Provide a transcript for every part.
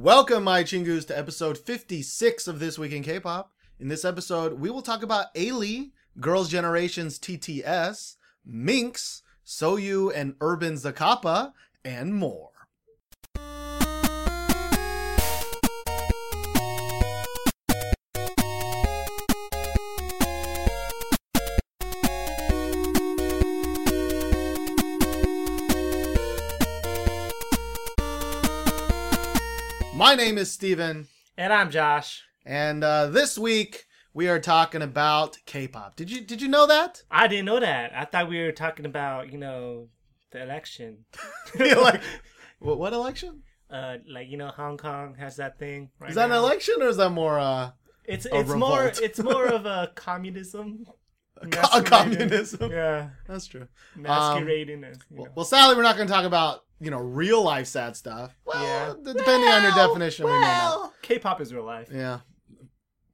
Welcome, my chingus, to episode 56 of This Week in K-Pop. In this episode, we will talk about Ailee, Girls' Generation's TTS, Minx, Soyou and Urban Zakapa, and more. My name is Steven, And I'm Josh. and uh, this week we are talking about K-pop. Did you did you know that? I didn't know that. I thought we were talking about, you know, the election. Like, what, what election? uh, like you know, Hong Kong has that thing. Right Is that an election or is that more uh, It's a it's more it's more of a communism. a, masquerading. communism? Yeah, That's true. masquerading as you Well, know. well, sadly, we're not going to talk about you know real life sad stuff. Well, Yeah. d- depending on your Well, definition, we may not. well, K-pop is real life. Yeah,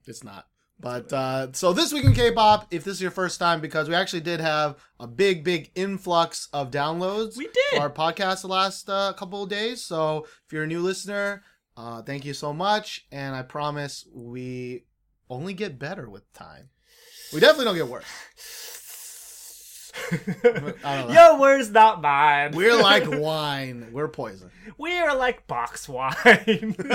it's not. But uh, so this week in K-pop, if this is your first time, because we actually did have a big, big influx of downloads We for did. our podcast the last uh, couple of days. So if you're a new listener, uh, thank you so much, and I promise we only get better with time. We definitely don't get worse. Your words, not mine. We're like wine. We're poison. we are like box wine.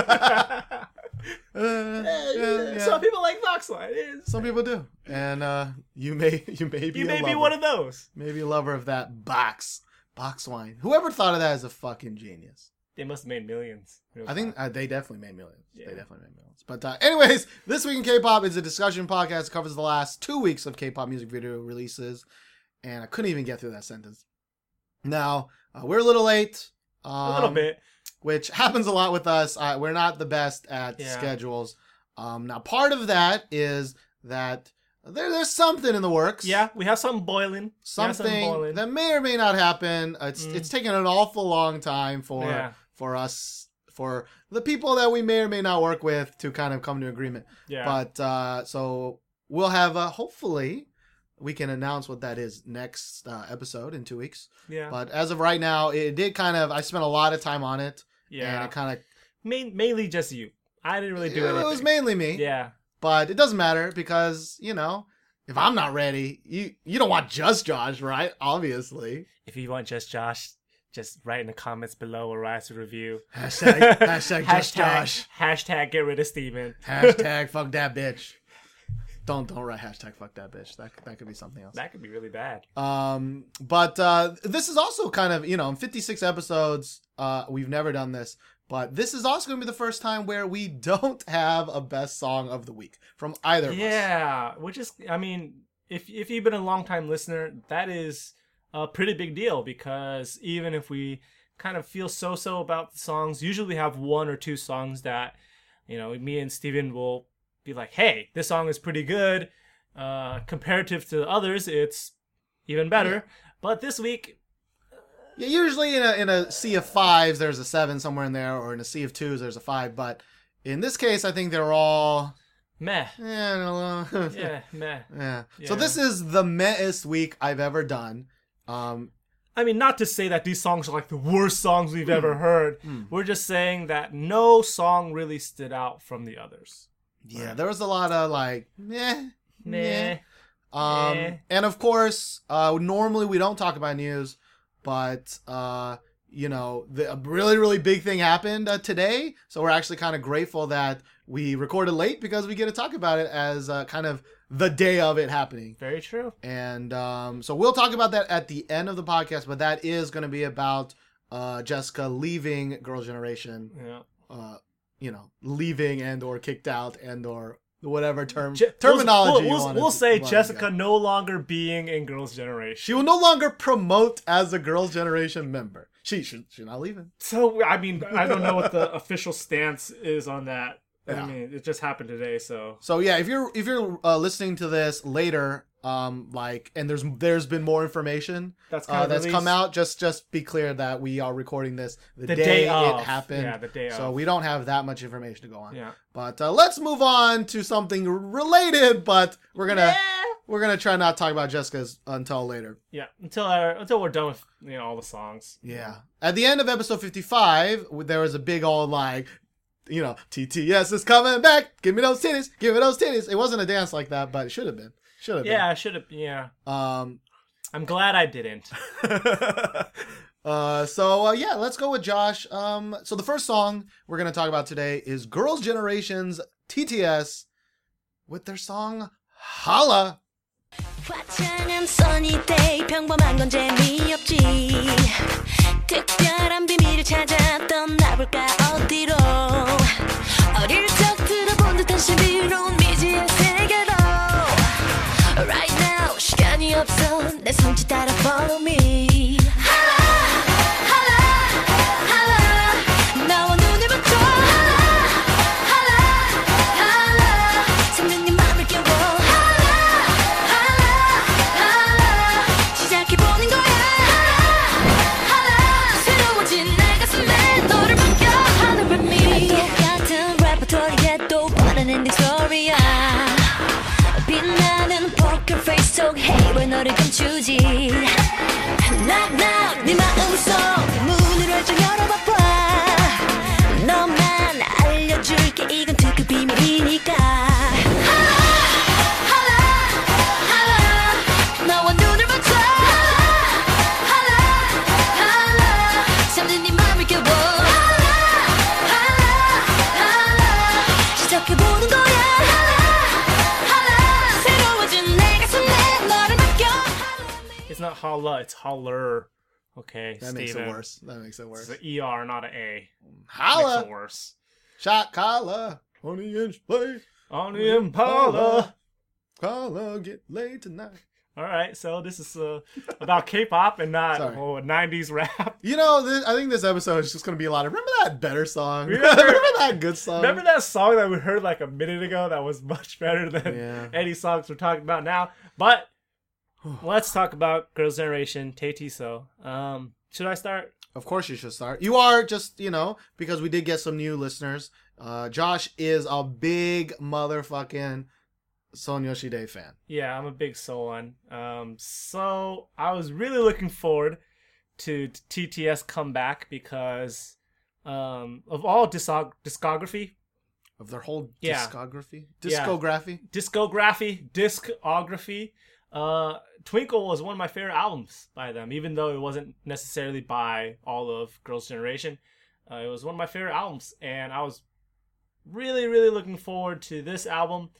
Uh, yeah, yeah. Some people like box wine. It's- Some people do, and uh, you may you may be you may be one of those. maybe a lover of that box box wine. Whoever thought of that is a fucking genius. They must have made millions. I think uh, they definitely made millions. They definitely made millions. But uh, anyways, this week in K-pop is a discussion podcast that covers the last two weeks of K-pop music video releases, and I couldn't even get through that sentence. Now uh, we're a little late. Um, a little bit. which happens a lot with us. Uh, we're not the best at Yeah. schedules. Um, now, part of that is that there, there's something in the works. Yeah, we have something boiling. Have something boiling. that may or may not happen. It's Mm. it's taken an awful long time for Yeah. for us for the people that we may or may not work with to kind of come to agreement. yeah. But uh, so we'll have uh, hopefully we can announce what that is next uh, episode in two weeks. yeah. But as of right now, it did kind of I spent a lot of time on it, Yeah. and it kind of Main, mainly just you. I didn't really do it anything. was mainly me. Yeah. But it doesn't matter because, you know, if I'm not ready, you you don't want just Josh, right? Obviously. If you want just Josh, just write in the comments below or write us a review. Hashtag hashtag hashtag, Josh. hashtag get rid of Steven. Hashtag fuck that bitch. Don't don't write hashtag fuck that bitch. That that could be something else. That could be really bad. Um, but uh, this is also kind of you know in 56 episodes, uh, we've never done this, but this is also going to be the first time where we don't have a best song of the week from either of us. Yeah, which is, I mean, if if you've been a long time listener, that is a pretty big deal because even if we kind of feel so so about the songs, usually we have one or two songs that, you know, me and Steven will be like, hey, this song is pretty good. Uh, comparative to others, it's even better. But this week, Yeah, usually in a in a sea of fives, there's a seven somewhere in there, or in a sea of twos, there's a five. But in this case, I think they're all meh. yeah, I don't know. Yeah, meh. yeah. So this is the mehest week I've ever done. Um, I mean, not to say that these songs are like the worst songs we've ever heard. Hmm. We're just saying that no song really stood out from the others. yeah, there was a lot of like meh, Meh. Um, Eh. and of course, uh, normally we don't talk about news, but uh, you know, the, a really, really big thing happened uh, today. So we're actually kind of grateful that we recorded late because we get to talk about it as uh, kind of the day of it happening. Very true. And um, so we'll talk about that at the end of the podcast, but that is going to be about uh, Jessica leaving Girls' Generation. Yeah. Uh, you know, leaving and or kicked out and or whatever term Je- terminology. We'll, we'll, we'll say Jessica no longer being in Girls' Generation. She will no longer promote as a Girls' Generation member. She should. She's not leaving. So I mean, I don't know what the official stance is on that. Yeah. I mean, it just happened today, so So yeah, if you're if you're uh, listening to this later, um, like, and there's there's been more information that's uh, that's released come out. Just just be clear that we are recording this the, the day, day, it happened. Yeah, the day so of. we don't have that much information to go on. yeah. But uh, let's move on to something related. But we're gonna Yeah. we're gonna try not to talk about Jessica's until later. Yeah, until our, until we're done with you know all the songs. Yeah. At the end of episode 55, there was a big old like, you know, TTS is coming back. Give me those titties. Give me those titties. It wasn't a dance like that, but it should have been. Should have Yeah, I should have. Yeah, been. Um, I'm glad I didn't. uh, so uh, yeah, let's go with Josh. Um, so the first song we're gonna talk about today is Girls' Generation's TTS with their song "Holla." 화창한 써니 데이 평범한 건 재미없지 특별한 비밀을 찾아 떠나볼까 어디로 Right now 시간이 없어 내 손짓 따라 follow me 속 헤이로 너를 감추지. Knock knock 네 마음속 holla, it's holler. Okay, That makes it worse. That makes it worse. It's an ER, not an A. Holla. Makes Holla, it worse. shot collar, twenty inch play, On the Impala. collar, get laid tonight. All right, so this is uh, about K-pop and not oh, 90s rap. You know, this, I think this episode is just gonna be a lot of. Remember that better song? Remember- remember that good song? Remember that song that we heard like a minute ago that was much better than Yeah. any songs we're talking about now? But let's talk about Girls' Generation, TaeTiSeo. Um, should I start? Of course, you should start. You are just, you know, because we did get some new listeners. Uh, Josh is a big motherfucking Sonyeo Shidae fan. Yeah, I'm a big Solan. Um, so I was really looking forward to TTS comeback because um, of all discog- discography, Of their whole Yeah. discography, Yeah. discography. discography, discography. Uh, Twinkle was one of my favorite albums by them, even though it wasn't necessarily by all of Girls' Generation. Uh, it was one of my favorite albums, and I was really, really looking forward to this album,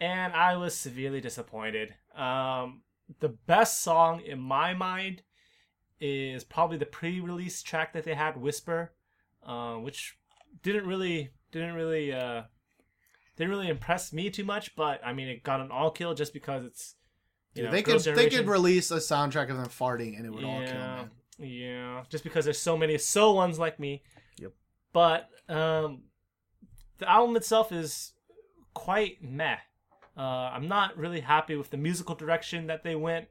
and I was severely disappointed. Um, the best song in my mind is probably the pre-release track that they had, "Whisper," uh, which didn't really, didn't really. Uh, didn't really impress me too much, but I mean, it got an all kill just because it's you know they could they could release a soundtrack of them farting and it would all kill, yeah, man. yeah, just because there's so many SONEs like me. Yep. But um, the album itself is quite meh. Uh, I'm not really happy with the musical direction that they went,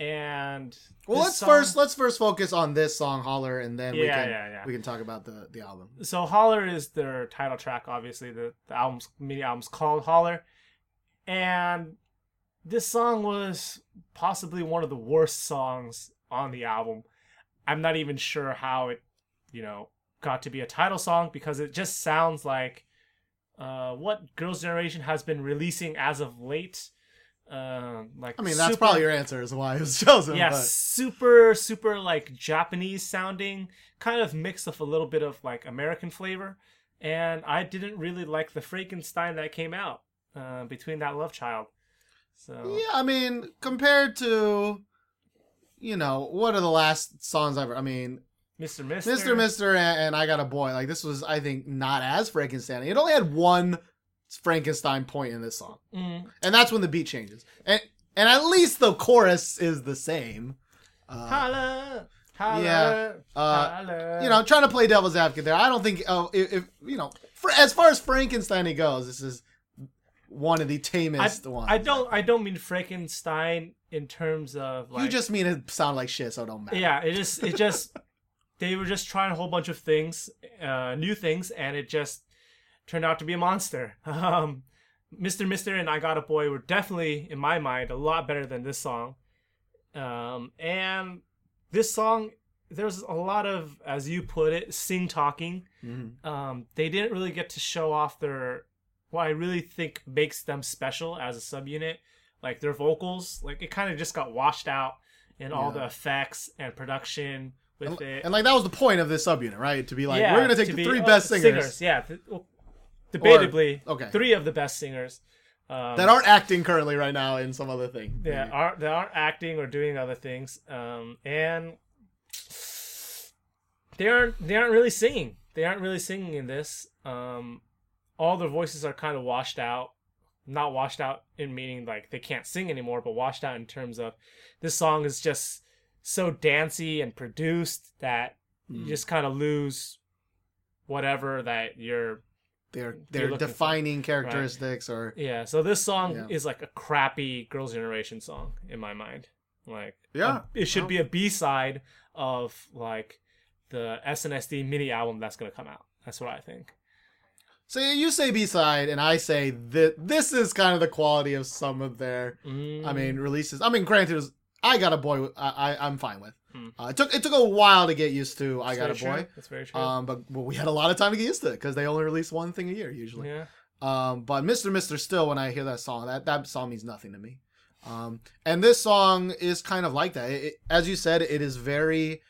and Well, let's song- first let's first focus on this song "Holler" and then we Yeah, can yeah, yeah. we can talk about the the album. So Holler is their title track, obviously. The, the album's mini album's called Holler. And this song was possibly one of the worst songs on the album. I'm not even sure how it, you know, got to be a title song because it just sounds like uh, what Girls' Generation has been releasing as of late. Uh, like I mean, that's super- probably your answer as to why it was chosen. yeah, but- super, super like Japanese sounding, kind of mix of a little bit of like American flavor. And I didn't really like the Frankenstein that came out uh, between that love child. So Yeah, I mean, compared to, you know, what are the last songs I ever? I mean, Mr. Mister, Mister Mister and, and I Got a Boy. Like this was, I think, not as Frankenstein. It only had one Frankenstein point in this song, Mm, and that's when the beat changes. And and at least the chorus is the same. Uh, holla, holla, yeah, uh, holla. you know, trying to play devil's advocate there. I don't think, oh, if, if you know, for, as far as Frankenstein goes, this is one of the I, tamest ones. I don't, I don't mean Frankenstein in terms of like you just mean it sound like shit, so don't matter. yeah it just it just they were just trying a whole bunch of things uh new things and it just turned out to be a monster um mr mister and i got a boy were definitely in my mind a lot better than this song um and this song there's a lot of, as you put it, sing talking. Mhm. Um, they didn't really get to show off their what I really think makes them special as a subunit, like their vocals. Like it kind of just got washed out in all the effects and production with And, it. and like that was the point of this subunit, right? To be like, Yeah, we're gonna take the be- three uh, best singers, Yeah, th- well, debatably, okay. three of the best singers um, that aren't acting currently right now in some other thing. yeah are that aren't acting or doing other things, um, and they aren't they aren't really singing. They aren't really singing in this. Um, all their voices are kind of washed out. Not washed out in meaning like they can't sing anymore, but washed out in terms of this song is just so dancey and produced that you Mm. just kind of lose whatever that you're Their you're their looking for, defining characteristics or yeah so this song Yeah. is like a crappy girls generation song in my mind like Yeah. a- it should Well- be a b-side of like the SNSD mini album that's gonna come out that's what i think So you say B side, and I say that this is kind of the quality of some of their, I Mm, mean, releases. I mean, granted, was, I got a boy. with- I, I I'm fine with. Hmm. Uh, it took it took a while to get used to. I got a boy. true. that's very true Um, but, but we had a lot of time to get used to it because they only release one thing a year usually. yeah Um, but Mr. Mister still, when I hear that song, that that song means nothing to me. Um, and this song is kind of like that. It, it- as you said, it is very,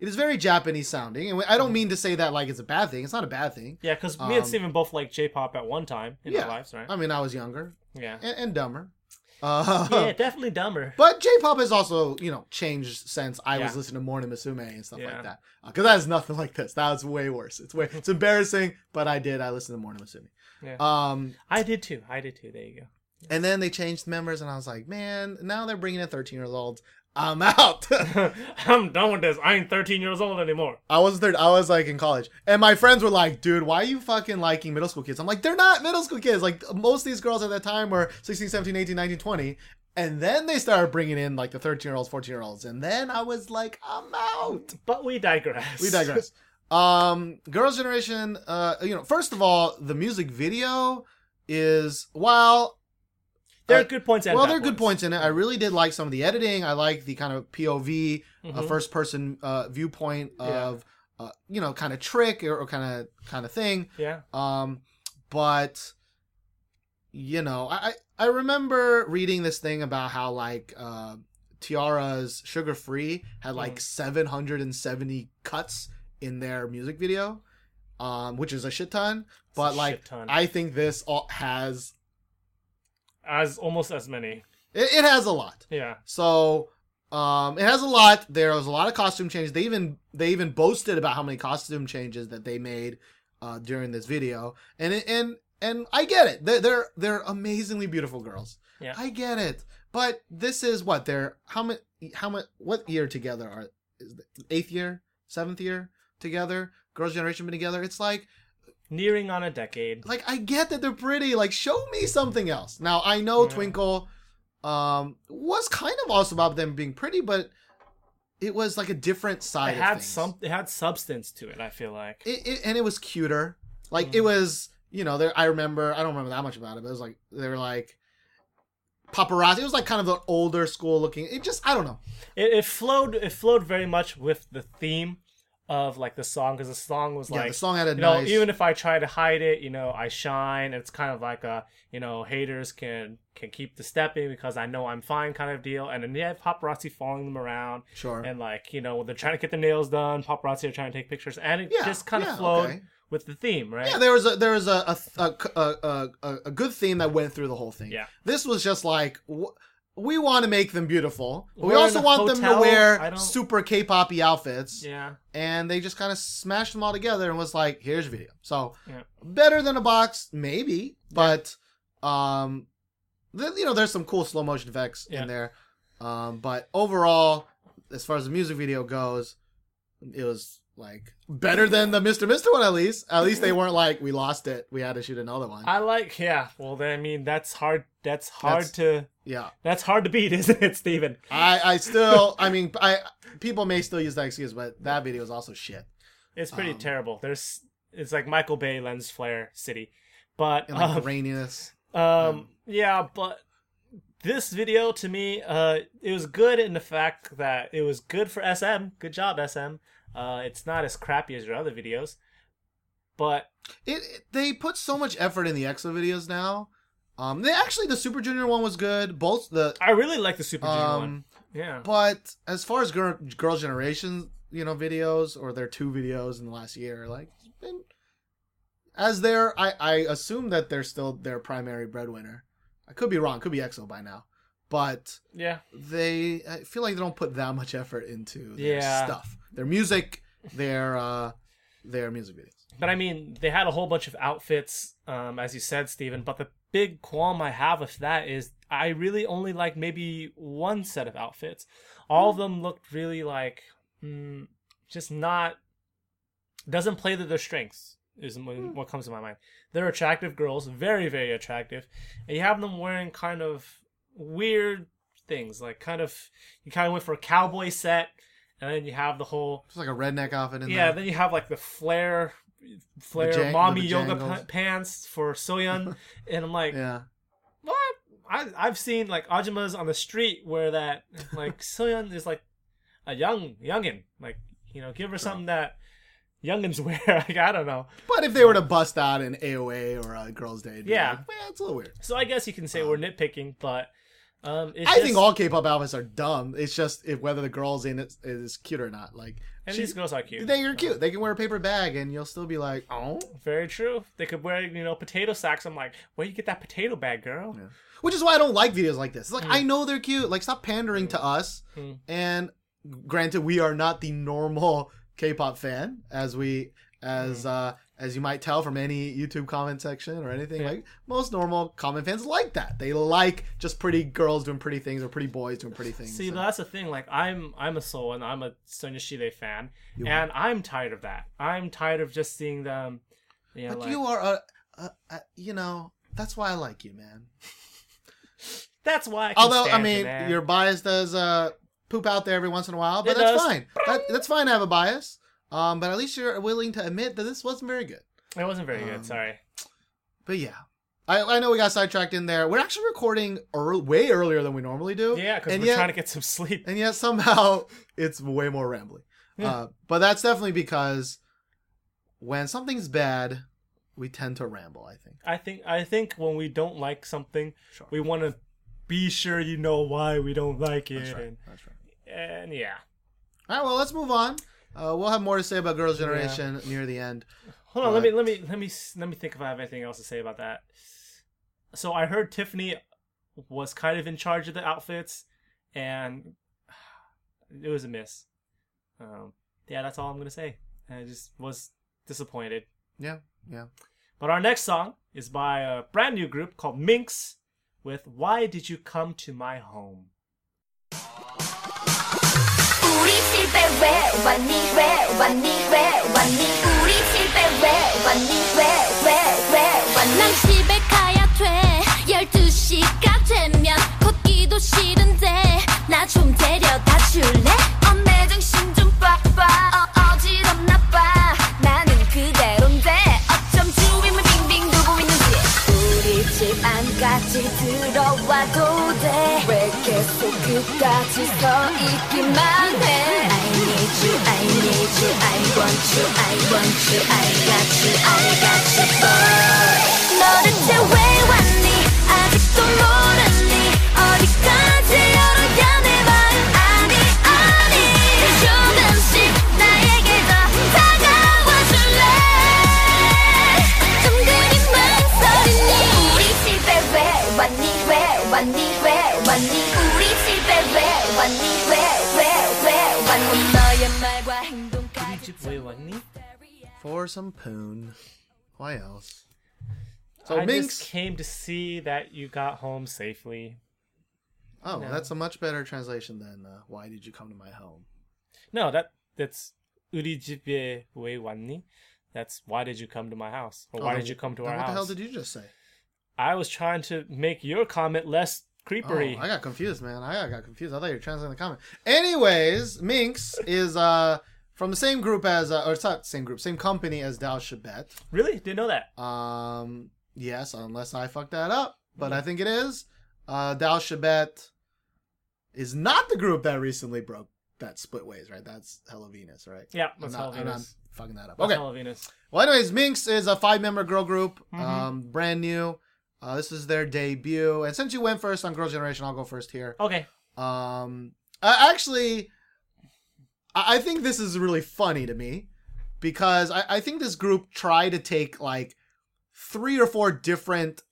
it is very Japanese sounding, and I Mm-hmm. don't mean to say that like it's a bad thing. It's not a bad thing. yeah because me Um, and steven both like j-pop at one time in Yeah. our lives right I mean, I was younger yeah and, and dumber. Uh, yeah definitely dumber But J-pop has also, you know, changed since I was listening to Morning Musume and stuff Yeah. like that. Because that is nothing like this. That was way worse. It's way, it's embarrassing. But I did. I listened to Morning Musume. Yeah. Um, i did too i did too there you go and then they changed the members, and I was like, man, now they're bringing in 13 year olds. I'm out. i'm done with this i ain't 13 years old anymore I was third. I was like in college, and my friends were like, "Dude, why are you fucking liking middle school kids?" I'm like, "They're not middle school kids. Like most of these girls at that time were 16, 17, 18, 19, 20." And then they started bringing in like the 13 year olds, 14 year olds, and then I was like, "I'm out." but we digress We digress. um, Girls' Generation. Uh, you know, first of all, the music video is while there are good points well, there are good points in it. I really did like some of the editing. I like the kind of POV, uh, Mhm. first person uh, viewpoint Yeah. of, uh, you know, kind of trick or, or kind of kind of thing. yeah Um, but you know, I I remember reading this thing about how like uh, T-ara's Sugar Free had like Mm. 770 cuts in their music video, um, which is a shit ton. But It's a like, ton. I think this all has as almost as many. it, it has a lot. Yeah, So um, it has a lot. There was a lot of costume changes. They even they even boasted about how many costume changes that they made uh, during this video. And it, and and I get it. They're they're, they're amazingly beautiful girls. Yeah. I get it. But this is what they're how many how much what year together are eighth year seventh year together girls generation been together it's like nearing on a decade. like I get that they're pretty. Like show me something else. Now I know Yeah. Twinkle um was kind of also about them being pretty, but it was like a different side. It of had some. It had substance to it. I feel like. It, it, and it was cuter. Like it Mhm. was, you know. There I remember. I don't remember that much about it, but it was like they were like paparazzi. It was like kind of the older school looking. It just I don't know. It, it flowed. It flowed very much with the theme of like the song because the song was like yeah, the song had a you know, nice. even if I try to hide it, you know, I shine. It's kind of like a, you know, haters can can keep the stepping because I know I'm fine kind of deal. And then have paparazzi following them around, sure. and like you know, they're trying to get their nails done. Paparazzi are trying to take pictures, and it Yeah, just kind of flowed okay. with the theme, right? Yeah, there was a there was a a, a, a, a, a good theme that went through the whole thing. Yeah. This was just like w- we want to make them beautiful. but we We're in also a want them to hotel. I wear don't- super K-poppy outfits. yeah. And they just kind of smashed them all together and was like, "Here's a video." So Yeah. better than a box, maybe, but um, th- you know, there's some cool slow motion effects Yeah. in there. Um, but overall, as far as the music video goes, it was like better than the Mr. Mister one at least. At least they weren't like we lost it, we had to shoot another one. I like, yeah. Well, then, I mean, that's hard. That's hard That's- to. yeah, That's hard to beat, isn't it, Steven? I I still I mean I people may still use that excuse, but that video is also shit. It's pretty Um, terrible. There's, it's like Michael Bay lens flare city, but And like um, the raininess. Um, Um, yeah, but this video to me, uh, it was good in the fact that it was good for SM. Good job, SM. Uh, it's not as crappy as your other videos, but It, it- they put so much effort in the EXO videos now. Um, they actually the Super Junior one was good. Both the I really like the Super Junior one. um, Yeah. but as far as girl Girls Generation, you know, videos or their two videos in the last year, like been as their I I assume that they're still their primary breadwinner. I could be wrong. Could be EXO by now, but Yeah. they I feel like they don't put that much effort into their Yeah. stuff, their music, their uh, their music videos. But I mean, they had a whole bunch of outfits, um, as you said, Stephen. But the big qualm I have with that is I really only like maybe one set of outfits. All of them looked really like mm, just not doesn't play to their strengths. Is what what comes to my mind. They're attractive girls, very very attractive, and you have them wearing kind of weird things, like kind of you kind of went for a cowboy set, and then you have the whole It's like a redneck outfit in there. yeah, there. then you have like the flare, flare Vajang- mommy yoga pa- pants for Seohyun, and I'm like, yeah. what? I I've seen like Ajumas on the street where that like Seohyun is like a young youngin, like you know, give her something that youngins wear. like I don't know. But if they were to bust out an AOA or a Girls' Day, it'd be Yeah. like, well, it's a little weird. So I guess you can say um, we're nitpicking, but um, it's I just, think all K-pop outfits are dumb. It's just if whether the girls in it is cute or not. Like, and she- these girls are cute. they are cute. They can wear a paper bag, and you'll still be like, oh. Very true. They could wear you know potato sacks. I'm like, where you get that potato bag, girl? Yeah. Which is why I don't like videos like this. It's like Mm. I know they're cute. Like, stop pandering to us. Mm. And granted, we are not the normal K-pop fan, as we as Mm. uh as you might tell from any YouTube comment section or anything. Yeah. Like most normal comment fans like that. They like just pretty girls doing pretty things or pretty boys doing pretty things. See, So- that's the thing. Like, I'm I'm a Soul and I'm a Sonyeo Shidae fan, You and I'm tired of that. I'm tired of just seeing them. You know, but like, you are a, a, a, you know, that's why I like you, man. that's why. I Although I you, mean, your bias does uh poop out there every once in a while, but It that's does. fine. That, that's fine to have a bias. Um, but at least you're willing to admit that this wasn't very good. it wasn't very um, good. Sorry. But yeah, I, I know we got sidetracked in there. We're actually recording early, way earlier than we normally do. Yeah, because we're yet- trying to get some sleep. and yet somehow it's way more rambling. Yeah. Uh, but that's definitely because when something's bad, we tend to ramble. I think. I think I think when we don't like something, Sure. we want to be sure you know why we don't like it. That's right. And, That's right. and yeah. All right. Well, let's move on. Uh, we'll have more to say about Girls' Generation near the end. Hold on, let me let me let me let me think if I have anything else to say about that. So I heard Tiffany was kind of in charge of the outfits, and it was a miss. Um, yeah, that's all I'm gonna say. I just was disappointed. Yeah. Yeah. But our next song is by a brand new group called Minx with "Why Did You Come to My Home." 집에 왜 왔니 왜 왔니 왜 왔니? 우리 집에 왜 왔니 왜 왜 왜 왔니? 난 집에 가야 돼. 12시가 되면 걷기도 싫은데 나 좀 데려다 줄래? 어, 내 정신 좀 봐봐. 어, 어지럽나 봐. 나는 그대로인데 어쩜 주위만 빙빙 돌고 있는지. 우리 집 안까지 들어와도 돼 왜 계속 끝까지 서 있기만 해 you, I need you, I want you, I want you, I got you, I got you boy 너 대체 왜 For some poon. Why else? So I Minx. just came to see that you got home safely. Oh, No. that's a much better translation than uh, "Why did you come to my home?" No, that that's 우리 집에 왜 왔니? That's why did you come to my house? Or Oh, why then- did you come to then our what the hell house? did you just say? I was trying to make your comment less creepery. Oh, I got confused, man. I got confused. I thought you were translating the comment. Anyways, Minx is uh from the same group as uh, or it's not same group, same company as Dal Shabet. really? Didn't know that. Um, yes, unless I fucked that up, but I think it is. Uh, Dal Shabet is not the group that recently broke that split ways, right? That's Hello Venus, right? Yeah, that's Hello I'm not fucking that up. That's Okay. Hello Venus. Well, anyways, Minx is a five-member girl group, Mhm. um, brand new. Uh, this is their debut, and since you went first on Girl Generation, I'll go first here. Okay. Um, uh, actually, I-, think this is really funny to me because I-, I think this group tried to take like three or four different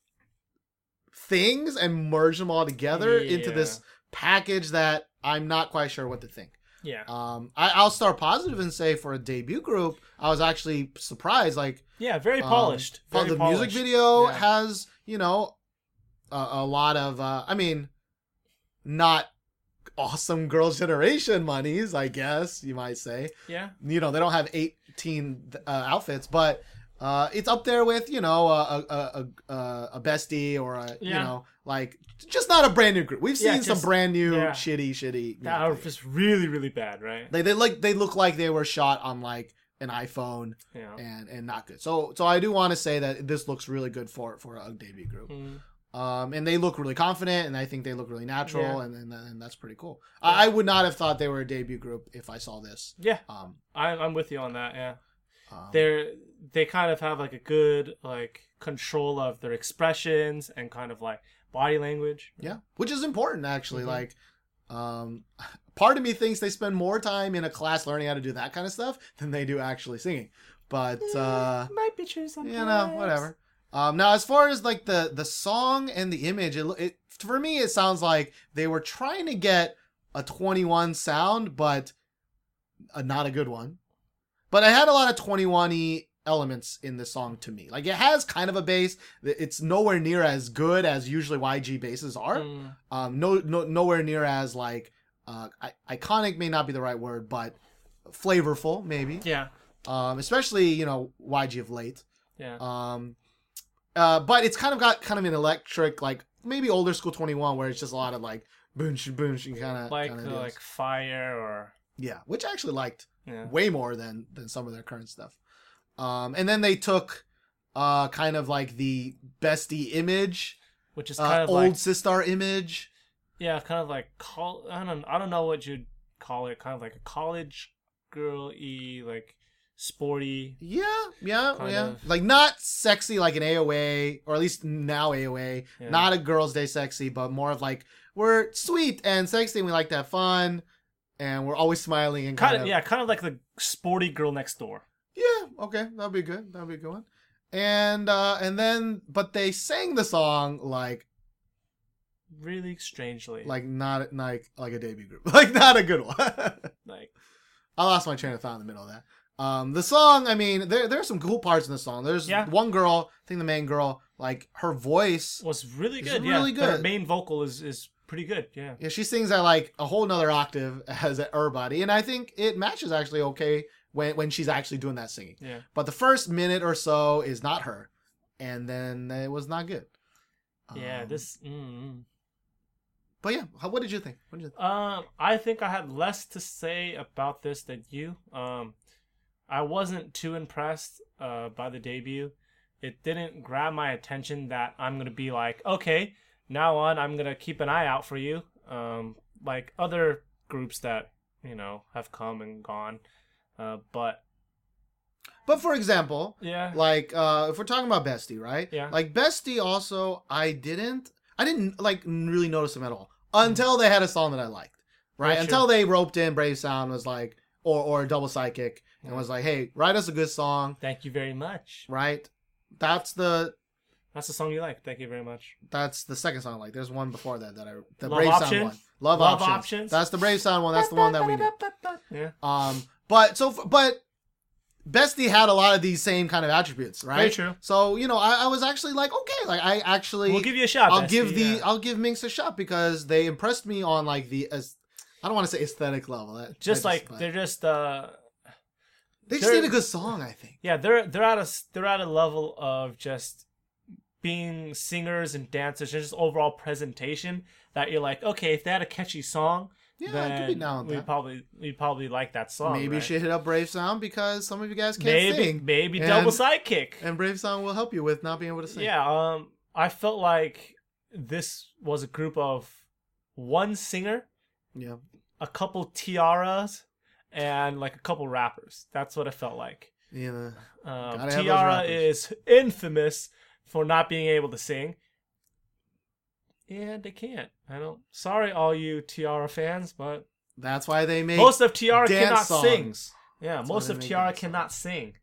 things and merge them all together into this package that I'm not quite sure what to think. Yeah. Um, I, I'll start positive and say for a debut group, I was actually surprised. Like, Yeah, very um, polished. well, Very the polished. music video Yeah. has, you know, a, a lot of, uh, I mean, not awesome girls' generation monies, I guess you might say. Yeah. You know, they don't have 18 uh, outfits, but uh, it's up there with, you know, a, a, a, a, a bestie or a, you know, like, just not a brand new group. We've seen Yeah, some brand new, yeah. shitty, shitty. That are just really, really bad, right? They, they like they look like they were shot on like an iPhone Yeah. and and not good. So so I do want to say that this looks really good for for a debut group. Mm. Um, and they look really confident, and I think they look really natural, Yeah. and, and and that's pretty cool. I, I would not have thought they were a debut group if I saw this. Yeah, Um, I, I'm with you on that. Yeah. um, they're they kind of have like a good like control of their expressions and kind of like body language. yeah, which is important actually. Mhm. Like, um, part of me thinks they spend more time in a class learning how to do that kind of stuff than they do actually singing. But uh, might be true sometimes. you know whatever um now as far as like the the song and the image it, it for me it sounds like they were trying to get a 2NE1 sound but uh not a good one. But I had a lot of 21y elements in the song to me. Like it has kind of a bass. It's nowhere near as good as usually yg basses are. Mm, um no, no nowhere near as like uh I- iconic may not be the right word but flavorful maybe. Yeah, um especially you know yg of late. Yeah, um, uh, but it's kind of got kind of an electric, like maybe older school 2NE1, where it's just a lot of like boom, sh- boom, sh- kind of like kind uh, of like fire or yeah, which I actually liked yeah. way more than than some of their current stuff. Um, and then they took uh kind of like the bestie image, which is uh, of old like Sistar image. yeah, kind of like call. I don't I don't know what you'd call it. Kind of like a college girl e like sporty. Yeah, yeah, yeah. of. Like not sexy like an AOA, or at least now AOA. Yeah. Not a girls' day sexy, but more of like we're sweet and sexy and we like to have fun and we're always smiling and Kind kind, of yeah, kind of like the sporty girl next door. Yeah, okay, that'll be good. That'll be a good one. And uh and then but they sang the song like Really strangely, like not like like a debut group. Like not a good one. like I lost my train of thought in the middle of that. Um, the song, I mean, there there's some cool parts in the song. There's Yeah. one girl, I think the main girl, like her voice. was really good. really yeah, good. main vocal is is pretty good. Yeah. Yeah, she sings at like a whole nother octave as everybody, and I think it matches actually okay when when she's actually doing that singing. Yeah. But the first minute or so is not her, and then it was not good. Yeah. Um, This. Mm, But yeah, how, what did you think? What did you think? Um, I think I had less to say about this than you. Um, I wasn't too impressed uh, by the debut. It didn't grab my attention that I'm gonna be like, okay, now on, I'm gonna keep an eye out for you. Um, like other groups that you know have come and gone. Uh, but But for example, yeah, like uh if we're talking about Bestie, right? Yeah. Like Bestie also, I didn't, I didn't like really notice them at all until they had a song that I liked, right? Until they roped in Brave Sound was like, or or Duble Sidekick, and was like, hey, write us a good song, thank you very much. right? That's the That's the song you like. Thank you very much. that's the second song I like. There's one before that that I the Love Brave Option? Sound one. Love, Love options. Options? That's the Brave Sound one. That's the one that we knew. Yeah. Um, but so but Bestie had a lot of these same kind of attributes, right? Very true. So you know, I, I was actually like, okay, like I actually We'll give you a shot. I'll Bestie, give the yeah. I'll give Minx a shot because they impressed me on like the as I don't want to say aesthetic level. That, just I like they're just uh they just need a good song. I think. yeah they're they're at a they're at a level of just being singers and dancers and just overall presentation that you're like okay if they had a catchy song Yeah, then it could be now and we probably we probably like that song Maybe you right? should hit up Brave Sound because some of you guys can't maybe sing, maybe And- Duble Sidekick and Brave Sound will help you with not being able to sing. yeah um I felt like this was a group of one singer, Yeah. a couple tiaras, and like a couple rappers. That's what it felt like. Yeah. Um, Gotta have those T-ara is infamous for not being able to sing. And they can't. I don't. Sorry, all you T-ara fans, but That's why they make most of T-ara cannot sing. songs. Yeah, That's most of T-ara cannot sing.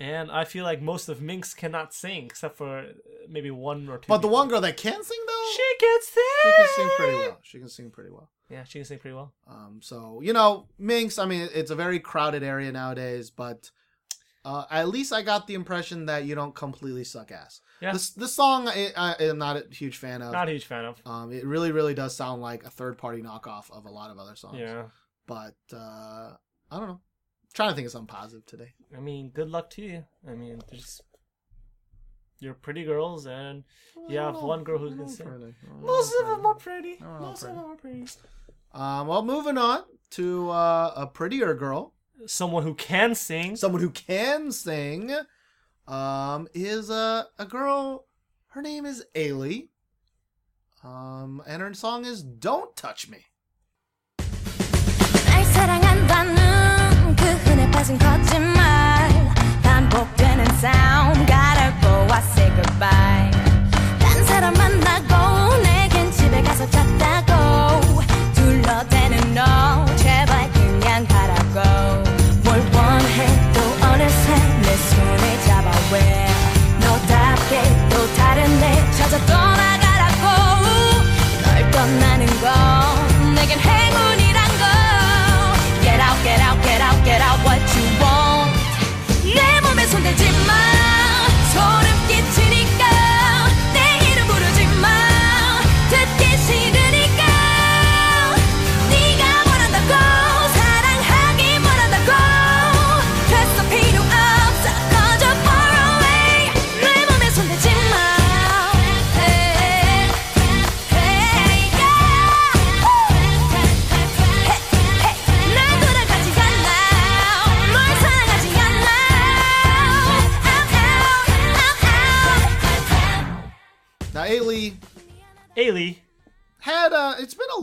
And I feel like most of Minx cannot sing, except for uh, maybe one or two. But the one girl that can sing though, she can sing. she can sing pretty well. She can sing pretty well. Yeah, she can sing pretty well. Um, so you know, Minx. I mean, it's a very crowded area nowadays, but uh, at least I got the impression that you don't completely suck ass. Yeah. This the song I, I am not a huge fan of. Not a huge fan of. um, it really, really does sound like a third party knockoff of a lot of other songs. Yeah. But uh, I don't know. trying to think of something positive today. I mean, good luck to you. I mean, there's you're pretty girls, and you have one girl who can sing. Most of them are pretty. Oh, Most of them are pretty. Uh, well, moving on to uh, a prettier girl, someone who can sing, someone who can sing, um, is a a girl. Her name is Ailee, um, and her song is "Don't Touch Me." 사람 만나고 내겐 집에 가서 잤다가 제발 그냥 가라고. 뭘 원해 또 어느새 내 손을 잡아 왜? 너답게 또 다른 애 찾아 떠나가라고. 널 떠나는 건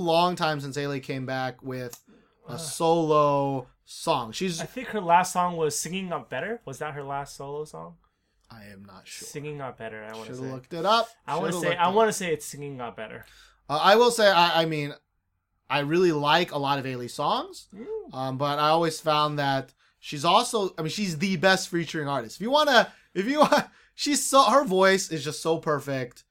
long time since Ailee came back with a solo song. She's I think her last song was "Singing Got Better." Was that her last solo song? I am not sure. "Singing Got Better." I want to looked it up. I want to say. I want to say it's "Singing Got Better." Uh, I will say, I, I mean, I really like a lot of Ailee songs, um, but I always found that she's also, I mean, she's the best featuring artist. If you want to, if you want, she's so, her voice is just so perfect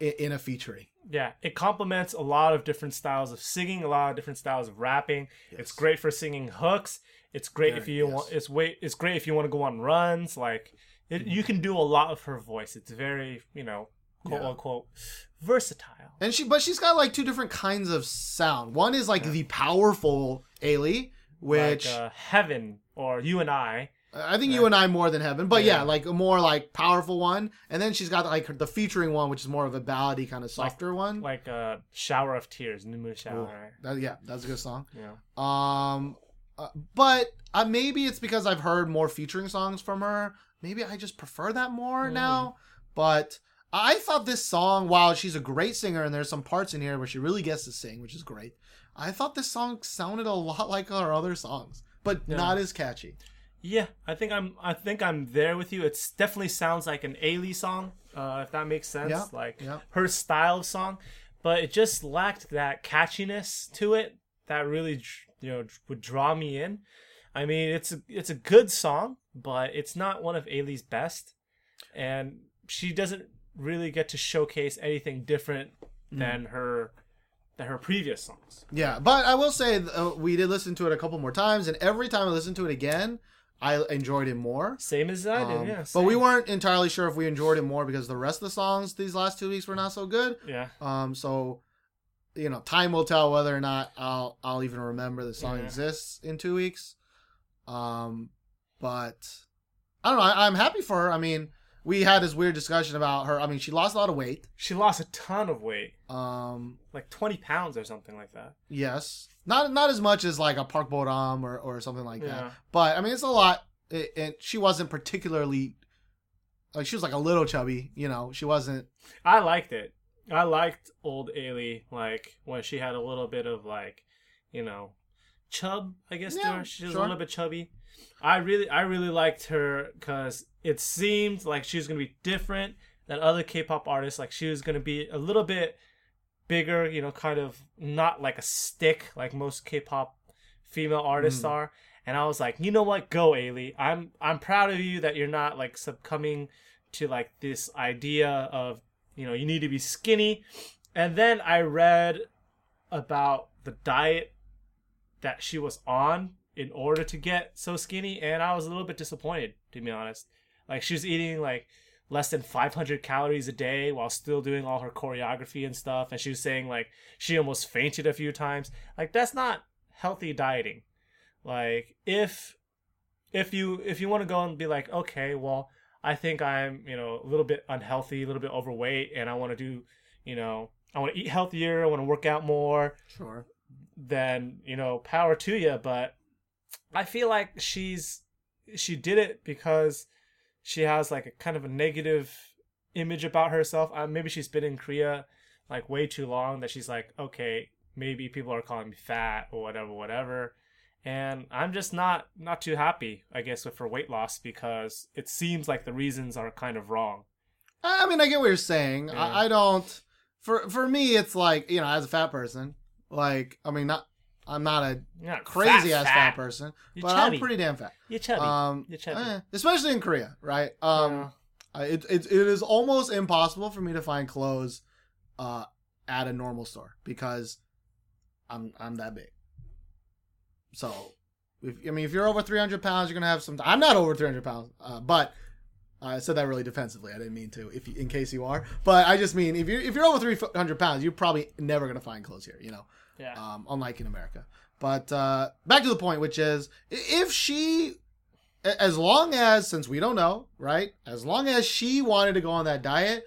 in, in a featuring. Yeah, it complements a lot of different styles of singing, a lot of different styles of rapping. It's great for singing hooks. It's great if you yes. want. It's wait. It's great if you want to go on runs. Like it, you can do a lot of her voice. It's very you know quote Yeah. unquote versatile. And she, but she's got like two different kinds of sound. One is like the powerful Ailee, which like, uh, heaven or you and I. I think you and I more than heaven, but yeah. Yeah. like a more like powerful one. And then she's got like her, the featuring one, which is more of a ballady kind of softer one. like a shower of tears, new moon shower. That- yeah, that's a good song. Yeah. Um, uh, but uh, maybe it's because I've heard more featuring songs from her. Maybe I just prefer that more Mm. now. But I thought this song, while she's a great singer and there's some parts in here where she really gets to sing, which is great. I thought this song sounded a lot like her other songs, but Yeah. not as catchy. Yeah, I think I'm. I think I'm there with you. It definitely sounds like an Ailee song, uh, if that makes sense. Yeah, like yeah. her style of song, but it just lacked that catchiness to it that really, you know, would draw me in. I mean, it's a it's a good song, but it's not one of Ailee's best, and she doesn't really get to showcase anything different Mm. than her than her previous songs. Yeah, but I will say uh, we did listen to it a couple more times, and every time I listened to it again, I enjoyed it more. Same as I did, Um, yeah. but we weren't entirely sure if we enjoyed it more because the rest of the songs these last two weeks were not so good. Yeah. Um, so you know, time will tell whether or not I'll I'll even remember the song Yeah. exists in two weeks. Um, but I don't know. I, I'm happy for her. I mean, we had this weird discussion about her. I mean, she lost a lot of weight. She lost a ton of weight, Um, like 20 pounds or something like that. yes, not not as much as like a Park Boram or or something like Yeah. that. But I mean, it's a lot. It, and she wasn't particularly like she was like a little chubby. You know, she wasn't. I liked it. I liked old Ailee, like when she had a little bit of like, you know, chub. I guess to Yeah, her. She was sure. a little bit chubby. I really, I really liked her because it seemed like she was gonna be different than other K-pop artists. Like she was gonna be a little bit bigger, you know, kind of not like a stick like most K-pop female artists Mm. are. And I was like, you know what, go Ailee. I'm I'm proud of you that you're not like succumbing to like this idea of you know you need to be skinny. And then I read about the diet that she was on in order to get so skinny, and I was a little bit disappointed to be honest. Like she was eating like less than 500 calories a day while still doing all her choreography and stuff. And she was saying like she almost fainted a few times. Like that's not healthy dieting. Like if if you if you want to go and be like okay well i think i'm you know a little bit unhealthy a little bit overweight and i want to do you know i want to eat healthier i want to work out more Sure. then you know power to you but i feel like she's she did it because she has like a kind of a negative image about herself uh, maybe she's been in korea like way too long that she's like okay maybe people are calling me fat or whatever whatever and i'm just not not too happy i guess with her weight loss because it seems like the reasons are kind of wrong I mean, I get what you're saying. Yeah. I, I don't. For for me, it's like you know, as a fat person, like I mean, not I'm not a not crazy fat, ass fat, person, You're but chubby. I'm pretty damn fat. you're chubby Um, You're chubby. eh, especially in Korea, right? Um, Yeah. It, it it is almost impossible for me to find clothes, uh, at a normal store because I'm I'm that big. So, if I mean, if you're over 300 pounds, you're gonna have some. I'm not over 300 pounds, uh, but I said that really defensively. I didn't mean to. If you, in case you are, but I just mean if you if you're over 300 pounds, you're probably never gonna find clothes here. You know yeah um, unlike in America. But uh, back to the point, which is if she, as long as, since we don't know, right? As long as she wanted to go on that diet,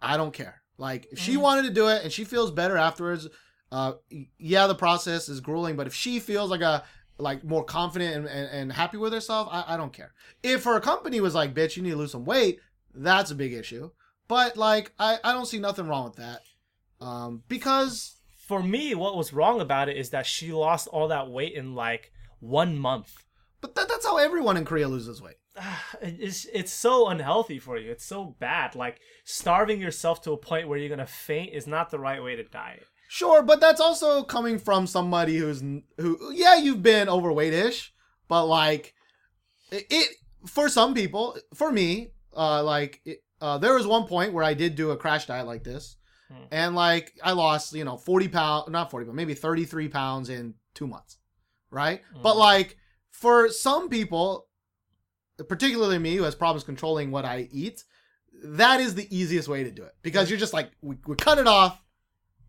I don't care. Like, if she Mhm. wanted to do it and she feels better afterwards, uh, yeah, the process is grueling, but if she feels like a, like more confident and, and, and happy with herself, I, I don't care. If her company was like, bitch, you need to lose some weight, that's a big issue. But like, I, I don't see nothing wrong with that. Um, because for me, what was wrong about it is that she lost all that weight in like one month. But that, that's how everyone in Korea loses weight. It's it's so unhealthy for you. It's so bad. Like starving yourself to a point where you're gonna faint is not the right way to diet. Sure, but that's also coming from somebody who's who. Yeah, you've been overweight-ish, but like it, it for some people, for me, uh, like it, uh, there was one point where I did do a crash diet like this, Hmm. and like I lost, you know, forty pounds, not forty, but maybe thirty-three pounds in two months, right? But Hmm. like for some people, particularly me who has problems controlling what I eat, that is the easiest way to do it because you're just like we, we cut it off.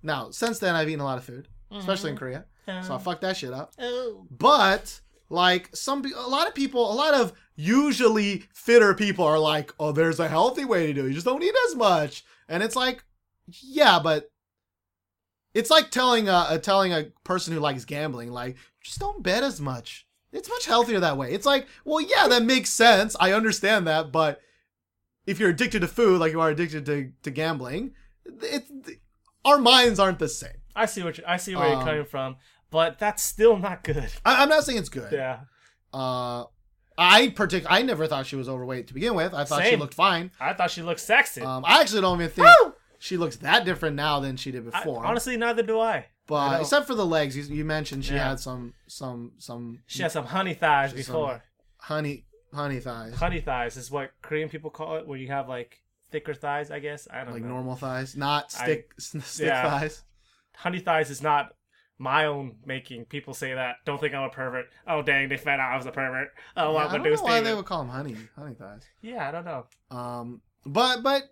Now, since then, I've eaten a lot of food, especially in Korea, so I fucked that shit up. Oh. But like some, a lot of people, a lot of usually fitter people are like, "Oh, there's a healthy way to do it. You just don't eat as much." And it's like, yeah, but it's like telling a, a telling a person who likes gambling, like, just don't bet as much. It's much healthier that way. It's like, well, yeah, that makes sense. I understand that, but if you're addicted to food, like you are addicted to, to gambling, it's our minds aren't the same. I see what you, I see where you're Um, coming from, but that's still not good. I, I'm not saying it's good. Yeah. Uh, I partic- I never thought she was overweight to begin with. I thought she looked fine. I thought she looked sexy. Um, I actually don't even think Woo! She looks that different now than she did I- before. honestly, neither do I. I but except for the legs, you, you mentioned she Yeah. had some some some She had some honey thighs before. honey honey thighs, Honey thighs is what Korean people call it, where you have like thicker thighs. I guess I don't know. like know. normal thighs, not I- stick stick yeah. thighs. honey thighs is not my own making. People say that. Don't think I'm a pervert. Oh dang, they found out I was a pervert. Oh, Yeah, I don't gonna do is know why they would call them honey honey thighs. Yeah, I don't know. Um, but but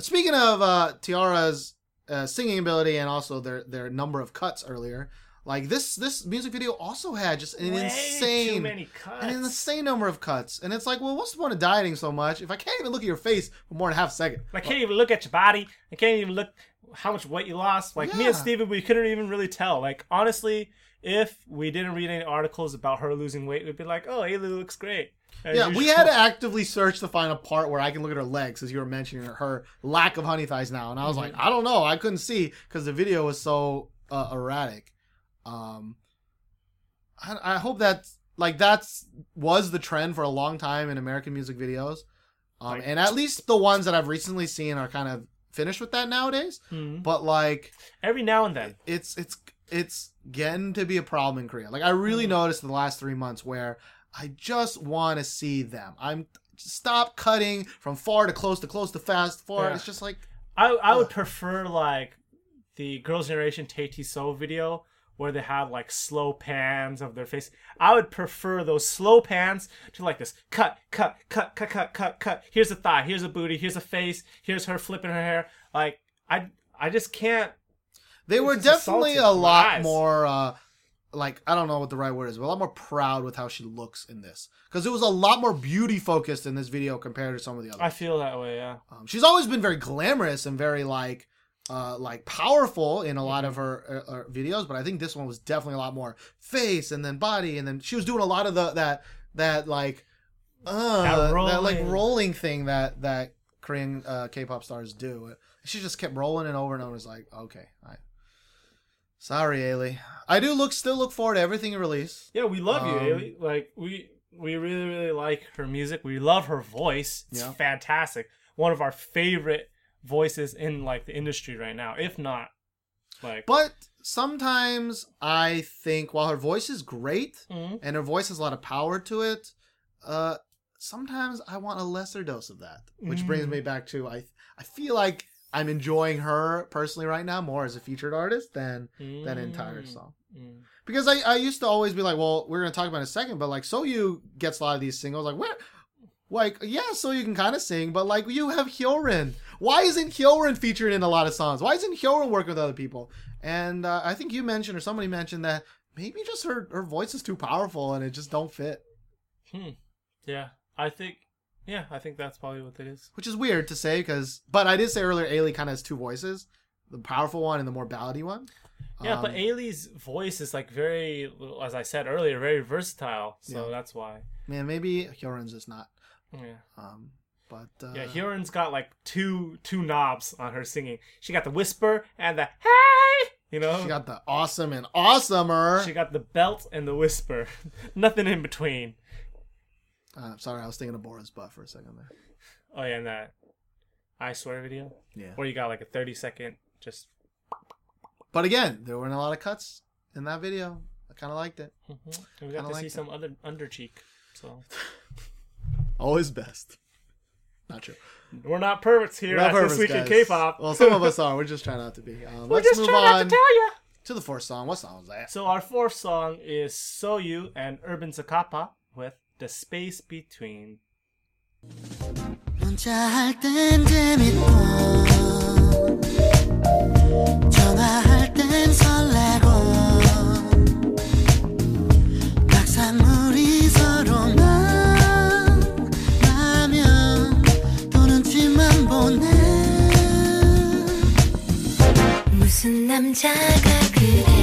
speaking of uh, T-ara's uh, singing ability and also their their number of cuts earlier, like this this music video also had just an Way insane many cuts. an insane number of cuts, and it's like, well, what's the point of dieting so much if I can't even look at your face for more than half a second? I can't even look at your body. I can't even look how much weight you lost. Like me and Yeah. Steven, we couldn't even really tell. Like honestly, if we didn't read any articles about her losing weight, we'd be like, "Oh, Ailee looks great." Yeah, we had to actively search to find a part where I can look at her legs, as you were mentioning her, her lack of honey thighs now, and I was like, Mm-hmm. I don't know, I couldn't see because the video was so uh, erratic. Um, I, I hope that like that's was the trend for a long time in American music videos, um, Like- and at least the ones that I've recently seen are kind of finished with that nowadays. Mhm. But like, every now and then. it's it's it's getting to be a problem in Korea. Like I really Mhm. noticed in the last three months where I just want to see them. I'm stop cutting from far to close to close to fast forward. Yeah. It's just like I I would prefer like the Girls' Generation Tay So video where they have like slow pans of their face. I would prefer those slow pans to like this cut, cut, cut, cut, cut, cut, cut. Here's a thigh, here's a booty, here's a face, here's her flipping her hair. Like I I just can't. they were definitely a lot more uh like I don't know what the right word is, but a lot more proud with how she looks in this because it was a lot more beauty focused in this video compared to some of the others. I feel that way. Yeah. Um, she's always been very glamorous and very like uh, like powerful in a lot of her uh, uh, videos, but I think this one was definitely a lot more face and then body, and then she was doing a lot of the that that like uh That that, like rolling. thing that that Korean uh, K-pop stars do. She just kept rolling it over and over. It's like okay, I. Sorry, Ailee. I do look still look forward to everything you release. Yeah, we love you, Um, Ailee. Like we we really really like her music. We love her voice. It's Yeah. fantastic. One of our favorite voices in like the industry right now, if not like. But sometimes I think while her voice is great, Mhm. and her voice has a lot of power to it. Uh, sometimes I want a lesser dose of that, which brings Mm. me back to I. I feel like I'm enjoying her personally right now more as a featured artist than than entire Mm. song. Mm. Because I, I used to always be like, well, we're gonna talk about it in a second, but like Soyou gets a lot of these singles. Like where, like yeah, so you can kind of sing, but like you have Hyorin. Why isn't Hyorin featured in a lot of songs? Why isn't Hyorin working with other people? And uh, I think you mentioned or somebody mentioned that maybe just her her voice is too powerful and it just don't fit, Hmm. Yeah, I think. Yeah, I think that's probably what it is. which is weird to say because. But I did say earlier, Ailee kind of has two voices, the powerful one and the more ballady one. Yeah, but Um, Ailee's voice is like very, as I said earlier, very versatile. So Yeah. that's why. man, maybe Hyorin's just not. Yeah. Um, but uh, Yeah, Hyorin's got like two two knobs on her singing. She got the whisper and the hey, you know. she got the awesome and awesomer. She got the belt and the whisper. Nothing in between. Uh, sorry, I was thinking of Bora's butt for a second there. Oh yeah, and that I swear video Yeah. where you got like a thirty second just. But again, there weren't a lot of cuts in that video. I kind of liked it. We got Kinda to see that. some other under cheek. So Always best. Not true. We're not perverts here. Not perverts, this week guys. in K-pop. well, some of us are. We're just trying not to be. Um, We're let's just move trying on not to tell you. To the fourth song. What song was that? So our fourth song is Soyou and Urban Zakapa with The Space Between. 전화할 땐 설레고 무슨 남자가 그래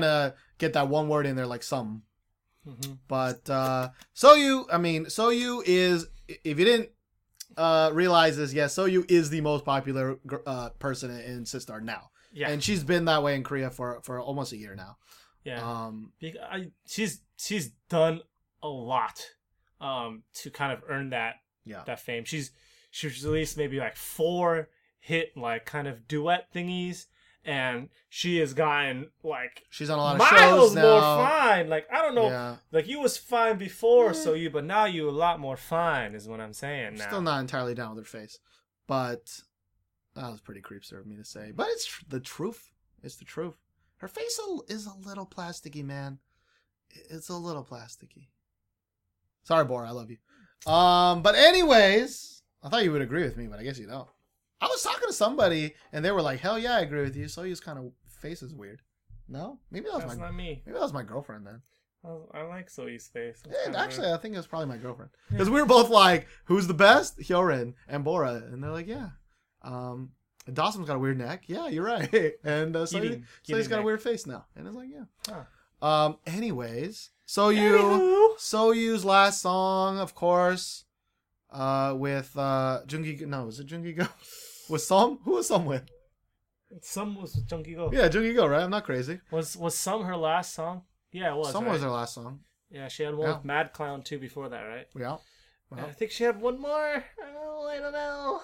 Trying to get that one word in there, like some. Mhm. But uh, Soyou, I mean, Soyou is. If you didn't uh, realize this, yes, Soyou is the most popular uh, person in Sistar now, Yeah. and she's been that way in Korea for for almost a year now. yeah. Um, I, she's she's done a lot um to kind of earn that Yeah. that fame. She's she's released maybe like four hit like kind of duet thingies, and she has gotten like She's on a lot of miles shows more now. fine. Like I don't know, Yeah. like you was fine before, so you, but now you a lot more fine is what I'm saying. Now. Still not entirely down with her face, but that was pretty creepster of me to say. But it's the truth. It's the truth. Her face is a little plasticky, man. It's a little plasticky. Sorry, Bora, I love you. Um, but anyways, I thought you would agree with me, but I guess you don't. I was talking to somebody, and they were like, "Hell yeah, I agree with you." So his kind of face is weird. No, maybe that was That's my not me. maybe that was my girlfriend then. I, I like Soyou's face. It's Yeah, kinda actually, weird. I think it was probably my girlfriend because we were both like, "Who's the best?" Hyorin and Bora, and they're like, "Yeah." Um, and Dasom's got a weird neck. Yeah, you're right. And uh, so he's Gideon got a neck. weird face now, and it's like, yeah. Huh. Um. Anyways, so you Anywho. Soyou's last song, of course, uh, with uh Jungi. No, was it Junggigo? Was some? Who was some with? Some was Junggigo. Yeah, Jungi Go. Right? I'm not crazy. Was was some her last song? Yeah, it was. some right? was her last song. Yeah, she had one Yeah. with Mad Clown too before that, right? Yeah. Well, I think she had one more. Oh, I don't know.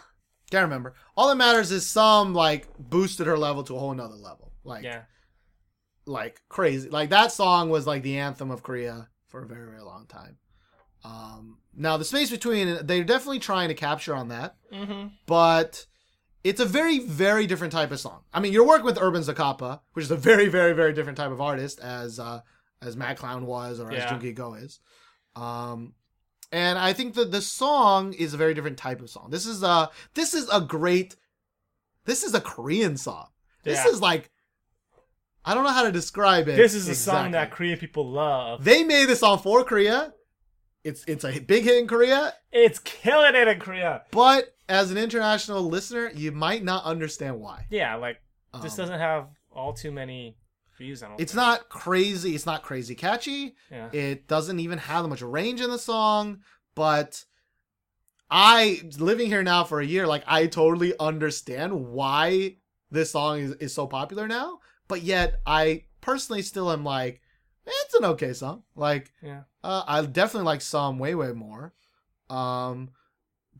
can't remember. All that matters is some like boosted her level to a whole nother level. Like Yeah, like crazy. Like that song was like the anthem of Korea for a very very long time. Um, now the space between they're definitely trying to capture on that, mm-hmm. but it's a very very different type of song. I mean, you're working with Urban Zakapa, which is a very very very different type of artist as uh, as Mad Clown was or Yeah. as Junggigo is. Um, and I think that the song is a very different type of song. This is a this is a great this is a Korean song. This Yeah. is like I don't know how to describe it. This is a song that. Korean people love. they made this song for Korea. It's it's a big hit in Korea, It's killing it in Korea. but as an international listener, you might not understand why. Yeah, like this Um, doesn't have all too many views. I don't. It's think. not crazy. It's not crazy catchy. Yeah. It doesn't even have that much range in the song, but I living here now for a year, like I totally understand why this song is, is so popular now. But yet I personally still am like, eh, it's an okay song. Like Yeah. uh, I definitely like some way way more. Um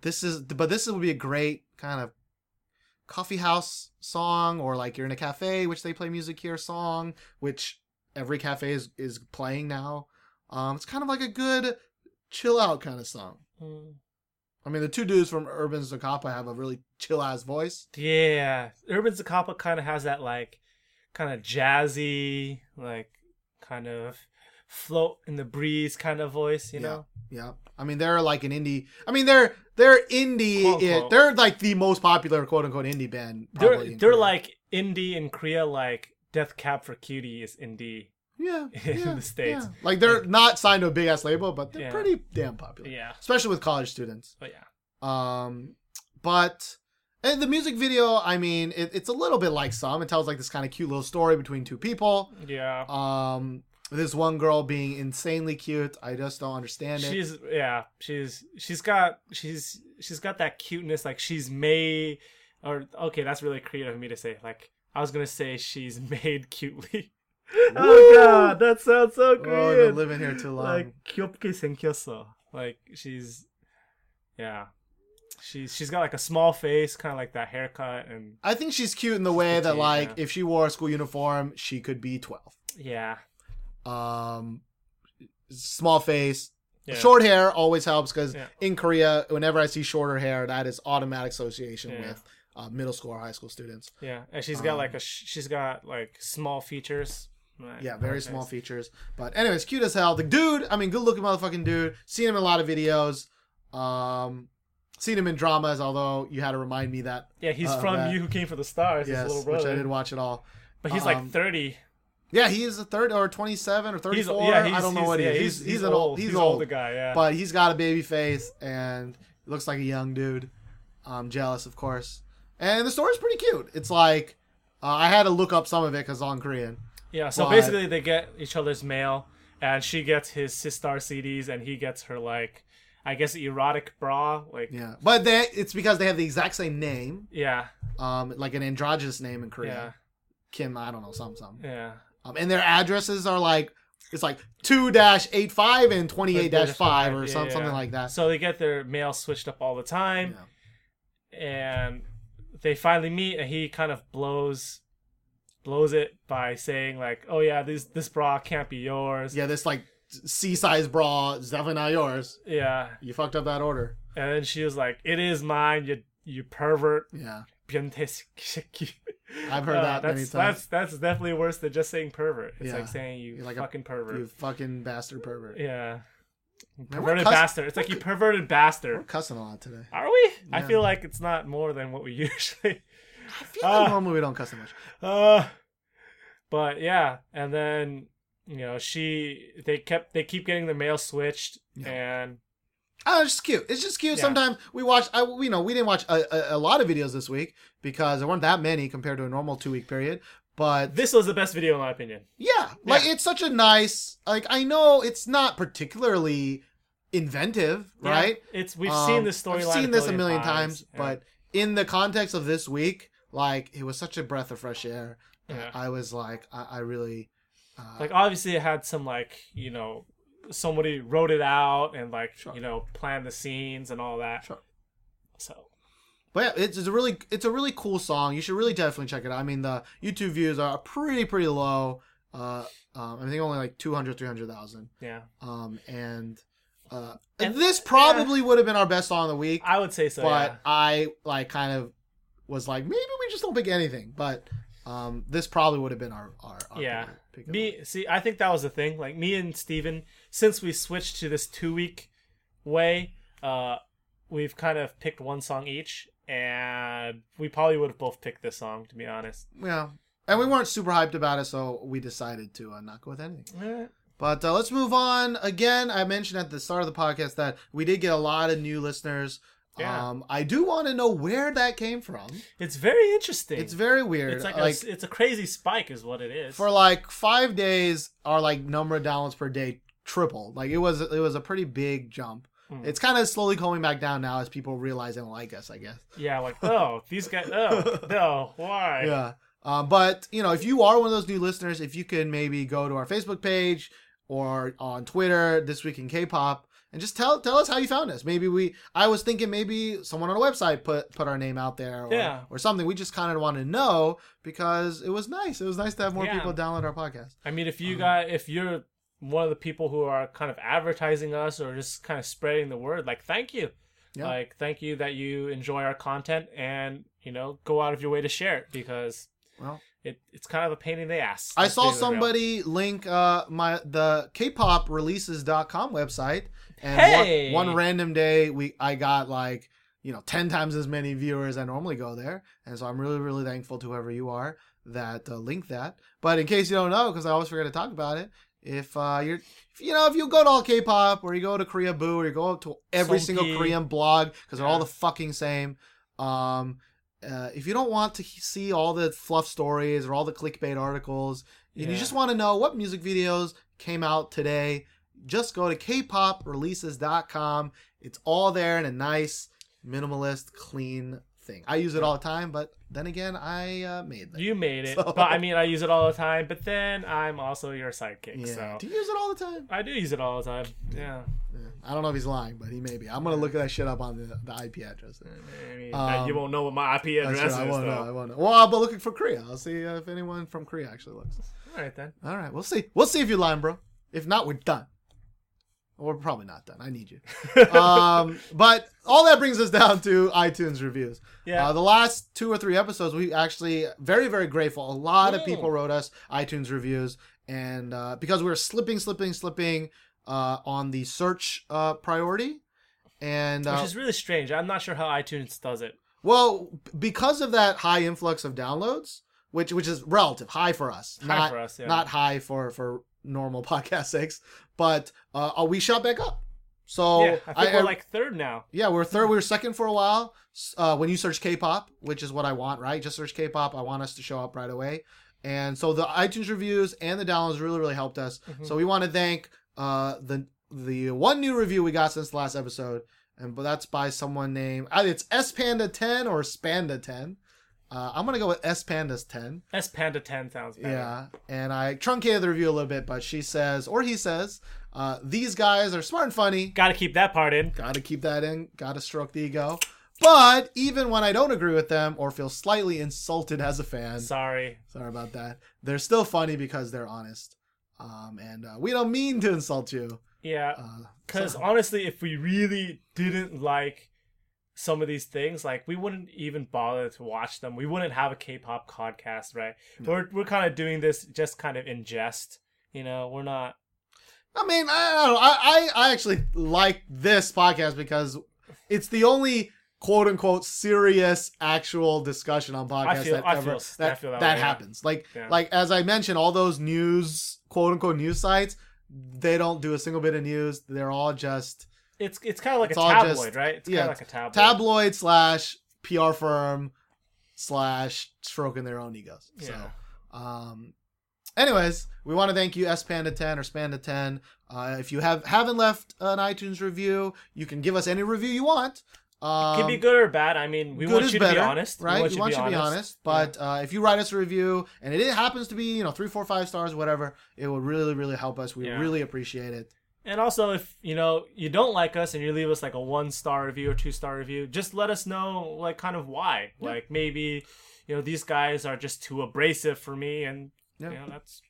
this is but this would be a great kind of coffee house song or like you're in a cafe which they play music here song which every cafe is is playing now um it's kind of like a good chill out kind of song Mm. i mean the two dudes from urban zakapa have a really chill ass voice Yeah, Urban Zakapa kind of has that like, kind of jazzy, like, kind of float in the breeze kind of voice. You Yeah. know. yeah i mean they're like an indie i mean they're they're indie Quote, it- quote. they're like the most popular quote unquote indie band They're they're like indie in Korea, like Death Cab for Cutie is indie. yeah, in yeah the States. yeah. like they're not signed to a big ass label but they're Yeah. pretty damn popular Yeah, especially with college students but yeah. Um, but and the music video, I mean, it, it's a little bit like some. It tells like this kind of cute little story between two people. Yeah. Um, this one girl being insanely cute. I just don't understand it. She's yeah, she's she's got she's she's got that cuteness like she's made or okay, that's really creative of me to say. Like I was gonna say she's made cutely. oh god, that sounds so good. Oh, I've been living here too long. Like kyopke senkyoso. Like she's yeah. She's she's got like a small face, kind of like that haircut, and I think she's cute in the way that like yeah. if she wore a school uniform, she could be twelve. Yeah, um, small face, yeah short hair always helps because Yeah. in Korea, whenever I see shorter hair, that is automatic association Yeah. with uh, middle school or high school students. yeah and she's got Um, like a sh- she's got like small features Right, Yeah, very small features. But anyways, cute as hell. The dude, I mean, good looking motherfucking dude. Seen him in a lot of videos. Um, seen him in dramas. Although you had to remind me that. Yeah, he's uh, from that- You Who Came for the Stars. Yes, his little which. I didn't watch at all. But he's Um, like thirty. Yeah, he is a third or twenty-seven or thirty-four. yeah. He's, I don't know what he yeah, is. He's, He's, he's, an old. He's, an old. older guy. Yeah. but he's got a baby face and looks like a young dude. I'm jealous, of course. And the story's pretty cute. It's like uh, I had to look up some of it because on Korean. yeah. So but- basically, they get each other's mail, and she gets his Sistar CDs, and he gets her like, I guess, erotic bra. Like, yeah, Yeah, but they, it's because they have the exact same name, yeah, um, like an androgynous name in Korea. yeah, Kim, I don't know, some some. yeah. Um, and their addresses are like it's like two dash eight five and twenty eight dash five or Yeah, some, yeah. something like that. So they get their mail switched up all the time, and they finally meet, and he kind of blows blows it by saying like, "Oh yeah, this this bra can't be yours." Yeah, this like C size bra is definitely not yours. yeah. You fucked up that order. And then she was like, "It is mine, you you pervert." Yeah. I've heard that many that's, times. That's that's definitely worse than just saying pervert. It's Yeah. like saying you You're like a- fucking pervert. You fucking bastard pervert. Yeah. Perverted cuss- bastard. It's like you perverted bastard. We're cussing a lot today. Are we? I feel like it's not more than what we usually. I feel like Ah. normally we don't cuss that much. Uh, but yeah, and then you know she they kept they keep getting the mail switched and Oh, it's just cute. It's just cute. Yeah. Sometimes we watch. I we know we didn't watch a, a, a lot of videos this week because there weren't that many compared to a normal two week period. But this was the best video in my opinion. yeah, like Yeah. it's such a nice. Like I know it's not particularly inventive, Yeah, right? It's we've Um, seen this storyline. Seen this a million times, yeah. but in the context of this week, like it was such a breath of fresh air. I was like, I, I really. Uh, like obviously it had some like you know somebody wrote it out and like Sure. you know planned the scenes and all that. Sure. So But yeah, it's, it's a really it's a really cool song. You should really definitely check it out. I mean, the YouTube views are pretty pretty low. Uh, um, I think only like 200, 300,000. yeah, Um, and uh, And- this probably would have been our best song of the week. I would say so. but yeah. I like kind of was like maybe we just don't pick anything. But um, this probably would have been our our, our Yeah. pick, pick of the Me see, I think that was the thing. Like me and Steven, since we switched to this two week way, uh, we've kind of picked one song each, and we probably would have both picked this song to be honest. Yeah, and we weren't super hyped about it, so we decided to uh, not go with anything. But uh, let's move on. Again, I mentioned at the start of the podcast that we did get a lot of new listeners. Yeah. Um, I do want to know where that came from. It's very interesting. It's very weird. It's like, like a, it's a crazy spike, is what it is. for like five days, our like number of downloads per day tripled. Like it was it was a pretty big jump. Hmm. It's kind of slowly coming back down now as people realize they don't like us. I guess. yeah, like oh these guys, oh no, why? Yeah. Um, but you know, if you are one of those new listeners, if you can maybe go to our Facebook page or on Twitter, this week in K-pop, and just tell tell us how you found us. Maybe we, I was thinking maybe someone on a website put put our name out there, or, Yeah. or something. We just kind of want to know because it was nice. It was nice to have more Yeah. people download our podcast. I mean, if you Um, got if you're one of the people who are kind of advertising us or just kind of spreading the word, like thank you, Yeah. like thank you that you enjoy our content and you know go out of your way to share it because Well, it it's kind of a pain in the ass. I saw be real. somebody link uh my the kpopreleases.com website and Hey! one, one random day we I got like you know 10 times as many viewers I normally go there. And so I'm really really thankful to whoever you are that uh, linked that. But in case you don't know because I always forget to talk about it if uh you're if, you know if you go to all K-pop or you go to Koreaboo or you go to every single Korean blog because they're all the fucking same um uh, if you don't want to see all the fluff stories or all the clickbait articles, and you just want to know what music videos came out today, just go to kpopreleases.com. It's all there in a nice, minimalist, clean thing. I use it all the time, but then again, I uh, made them. You made it, So- but I mean, I use it all the time. But then I'm also your sidekick, yeah. so Do you use it all the time? I do use it all the time. Yeah, Yeah. I don't know if he's lying, but he may be. I'm gonna look at that shit up on the, the IP address. I mean, Um, you won't know what my IP address right, I is, won't know. I won't know. Well, I'll be looking for Korea. I'll see if anyone from Korea actually looks. All right then. All right, we'll see. We'll see if you're lying, bro. If not, we're done. We're probably not done. I need you. um, but all that brings us down to iTunes reviews. Yeah. Uh, the last two or three episodes, we actually very, very grateful. A lot of Mm. people wrote us iTunes reviews, and uh, because we were slipping, slipping, slipping uh, on the search uh, priority, and uh, Which is really strange. I'm not sure how iTunes does it. well, because of that high influx of downloads, which which is relative, high for us, High not for us, yeah. not high for for normal podcast sakes, but uh, uh, we shot back up. So yeah, I think I- we're I- like third now. yeah, we're third. We were second for a while. Uh, when you search K-pop, which is what I want, right? Just search K-pop. I want us to show up right away. And so the iTunes reviews and the downloads really, really helped us. Mhm. So we want to thank uh, the the one new review we got since the last episode, and but that's by someone named it's S Panda Ten or Spanda Ten. Uh, I'm gonna go with S Panda's ten. S Panda 10 sounds better. Yeah, and I truncated the review a little bit, but she says, or he says, uh, these guys are smart and funny. Got to keep that part in. Got to keep that in. Got to stroke the ego. But even when I don't agree with them or feel slightly insulted as a fan, Sorry. sorry about that, they're still funny because they're honest. Um, and uh, we don't mean to insult you. Yeah. Uh, Because so- honestly, if we really didn't like some of these things, like we wouldn't even bother to watch them. We wouldn't have a K-pop podcast, right? We're we're kind of doing this just kind of in jest. You know, we're not. I mean, I, I don't know. I, I, I actually like this podcast because it's the only quote unquote serious actual discussion on podcasts feel- that I ever feel- that, that, that way, yeah. happens. Like Yeah. like as I mentioned, all those news quote unquote news sites, they don't do a single bit of news. They're all just It's it's kind of like It's a tabloid, just- right? It's yeah, kind of like a tabloid. tabloid slash PR firm slash stroking their own egos. Yeah. So, um, anyways, we want to thank you, S Panda Ten or Spanda Ten. Uh, if you have haven't left an iTunes review, you can give us any review you want. Um, can be good or bad. I mean, we want you to be honest. right? We want We you want to be be honest. But uh, if you write us a review and it happens to be, you know, three, four, five stars, whatever, it would really, really help us. We Yeah. really appreciate it. And also, if you know you don't like us and you leave us like a one star review or two star review, just let us know like kind of why. Like maybe you know these guys are just too abrasive for me, and Yeah. you know that's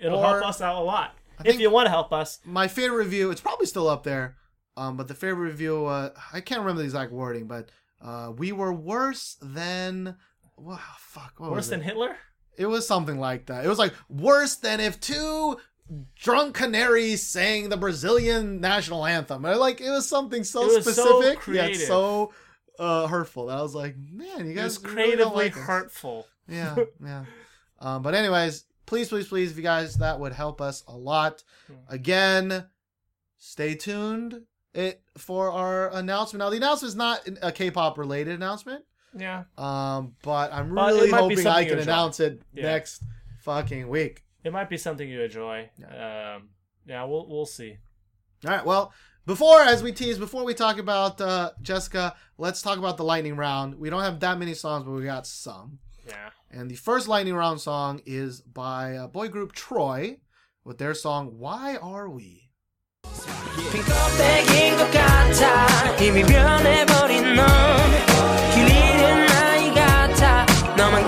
it'll Or- help us out a lot. I If you want to help us, My favorite review, it's probably still up there, um, but the favorite review, uh, I can't remember the exact wording, but uh, we were worse than. Wow, fuck. What worse than it? Hitler. It was something like that. It was like worse than if two drunk canaries sang the Brazilian national anthem. Like it was something so was so specific, yet so uh, hurtful. That I was like, man, you guys was really creatively like hurtful. Yeah, yeah. Um, but anyways, please, please, please, if you guys, that would help us a lot. Hmm. Again, stay tuned it for our announcement. Now, the announcement is not a K-pop related announcement. Yeah, Um, but I'm But really hoping I can announce it Yeah. next fucking week. it might be something you enjoy. Um, yeah, we'll we'll see. All right. Well, before as we tease, before we talk about uh, Jessica, let's talk about the lightning round. We don't have that many songs, but we got some. Yeah. And the first lightning round song is by uh, boy group Troy with their song "Why Are We." 빈 껍데기인 것 같아 이미 변해버린 넌 길이는 나이 같아 너만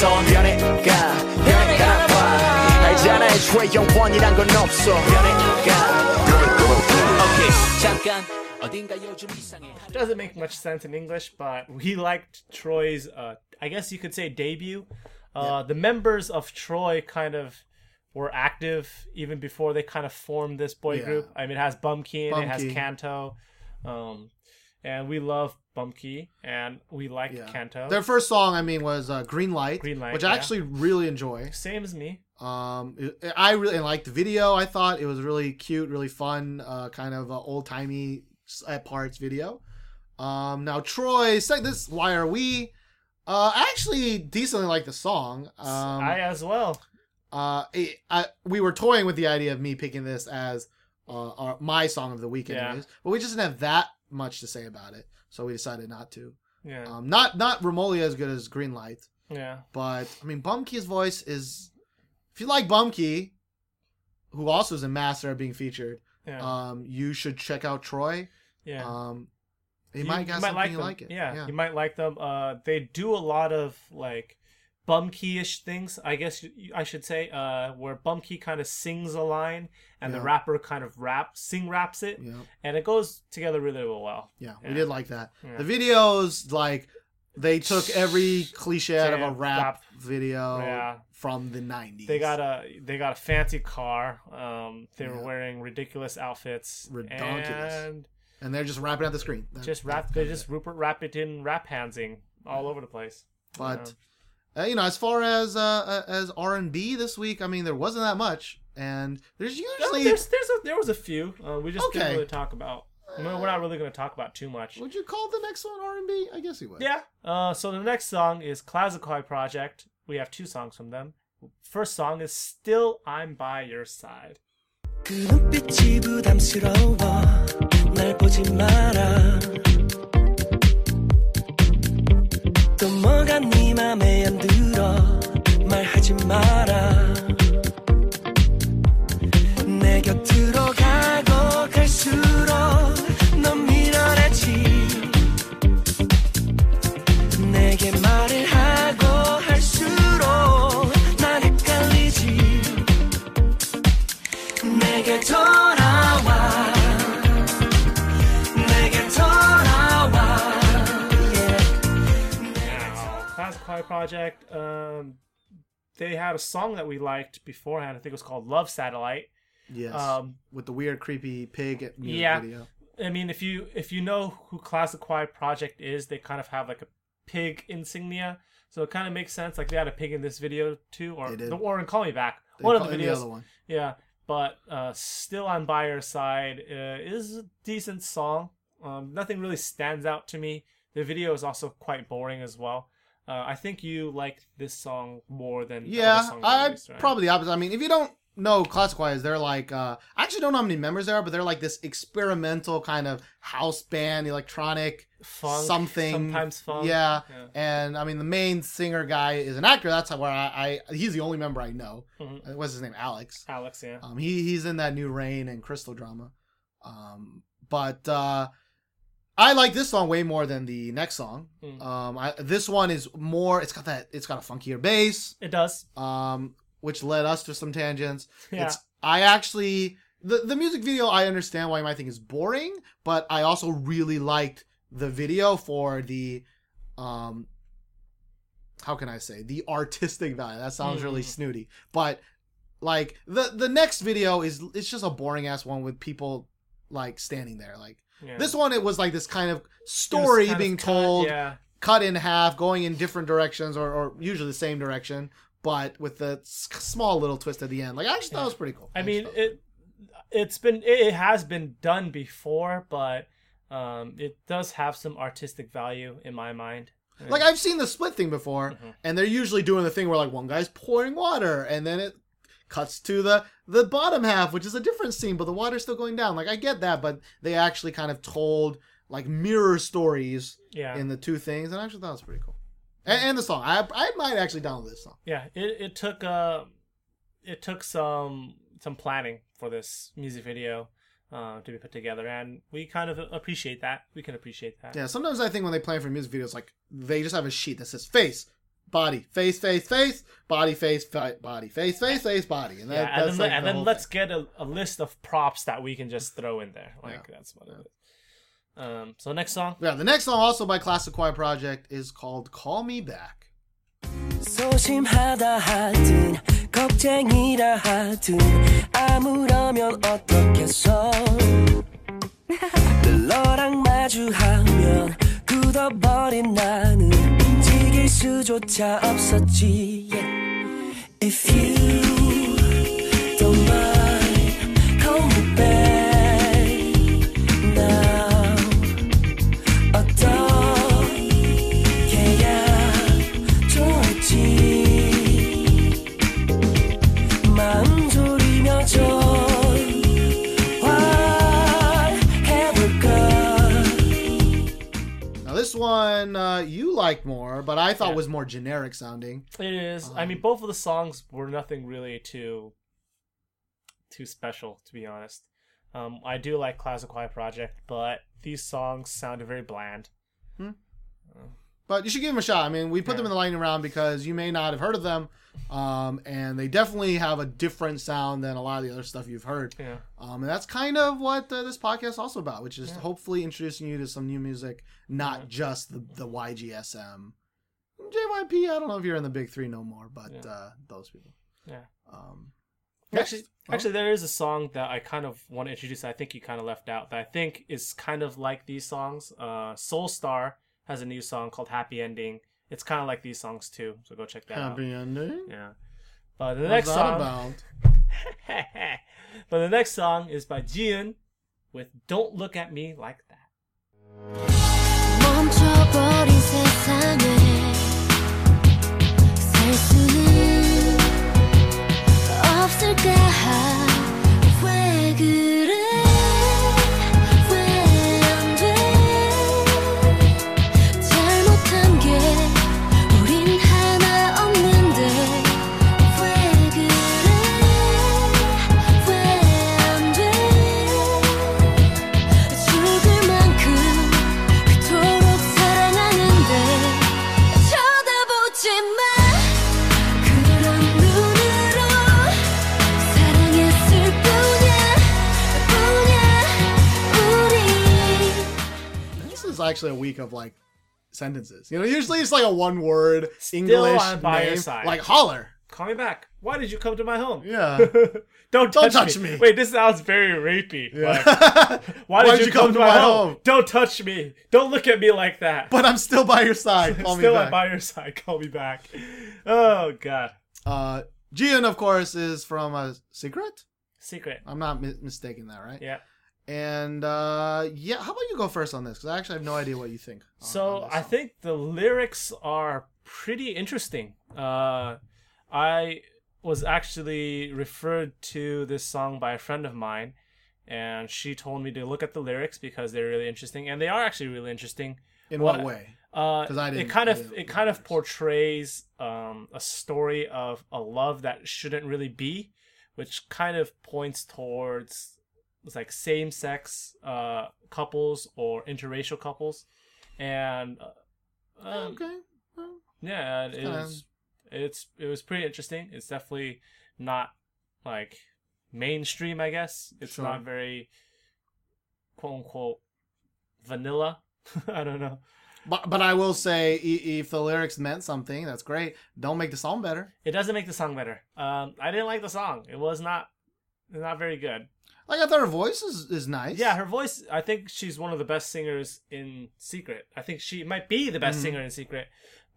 갇힌 두손 변해가 변해가 나와 알잖아 애초에 영원이란 건 없어 변해가 오케이 잠깐 어딘가 요즘 이상해 doesn't make much sense in English, but we liked Troy's, uh, I guess you could say debut. Uh, The members of Troy kind of were active even before they kind of formed this boy Yeah. group. I mean, it has Bumkey and it has Bumkey. Kanto, um, and we love Bumkey and we like Yeah. Kanto. Their first song, I mean, was uh, "Green Light," Green Light, which I yeah. actually really enjoy. Same as me. Um, it- I really liked the video. I thought it was really cute, really fun, uh, kind of uh, old timey at parts video. Um, now Troy said this. Why are we? Uh, I actually decently like the song. Um, I as well. uh, it, I, we were toying with the idea of me picking this as uh, our, my song of the week, Yeah. But we just didn't have that much to say about it, so we decided not to. Yeah. Um, not not remotely as good as Green Light, yeah. but I mean Bumkey's voice is. If you like Bumkey, who also is a master at being featured, Yeah. um, you should check out Troy. yeah. Um, he You- might you you them. like it. Yeah, you might like them. Uh, they do a lot of like bumkey-ish things. I guess I should say. Uh, where bumkey kind of sings a line and the rapper kind of rap sing raps it, yeah, and it goes together really well. yeah, Yeah. we did like that. Yeah. The videos, like, they took every cliche out of a rap, rap. video Yeah. from the '90s. They got a they got a fancy car. Um, they were wearing ridiculous outfits. Redonkulous. And and they're just rapping at the screen. That- just rap. They just it. Rupert Rapitin rap handsing all over the place. But uh, you know, as far as uh, uh, as R and B this week, I mean, there wasn't that much. and there's No, usually there's, there's a, there was a few. Uh, we just Okay. didn't really talk about. I mean, we're not really going to talk about too much. would you call the next one R&B? I guess you would. Yeah. Uh, so the next song is Clazziquai Project. We have two songs from them. First song is Still I'm by Your Side. 그 또 뭐가 네 맘에 안 들어? 말하지 마라. 내 곁으로 가 Project. Um, they had a song that we liked beforehand. I think it was called Love Satellite. Yes. Um, with the weird creepy pig music Yeah. video. I mean, if you if you know who Clazziquai Project is, they kind of have like a pig insignia, so it kind of makes sense. Like they had a pig in this video too, or the Warren Call Me Back, They one of the videos. other one. Yeah, but uh, still on your side uh, is a decent song. Um, nothing really stands out to me. The video is also quite boring as well. Uh, I think you like this song more than the Yeah, I released, right? probably the opposite. I mean, if you don't know Clazziquai, they're like uh I actually don't know how many members there are, but they're like this experimental kind of house band, electronic Funk, something. sometimes funk. Yeah. Yeah. And I mean, the main singer guy is an actor. That's where I, I he's the only member I know. Mhm. Uh, What's his name? Alex. Alex, yeah. Um, he he's in that new Rain and Krystal drama. Um, but uh, I like this song way more than the next song. Mm. Um, I, this one is more. It's got that. It's got a funkier bass. It does. Um, which led us to some tangents. Yeah. It's I actually the the music video. I understand why you might think is boring, but I also really liked the video for the um how can I say the artistic value. That sounds really Mhm. snooty, but like the the next video is it's just a boring ass one with people like standing there. Like yeah. this one, it was like this kind of story kind of being cut, told Yeah. cut in half, going in different directions, or, or usually the same direction, but with the s- small little twist at the end. Like I actually thought it was pretty cool. I mean, actually it it's been it, has been done before, but um, it does have some artistic value in my mind. like I've seen the split thing before, Mhm. and they're usually doing the thing where like one guy's pouring water, and then it cuts to the the bottom half, which is a different scene, but the water's still going down. Like I get that, but they actually kind of told like mirror stories yeah, in the two things, and I actually thought it was pretty cool. And, and the song, I I might actually download this song. yeah. It it took uh, it took some some planning for this music video uh, to be put together, and we kind of appreciate that. We can appreciate that. Yeah, sometimes I think when they plan for music videos, like they just have a sheet that says face, body, face, face, face, body, face, fi- body, face, face, face, body, and that, yeah, and that's then, like and the then let's thing. get a, a, list of props that we can just throw in there. Like yeah. that's what it is. Um, so next song. Yeah, the next song also by Clazziquai Project is called "Call Me Back." 소심하다 하든 걱정이라 하든 어떻겠어 너랑 마주하면 굳어버린 나는 수조차 없었지 yeah. If you one uh, you like more, but I thought Yeah. was more generic sounding. It is. I mean, Um, both of the songs were nothing really too too special, to be honest. Um, I do like Clazziquai Project, but these songs sounded very bland. But you should give them a shot. I mean, we put them in the lightning round because you may not have heard of them, um, and they definitely have a different sound than a lot of the other stuff you've heard. Yeah, Um, and that's kind of what uh, this podcast is also about, which is Yeah. hopefully introducing you to some new music, not Yeah. just the, the YGSM. JYP, I don't know if you're in the big three no more, but Yeah. uh, those people. Yeah. Um, actually, oh, actually, there is a song that I kind of want to introduce. I think you kind of left out. That I think is kind of like these songs. Uh, Soul Star has a new song called Happy Ending. It's kind of like these songs too. So go check that out. happy ending. Yeah, but the What's next song. but the next song is by Jian with Don't Look at Me Like That. Actually a week of like sentences. You know, usually it's like a one word Still English on by your name, side. like holler. Call me back. Why did you come to my home? Yeah. Don't Don't touch, touch me. me. Wait, this sounds very rapey. Like, Yeah. why, did, you come, to my home? Don't touch me. Don't look at me like that. but I'm still by your side. Call me Still back. I'm by your side. Call me back. Oh god. Uh, Jieun, of course, is from a secret. Secret. I'm not mi- mistaken that, right? Yeah. And uh, yeah, how about you go first on this? Because I actually have no idea what you think. on- So on I think the lyrics are pretty interesting. Uh, I was actually referred to this song by a friend of mine, and she told me to look at the lyrics because they're really interesting, and they are actually really interesting. in what what- way? Uh, 'Cause I it didn't- It kind of it kind of portrays um, a story of a love that shouldn't really be, which kind of points towards it's like same sex uh, couples or interracial couples, and uh, um, okay. well, yeah, it was it's it was pretty interesting. It's definitely not like mainstream, I guess. It's Sure. not very quote unquote vanilla. I don't know. But but I will say, if the lyrics meant something, that's great. Don't make the song better. It doesn't make the song better. Um, I didn't like the song. It was not not very good. Like I thought her voice is, is nice. Yeah, her voice. I think she's one of the best singers in Secret. I think she might be the best Mhm. singer in Secret,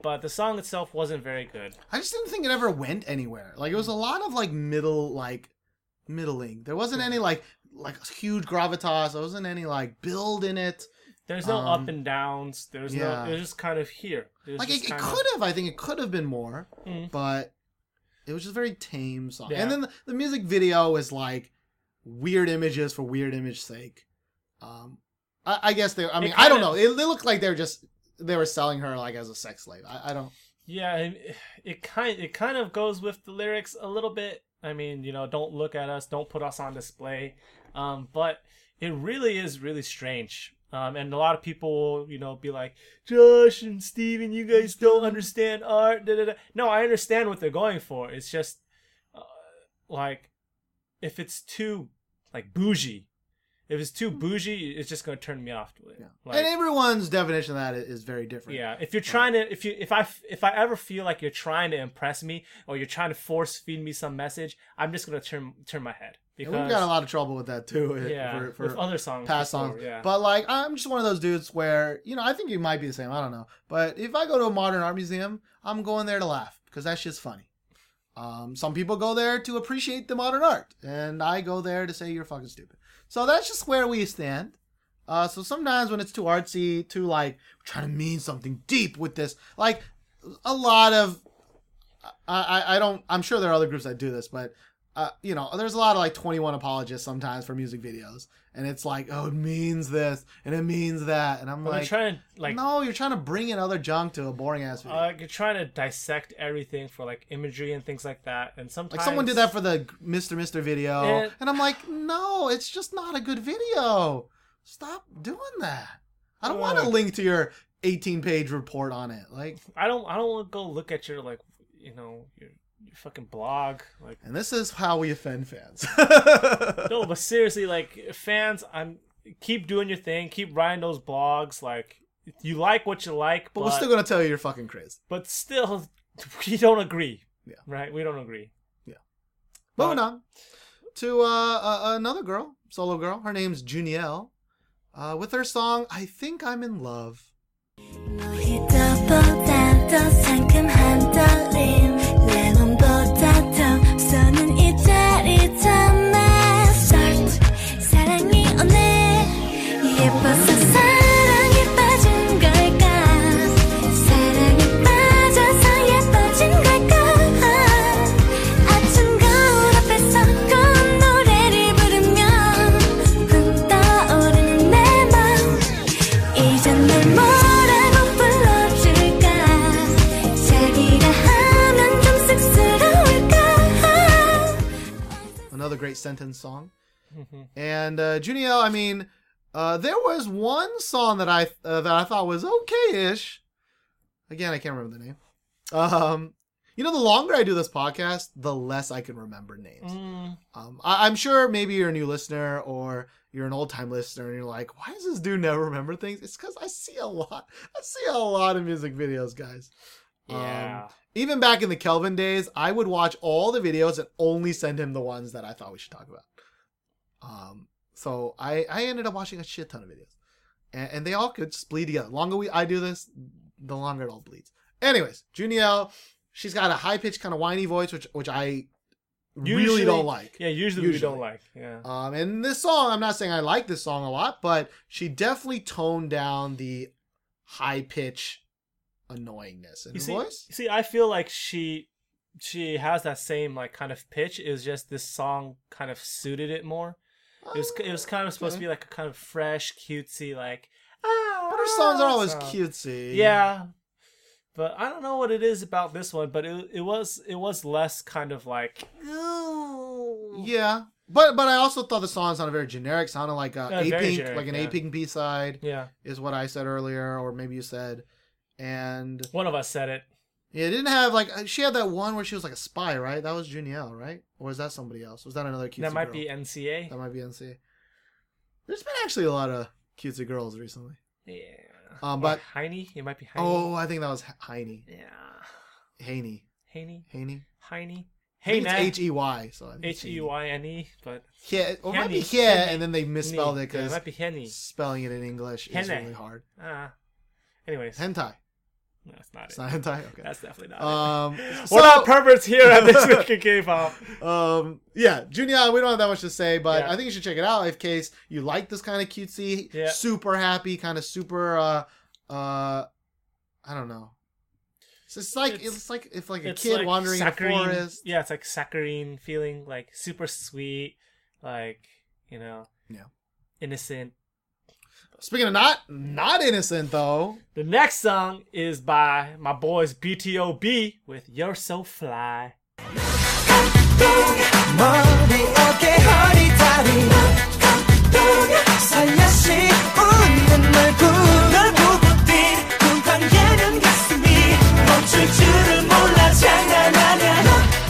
but the song itself wasn't very good. I just didn't think it ever went anywhere. Like it was a lot of like middle, like middling. There wasn't any like like huge gravitas. There wasn't any like build in it. There's no Um, up and downs. There's yeah. no. It was just kind of here. It Like it, it could have. I think it could have been more, Mhm. but it was just a very tame song. Yeah. And then the, the music video is like weird images for weird image sake. Um, I, I guess they. I mean, I don't know. It, it looked like they were just they were selling her like as a sex slave. I, I don't. Yeah, it, it kind it kind of goes with the lyrics a little bit. I mean, you know, don't look at us, don't put us on display. Um, but it really is really strange. Um, and a lot of people you know, be like, Josh and Steven, you guys don't understand art. Da, da, da. No, I understand what they're going for. It's just uh, like if it's too like bougie, if it's too hmm. bougie, it's just gonna turn me off to it. Yeah. Like, and everyone's definition of that is, is very different. yeah, if you're trying to, if you, if I, if I ever feel like you're trying to impress me or you're trying to force feed me some message, I'm just gonna turn turn my head And because we've got a lot of trouble with that too. yeah, for, for with other songs, past before, songs. yeah. But like, I'm just one of those dudes where you know I think you might be the same. I don't know. But if I go to a modern art museum, I'm going there to laugh because that shit's funny. Um, some people go there to appreciate the modern art, and I go there to say you're fucking stupid. So that's just where we stand. Uh, so sometimes when it's too artsy, too like trying to mean something deep with this, like a lot of, I, I, I don't, I'm sure there are other groups that do this, but uh, you know, there's a lot of like 2NE1 apologists sometimes for music videos, and it's like, oh, it means this and it means that, and I'm like, trying to like, no, you're trying to bring in other junk to a boring ass video. uh, you're trying to dissect everything for like imagery and things like that, and sometimes like someone did that for the Mr. Mr. video, And- and I'm like, no, it's just not a good video. Stop doing that. I don't want to link to your 18 page report on it. Like, I don't, I don't want to go look at your like, you know, your, your fucking blog, like. and this is how we offend fans. no, but seriously, like fans, I'm keep doing your thing, keep writing those blogs. Like you like what you like, but but we're still gonna tell you you're fucking crazy. but still, we don't agree. Yeah. Right. We don't agree. Moving But- on to uh, uh, another girl, solo girl. Her name's Junielle. Uh, with her song "I Think I'm in Love." 너희들보다 더 상큼한 떨림 Straight sentence song. Mhm. And uh, Juniel, I mean, uh, there was one song that I uh, that I thought was okay-ish. Again, I can't remember the name. Um, you know, the longer I do this podcast, the less I can remember names. Mm, Um, I- I'm sure maybe you're a new listener or you're an old time listener and you're like, why does this dude never remember things? It's because I see a lot. I see a lot of music videos, guys. Um, yeah. even back in the Kelvin days, I would watch all the videos and only send him the ones that I thought we should talk about. Um, so I, I ended up watching a shit ton of videos, and, and they all could just bleed together. The longer we I do this, the longer it all bleeds. Anyways, Juniel, she's got a high pitched kind of whiny voice, which which I really don't like. yeah. Usually, we usually. don't like. Yeah. Um, and this song, I'm not saying I like this song a lot, but she definitely toned down the high pitch annoyingness in You her see, voice. see, I feel like she she has that same like kind of pitch. It was just this song kind of suited it more. It was it was kind of supposed to be like a kind of fresh, cutesy, like. Ah, But her songs are always song. cutesy. Yeah, but I don't know what it is about this one. But it it was it was less kind of like. Yeah. But but I also thought the song sounded very generic. Sounded like a Yeah, a pink, generic, like an yeah. A Pink B side Yeah, is what I said earlier, or maybe you said. And one of us said it. yeah, it didn't have like uh, she had that one where she was like a spy, right? That was Juniel, right? Or was that somebody else? Was that another cutesy that might girl? be NCA. That might be NC. There's been actually a lot of cutesy girls recently. Yeah. Um, Or but- Heine, it might be Heine. Oh, I think that was Heine. yeah, Haney. Heine, Haney. Heine. Hey, it's H E Y. So I think it's H E Y N E, but Yeah, or it might be yeah, and then they misspelled it Yeah, because it might be Henny. spelling it in English is really hard. Ah. Anyways, Hentai. No, that's not It's it. not hentai. Okay. That's definitely not Um, it. so, We're not perverts here at this Wicked K-pop. um, yeah, Junia, we don't have that much to say, but Yeah. I think you should check it out in case you like this kind of cutesy, Yeah. super happy, kind of super, uh, uh, I don't know. It's like it's, It's- like if like a kid like wandering in a forest. Yeah, it's like saccharine feeling, like super sweet, like you know, Yeah. innocent. Speaking of not not innocent though, The next song is by my boys BTOB with "You're So Fly." 머리 어깨 허리 다리 살며시 웃는 얼굴 널 보고 뛴 쿵쾅 얘는 가슴이 멈출 줄을 몰라 장난하냐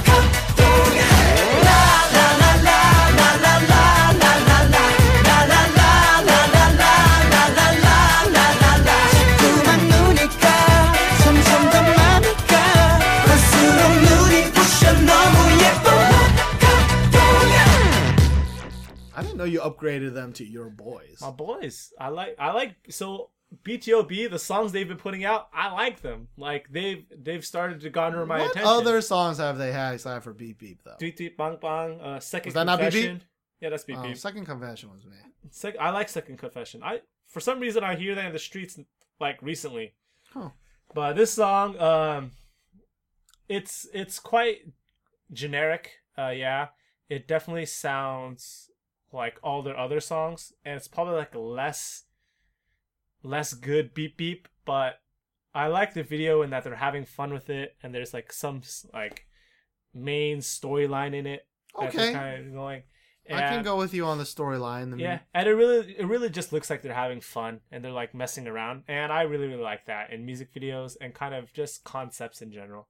Know you upgraded them to your boys. My boys, I like, I like. So BTOB, the songs they've been putting out, I like them. Like they've they've started to garner my what attention. other songs have they had aside for Beep Beep though? Tweet Tweet Bang Bang, uh, Second Was that not Beep Beep? Confession. Yeah, that's Beep Oh, Beep. second confession was me. Sec- I like Second Confession. I for some reason I hear that in the streets like recently. Huh. But this song, um, it's it's quite generic. Uh, yeah, it definitely sounds like all their other songs, and it's probably like less less good beep beep. But I like the video in that they're having fun with it, and there's like some like main storyline in it. Okay. kind of going. I can go with you on the storyline. yeah, and it really it really just looks like they're having fun and they're like messing around, and I really really like that in music videos and kind of just concepts in general.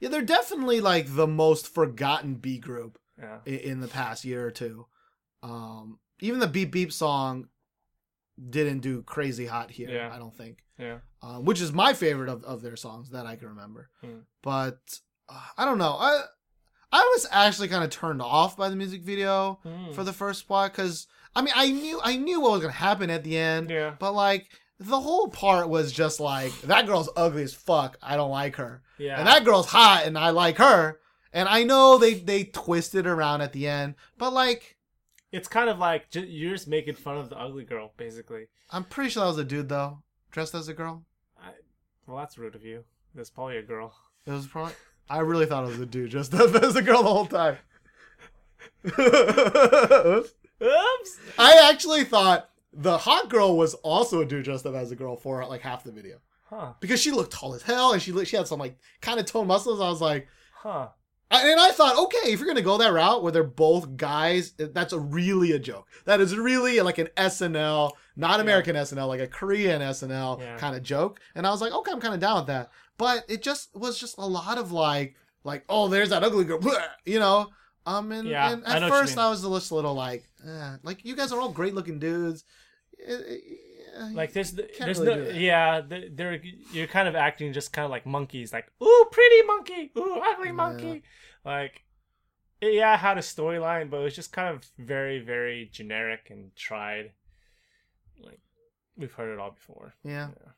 Yeah, they're definitely like the most forgotten B group Yeah, in the past year or two. Um, even the Beep Beep song didn't do crazy hot here. Yeah. I don't think, yeah, um, which is my favorite of, of their songs that I can remember. Hmm. But uh, I don't know. I I was actually kind of turned off by the music video Mm. for the first spot because I mean I knew I knew what was gonna happen at the end. yeah, But like the whole part was just like that girl's ugly as fuck. I don't like her. yeah. And that girl's hot and I like her. And I know they they twisted around at the end, but like it's kind of like you're just making fun of the ugly girl, basically. I'm pretty sure that was a dude though, dressed as a girl. I, well, that's rude of you. That's probably a girl. It was probably I really thought it was a dude dressed up as a girl the whole time. Oops. I actually thought the hot girl was also a dude dressed up as a girl for like half the video Huh. because she looked tall as hell and she she had some like kind of toned muscles. I was like, Huh. I- and I thought, okay, if you're gonna go that route where they're both guys, that's a really a joke. That is really like an SNL, not American SNL, like a Korean SNL Yeah. kind of joke. And I was like, okay, I'm kind of down with that. But it just was just a lot of like, like, oh, there's that ugly girl, you know. Um, and, Yeah, and I at you first. I was just a little like, eh, like you guys are all great looking dudes. Eh, Like there's the, there's really no yeah th- they're you're kind of acting just kind of like monkeys like ooh pretty monkey! Ooh ugly monkey! Like yeah it had a storyline but it was just kind of very very generic and tried. Like we've heard it all before. Yeah. Yeah.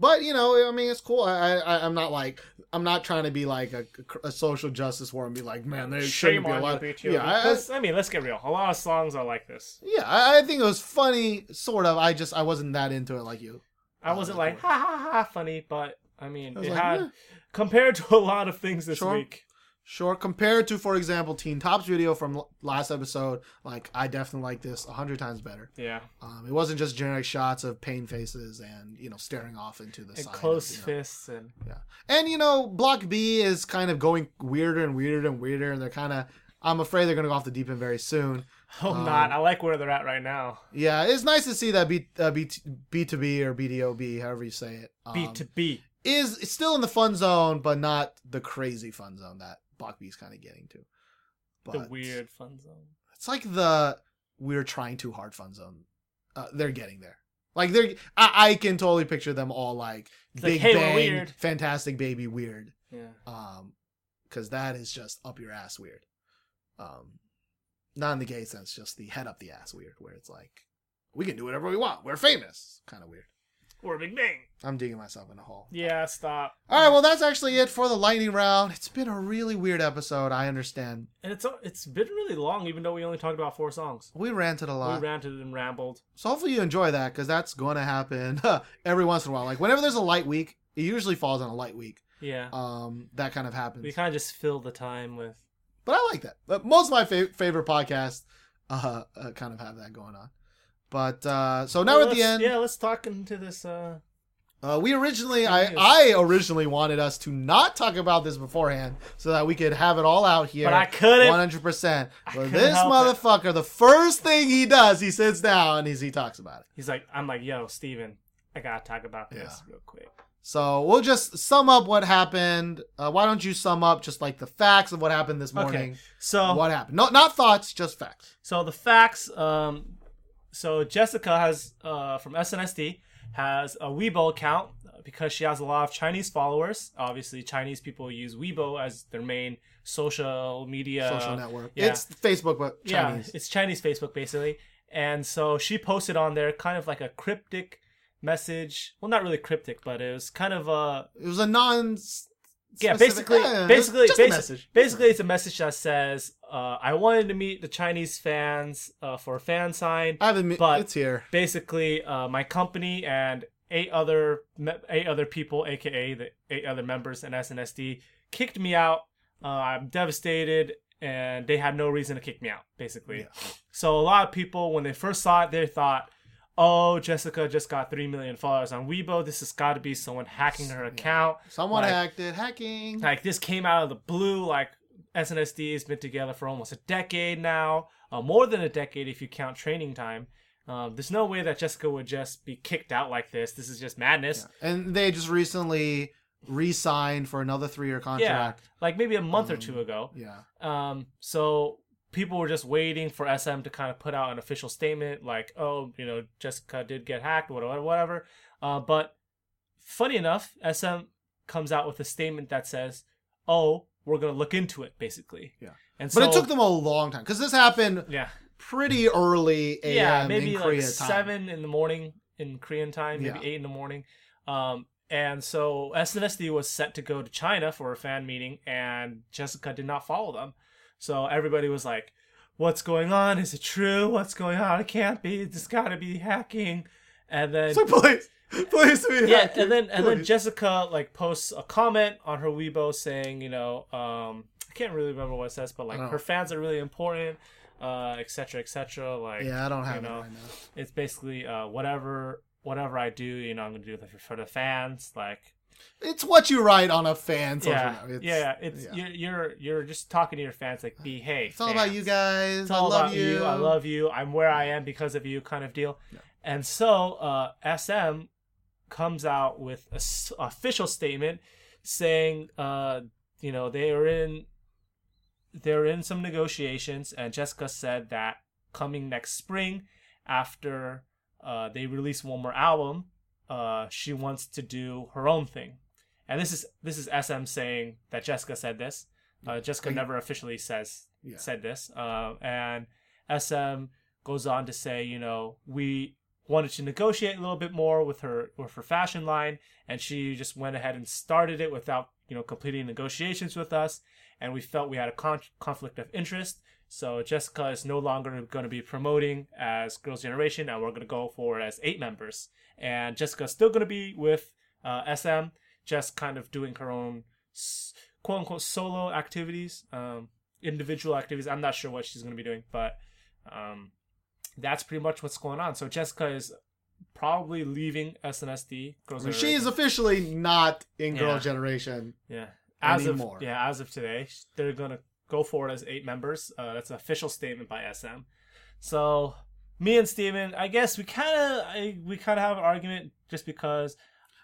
But you know, I mean, it's cool. I, I I'm not like I'm not trying to be like a, a social justice war and be like, man, there shouldn't shame be a lot. you Of, BTO yeah, I, I, mean let's get real a lot of songs are like this yeah, I, I think it was funny, sort of. I just I wasn't that into it like you. I wasn't that's like ha ha ha funny but I mean I it like, had eh. compared to a lot of things this Sure. week Sure, compared to, for example, Teen Top's video from last episode, like I definitely like this a hundred times better. yeah Um, it wasn't just generic shots of pain faces and you know staring off into the and side. of, close you know. fists and yeah. And you know, Block B is kind of going weirder and weirder and weirder, and they're kind of. I'm afraid they're going to go off the deep end very soon. hope Um, not I like where they're at right now Yeah, it's nice to see that B uh, B B two B or BDOB, however you say it, um, B to B. is still in the fun zone, but not the crazy fun zone that Block B is kind of getting to. But The weird fun zone. It's like the we're trying too hard fun zone. Uh, they're getting there. Like they're, I, I can totally picture them all like It's like, Big "Hey, Bang, weird." Fantastic Baby, weird. Yeah. Um, because that is just up your ass weird. Um, not in the gay sense, just the head up the ass weird, where it's like we can do whatever we want. We're famous. Kind of weird. Or Big Bang. I'm digging myself in a hole. Yeah, stop. All right, well that's actually it for the lightning round. It's been a really weird episode. I understand. And it's it's been really long, even though we only talked about four songs. We ranted a lot. We ranted and rambled. So hopefully you enjoy that because that's going to happen every once in a while. Like whenever there's a light week, it usually falls on a light week. Yeah. Um, that kind of happens. we kind of just fill the time with. but I like that. But most of my fa- favorite podcasts uh, uh, kind of have that going on. But uh, so now Well, at the end, Yeah, let's talk into this. Uh, uh, we originally, I, I originally wanted us to not talk about this beforehand so that we could have it all out here. but I couldn't. 100%. But this help it. motherfucker, the first thing he does, he sits down and he's, he talks about it. He's like, I'm like, yo, Steven, I gotta talk about this Yeah. real quick. So we'll just sum up what happened. Uh, why don't you sum up just like the facts of what happened this morning? Okay. So What happened? No, not thoughts, just facts. So the facts. Um, so Jessica has uh, from SNSD has a Weibo account uh, because she has a lot of Chinese followers. Obviously, Chinese people use Weibo as their main social media Social network. yeah. It's Facebook, but Yeah, it's Chinese Facebook basically. And so she posted on there kind of like a cryptic message. Well, not really cryptic, but it was kind of a it was a non. yeah, basically, yeah, basically, a basically, it's a message that says, uh, "I wanted to meet the Chinese fans uh, for a fan sign. I haven't. met- but- it's here. Basically, uh, my company and eight other eight other people, aka the eight other members in SNSD, kicked me out. Uh, I'm devastated, and they had no reason to kick me out. Basically, Yeah. so a lot of people, when they first saw it, they thought." Oh, Jessica just got three million followers on Weibo. This has got to be someone hacking her account. Someone like- hacked it. Hacking. Like this came out of the blue. Like SNSD has been together for almost a decade now, uh, more than a decade if you count training time. Um, there's no way that Jessica would just be kicked out like this. This is just madness. And they just recently re-signed for another three-year Yeah, contract. like maybe a month or Um, two ago. Yeah. Um, so people were just waiting for SM to kind of put out an official statement, like, oh, you know, Jessica did get hacked, whatever, whatever. Uh, but funny enough, SM comes out with a statement that says, oh, we're gonna look into it, basically. Yeah. And But it took them a long time because this happened yeah, pretty early AM yeah, maybe in like Korea time. seven in the morning in Korean time, maybe Yeah. eight in the morning. Um, and so SNSD was set to go to China for a fan meeting, and Jessica did not follow them. So everybody was like, "What's going on? Is it true? What's going on? It can't be. It's got to be hacking." And then please, please be yeah, and then and then. Jessica like posts a comment on her Weibo saying, you know, um, I can't really remember what it says, but like her fans are really important, uh, et cetera, et cetera. Like, yeah, I don't have you it right it's basically uh, whatever whatever I do, you know, I'm gonna do it for the fans. Like, It's what you write on a fan social yeah. It's, yeah, yeah. It's yeah. You're, you're you're just talking to your fans like, be hey, It's all about you guys. It's all I love about you. I love you. I'm where I am because of you, kind of deal. And so uh, SM comes out with a s- official statement saying, uh, you know, they are in they're in some negotiations, and Jessica said that coming next spring, after uh, they release one more album, uh, she wants to do her own thing. And this is this is SM saying that Jessica said this. Uh, Jessica never officially says Yeah. said this. Uh, and SM goes on to say, you know, we wanted to negotiate a little bit more with her with her fashion line, and she just went ahead and started it without you know completing negotiations with us, and we felt we had a con- conflict of interest. So Jessica is no longer going to be promoting as Girls' Generation, and we're going to go for as eight members. And Jessica's still going to be with uh, SM, just kind of doing her own quote unquote solo activities, um, individual activities. I'm not sure what she's going to be doing, but um, that's pretty much what's going on. So Jessica is probably leaving SNSD. Girls' She is officially not in Girl Yeah. Generation. yeah. As anymore. of yeah, as of today, they're gonna go forward as eight members. Uh, that's an official statement by SM. So me and Steven, I guess we kind of we kind of have an argument just because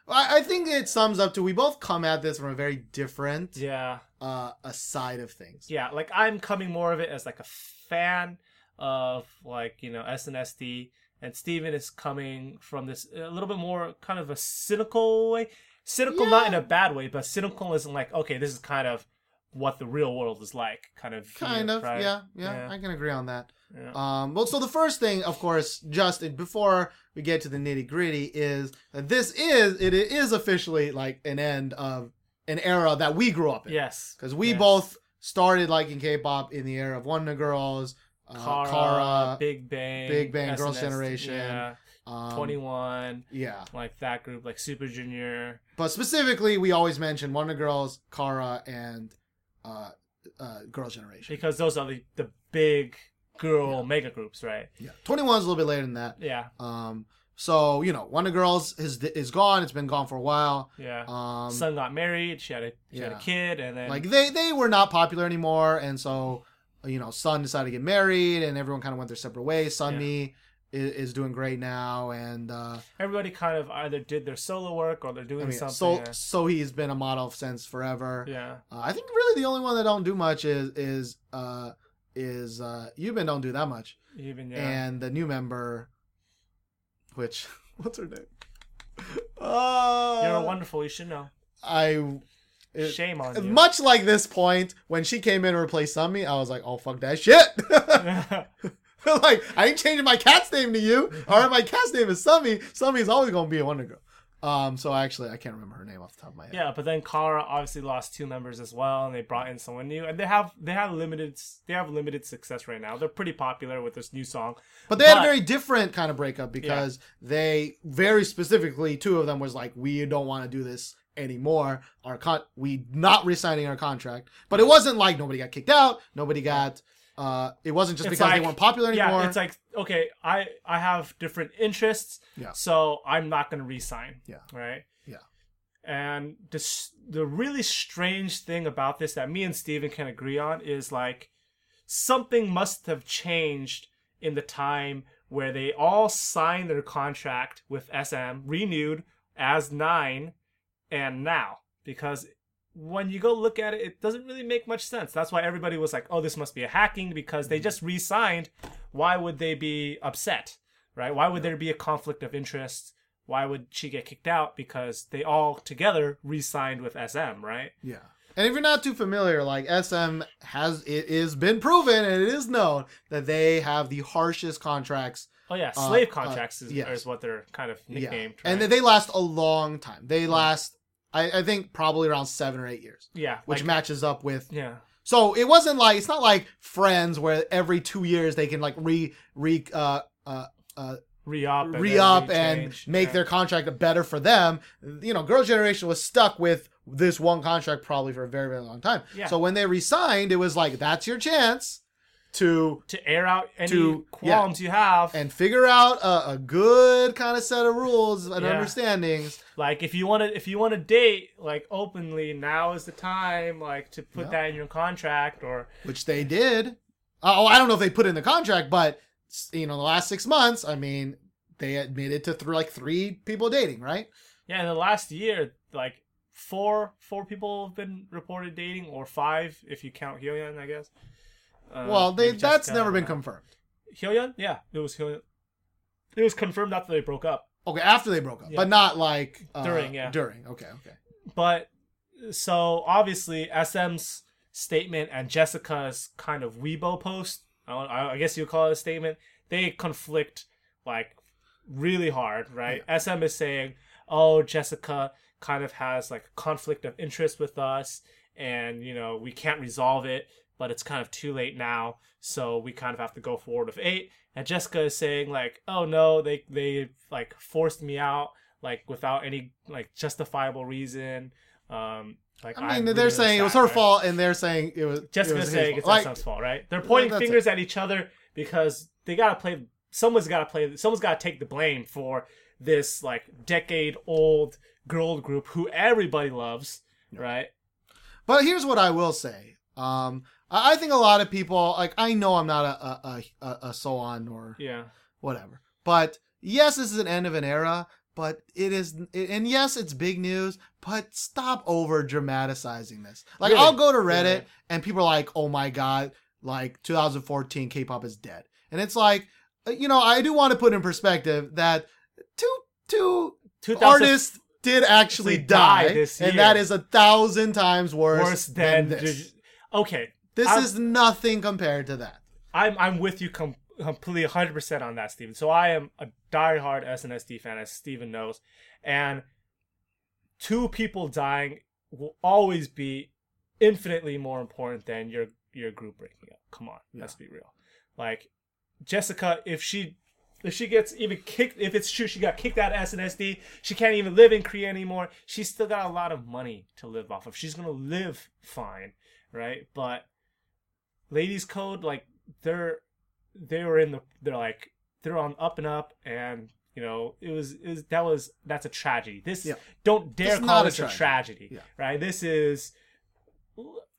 I, I think it sums up to we both come at this from a very different yeah uh, a side of things. yeah like i'm coming more of it as like a fan of like you know SNSD, and steven is coming from this a little bit more kind of a cynical way cynical not in a bad way but cynical isn't like okay this is kind of what the real world is like kind of Kind of, right? yeah, yeah, Yeah. I can agree on that. Yeah. Um, well, so the first thing, of course, just before we get to the nitty gritty, is that this is it is officially like an end of an era that we grew up in. yes because we yes. both started liking K-pop in the era of Wonder Girls, uh, Kara, Kara, Big Bang, Big Bang, Girls' Generation, yeah, um, 2NE1, Yeah, like that group, like Super Junior. but specifically, we always mention Wonder Girls, Kara, and uh, uh, Girls' Generation. Because those are the, the big girl mega groups, right? Yeah, 2NE1 is a little bit later than that. Yeah, Um, so you know, Wonder Girls is is gone. It's been gone for a while. yeah. Um, Son got married. She had a she had a kid, and then like they they were not popular anymore, and so you know, Sun decided to get married, and everyone kind of went their separate ways. Sunmi is, is doing great now, and uh, everybody kind of either did their solo work or they're doing I mean, something. so so he's been a model since forever. yeah. Uh, I think really the only one that don't do much is is uh is uh Yubin don't do that much, even yeah. and the new member, which what's her name? Uh, You're wonderful. You should know. I. it- Shame on you. Much like this point, when she came in and replaced Sunmi, I was like, "Oh fuck that shit!" like, I ain't changing my cat's name to you. All right, my cat's name is Sunmi. Sunmi's always gonna be a Wonder Girl. Um, so actually, I can't remember her name off the top of my head. yeah, but then Kara obviously lost two members as well, and they brought in someone new, and they have they have limited they have limited success right now. They're pretty popular with this new song. But they had a very different kind of breakup because they very specifically two of them was like, we don't want to do this anymore. Our con we not resigning our contract. But it wasn't like nobody got kicked out. Nobody got. Uh, it wasn't just It's because they weren't popular anymore. Yeah, it's like okay, I I have different interests, Yeah. so I'm not going to resign. Yeah. right. Yeah. And this the really strange thing about this that me and Steven can agree on is like something must have changed in the time where they all signed their contract with SM, renewed as nine, and now because when you go look at it, it doesn't really make much sense. That's why everybody was like, "Oh, this must be a hacking because they just re-signed. Why would they be upset, right? Why would there be a conflict of interest? Why would she get kicked out because they all together re-signed with SM, right? Yeah. And if you're not too familiar, like SM has it is been proven and it is known that they have the harshest contracts. Oh yeah, Uh, slave uh, contracts is, yes. is what they're kind of nicknamed. Yeah. And they last a long time. They last I, I think probably around seven or eight years. yeah, Which like- matches up with yeah, so it wasn't like it's not like friends where every two years they can like re re uh uh uh re-up, and re then up and make yeah. their contract better for them. You know, Girls' Generation was stuck with this one contract probably for a very, very long time. Yeah. So when they resigned, it was like, that's your chance to to air out any To- yeah. qualms you have. and figure out a, a good kind of set of rules and Yeah. understandings. like if you want to if you want to date like openly, now is the time like to put Yeah. that in your contract or which they did. Uh, oh, I don't know if they put it in the contract, but you know, the last six months, I mean, they admitted to th- like three people dating, right? yeah, in the last year like four four people have been reported dating or five if you count Hyoyeon, I guess. Uh, well, they that's Jessica, never been uh, confirmed. Hyoyeon? Yeah, it was Hyoyeon. It was confirmed after they broke up. Okay, after they broke up, Yeah. but not like uh, During, yeah. during. Okay, okay. But so obviously SM's statement and Jessica's kind of Weibo post, I, I guess you call it a statement, they conflict like really hard, right? SM is saying, "Oh, Jessica kind of has like a conflict of interest with us and, you know, we can't resolve it, but it's kind of too late now, so we kind of have to go forward with 8." And Jessica is saying like, "Oh no, they they like forced me out like without any like justifiable reason." Um like I mean, I'm they're saying it was her right? fault, and they're saying it was Jessica it was saying fault. it's Like, fault, right? They're pointing fingers at each other because they gotta play. Someone's gotta play. Someone's gotta take the blame for this like decade old girl group who everybody loves, right? But here's what I will say. Um, I think a lot of people like I know I'm not a a a, a, SONE or Yeah, whatever. But yes, this is an end of an era. But it is, and yes, it's big news. But stop over dramatizing this. Like Really? I'll go to Reddit and people are like, "Oh my god, like 2014 K-pop is dead," and it's like, uh, you know, I do want to put in perspective that two two 2000 artists did actually die, this and that is a thousand times worse, worse than, than this. okay. This I'm- is nothing compared to that. I'm I'm with you com- completely 100 percent on that, Steven. So I am a diehard SNSD fan, as Steven knows, and two people dying will always be infinitely more important than your your group breaking up. Come on, let's be real. Like Jessica, if she if she gets even kicked, if it's true she got kicked out of SNSD, she can't even live in Korea anymore. She's still got a lot of money to live off of. She's gonna live fine, right? But Ladies Code, like they're they were in the they're like they're on up and up and you know it was it was that was that's a tragedy this Yeah. don't dare is call this a tragedy. tragedy, Yeah. right this is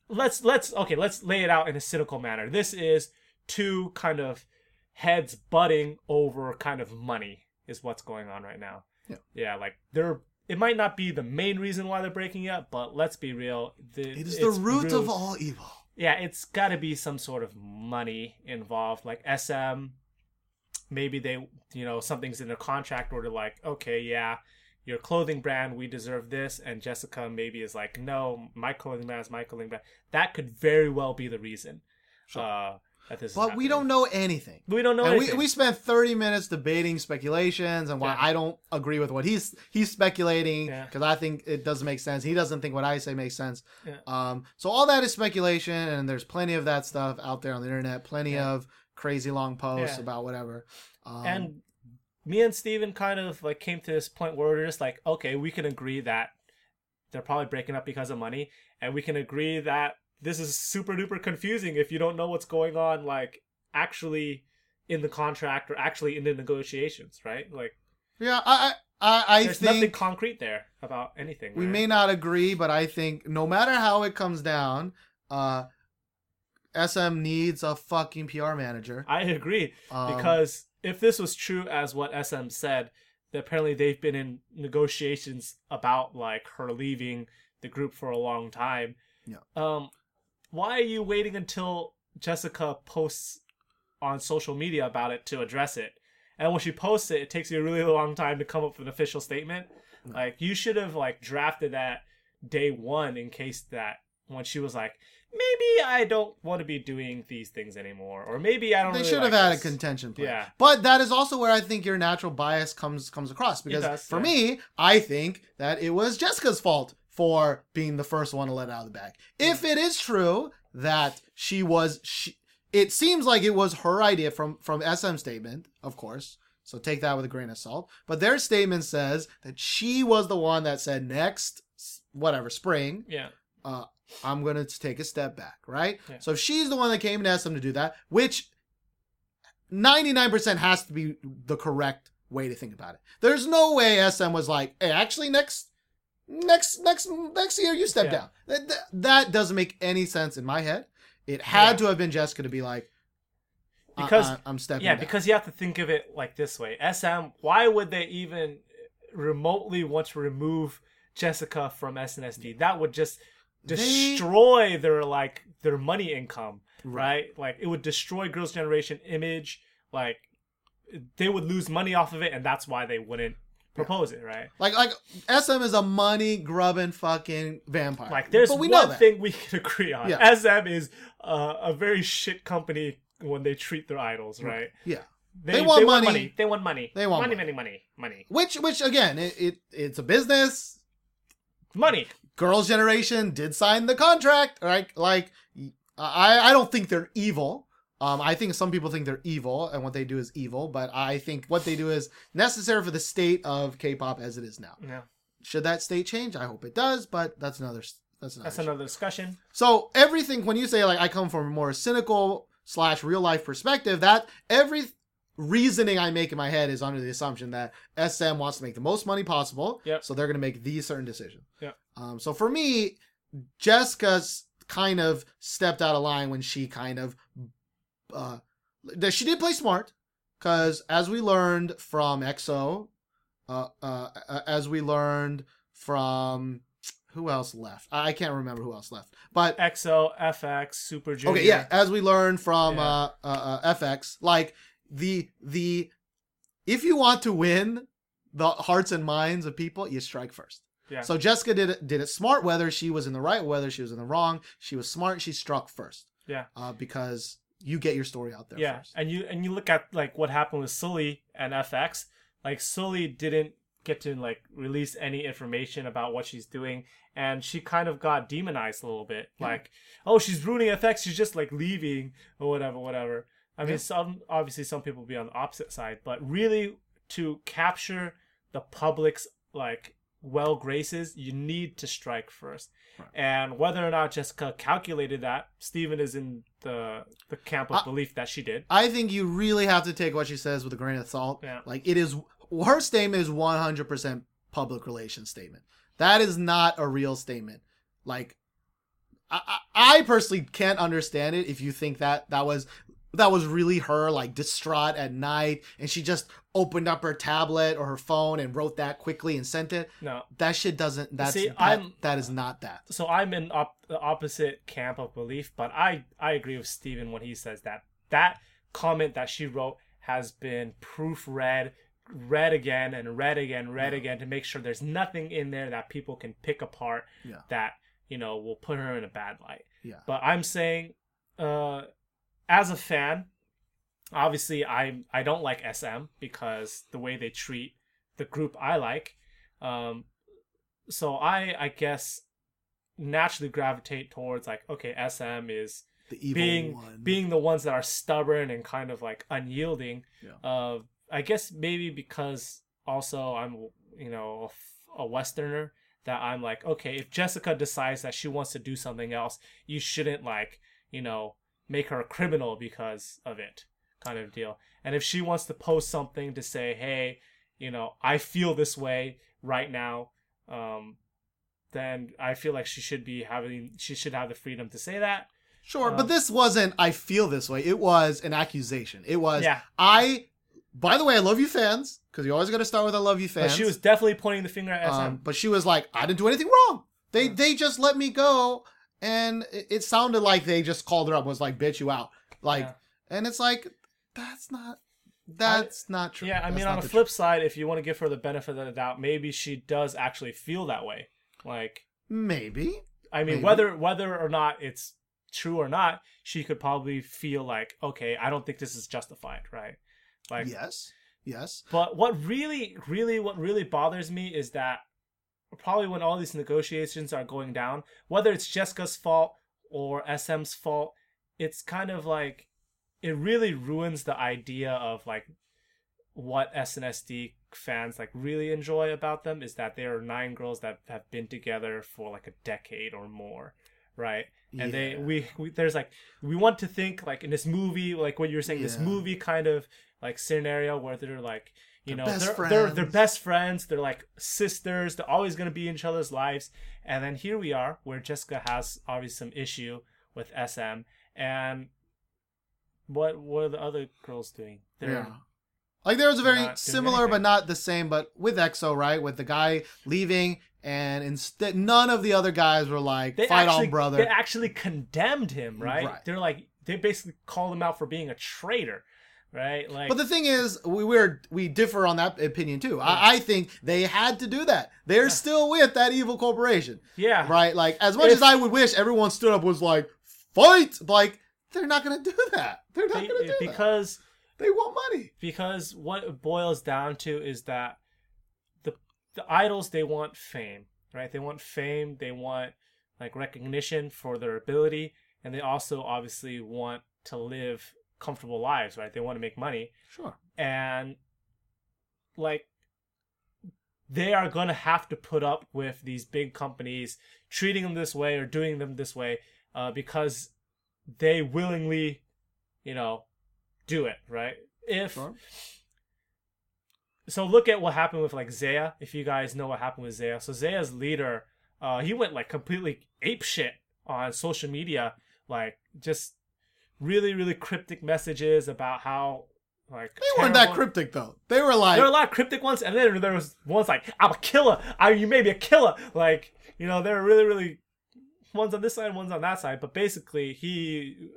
let's let's okay let's lay it out in a cynical manner this is two kind of heads butting over kind of money is what's going on right now Yeah. yeah like they're it might not be the main reason why they're breaking up but let's be real the, It is the it's root of all evil. Yeah, it's got to be some sort of money involved, like SM. Maybe they, you know, something's in their contract where they're like, okay, yeah, your clothing brand, we deserve this, and Jessica maybe is like, no, my clothing brand is my clothing brand. That could very well be the reason. Uh, that this is But we don't know anything. We don't know. and we, anything. we spent 30 minutes debating speculations and why Yeah. I don't agree with what he's he's speculating Yeah. because I think it doesn't make sense. He doesn't think what I say makes sense. Yeah. Um, so all that is speculation, and there's plenty of that stuff out there on the internet. Plenty Yeah. of crazy long posts Yeah. about whatever. Um, and me and Steven kind of like came to this point where we're just like, okay, we can agree that they're probably breaking up because of money, and we can agree that this is super duper confusing if you don't know what's going on, like actually in the contract or actually in the negotiations, right? Like, yeah, I I, I, there's nothing concrete there about anything. we right? may not agree, but I think no matter how it comes down, uh, SM needs a fucking PR manager. I agree Um, because if this was true as what SM said, that apparently they've been in negotiations about like her leaving the group for a long time. Yeah. Um, why are you waiting until Jessica posts on social media about it to address it? And when she posts it, it takes you a really long time to come up with an official statement. Like you should have like drafted that day one in case that when she was like, maybe I don't want to be doing these things anymore, or maybe I don't. they really should have like had a contention plan. Yeah. But that is also where I think your natural bias comes comes across because does, for yeah. me, I think that it was Jessica's fault for being the first one to let it out of the bag. If it is true that she was she it seems like it was her idea from from SM statement, of course. So take that with a grain of salt. But their statement says that she was the one that said next whatever spring Yeah. uh, I'm going to take a step back, right? Yeah. So if she's the one that came to SM to do that, which 99% has to be the correct way to think about it. There's no way SM was like, hey, actually next next next next year you step Yeah. down. That, that, that doesn't make any sense in my head. It had Yeah. to have been Jessica to be like I- Because- uh, I, am stepping Yeah, down. because you have to think of it like this way. SM, why would they even remotely want to remove Jessica from SNSD? That would just They- destroy their like their money income, Right. right? Like it would destroy Girls' Generation image. Like they would lose money off of it, and that's why they wouldn't propose it, right? Like like SM is a money grubbing fucking vampire. Like there's but we one know that. thing we can agree on. Yeah. SM is uh, a very shit company when they treat their idols, right? Yeah. They, They want money. money. They want money. They want money, money. money, money, money, Which which again, it, it it's a business. money. Girls' Generation did sign the contract, right? Like I I don't think they're evil. Um, I think some people think they're evil and what they do is evil, but I think what they do is necessary for the state of K-pop as it is now. Yeah, Should that state change? I hope it does, but that's another that's another. that's another discussion. So everything when you say like I come from a more cynical slash real life perspective, that every reasoning I make in my head is under the assumption that SM wants to make the most money possible. Yep. So they're gonna make these certain decisions. Yep. Um, so for me, Jessica's kind of stepped out of line when she kind of uh that she did play smart because as we learned from EXO, uh, uh, as we learned from who else left? I I can't remember who else left, but EXO, FX, Super Junior. okay, yeah. As we learned from Yeah. uh, uh, uh, FX, like the the if you want to win the hearts and minds of people, you strike first. Yeah. So Jessica did it did it smart. Whether she was in the right, whether she was in the wrong, she was smart. She struck first. Yeah. Uh, because you get your story out there yeah, first. and you and you look at like what happened with Sulli and FX. Like Sulli didn't get to like release any information about what she's doing, and she kind of got demonized a little bit. Yeah. Like, oh, she's ruining FX. She's just like leaving or whatever, whatever. I mean, Yeah. some obviously some people will be on the opposite side, but really to capture the public's like well graces, you need to strike first. Right. And whether or not Jessica calculated that, Steven is in the the camp of I- belief that she did. I think you really have to take what she says with a grain of salt. Yeah. Like it is her statement is 100% public relations statement. That is not a real statement. Like I, I I personally can't understand it if you think that that was that was really her like distraught at night and she just opened up her tablet or her phone and wrote that quickly and sent it. No. That shit doesn't that's See, that, I'm- that is not that. So I'm in op- the opposite camp of belief, but I I agree with Steven when he says that that comment that she wrote has been proofread, read again and read again, read Yeah. again to make sure there's nothing in there that people can pick apart Yeah. that you know will put her in a bad light. Yeah. But I'm saying, uh, as a fan, obviously I I don't like SM because the way they treat the group I like. Um, so I I guess naturally gravitate towards like okay SM is The evil being one. being the ones that are stubborn and kind of like unyielding. Yeah. Uh, I guess maybe because also I'm you know a Westerner that I'm like okay if Jessica decides that she wants to do something else, you shouldn't like you know make her a criminal because of it kind of deal. And if she wants to post something to say hey you know I feel this way right now. Um, then I feel like she should be having she should have the freedom to say that. Sure, Um, but this wasn't I feel this way. It was an accusation. It was Yeah. I by the way, I love you fans, because you always gotta start with I love you fans. But she was definitely pointing the finger at SM. um, but she was like, I didn't do anything wrong. They Yeah. they just let me go. And it, it sounded like they just called her up and was like, bitch you out. Like Yeah. and it's like, that's not that's not true. yeah, I That's mean, on the the flip side, if you want to give her the benefit of the doubt, maybe she does actually feel that way. Like. Maybe. I mean, Maybe. whether whether or not it's true or not, she could probably feel like, okay, I don't think this is justified, right? Like, yes. Yes. But what really, really, what really bothers me is that probably when all these negotiations are going down, whether it's Jessica's fault or SM's fault, it's kind of like it really ruins the idea of like what SNSD fans like really enjoy about them is that there are nine girls that have been together for like a decade or more, right? And they we, we there's like we want to think like in this movie, like what you were saying, this movie kind of like scenario where they're like you know they're, they're they're best friends. They're like sisters. They're always gonna be in each other's lives. And then here we are, where Jessica has obviously some issue with SM, and what what are the other girls doing? They're Yeah. Like there was a very similar but not the same, but with EXO, right? With the guy leaving and instead none of the other guys were like they fight actually on brother. they actually condemned him, right? Right. They're like they basically called him out for being a traitor, right? Like But the thing is, we we're we differ on that opinion too. I, I think they had to do that. They're still with that evil corporation, yeah, right? Like as much If- as I would wish everyone stood up was like fight, like they're not gonna do that. They're not They- gonna do that. because They want money. because what it boils down to is that the the idols they want fame, right? They want fame, they want like recognition for their ability, and they also obviously want to live comfortable lives, right? They want to make money. Sure. and like they are going to have to put up with these big companies treating them this way or doing them this way uh, because they willingly you know do it right if Sure. so look at what happened with like ZE:A if you guys know what happened with ZE:A so ZE:A's leader uh he went like completely ape shit on social media like just really really cryptic messages about how like They weren't that cryptic though. They were like there were a lot of cryptic ones, and then there was ones like "I'm a killer." I you may be a killer. Like you know, there were really, really ones on this side, ones on that side. But basically, he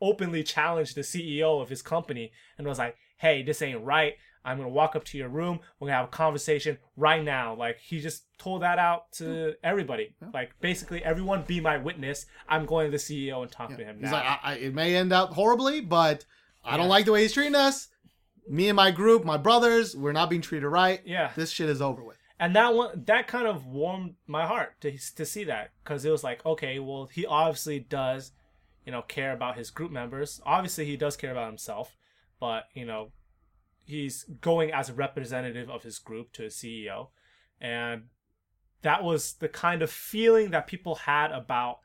openly challenged the CEO of his company and was like, "Hey, this ain't right. I'm gonna walk up to your room. We're gonna have a conversation right now." Like he just told that out to everybody. Like basically, everyone be my witness. I'm going to the CEO and talk to him He's now. like, I, I, it may end up horribly, but I don't like the way he's treating us. Me and my group, my brothers, we're not being treated right. yeah, This shit is over with. and that one that kind of warmed my heart to to see that because it was like okay well he obviously does you know care about his group members obviously he does care about himself but you know he's going as a representative of his group to his ceo and that was the kind of feeling that people had about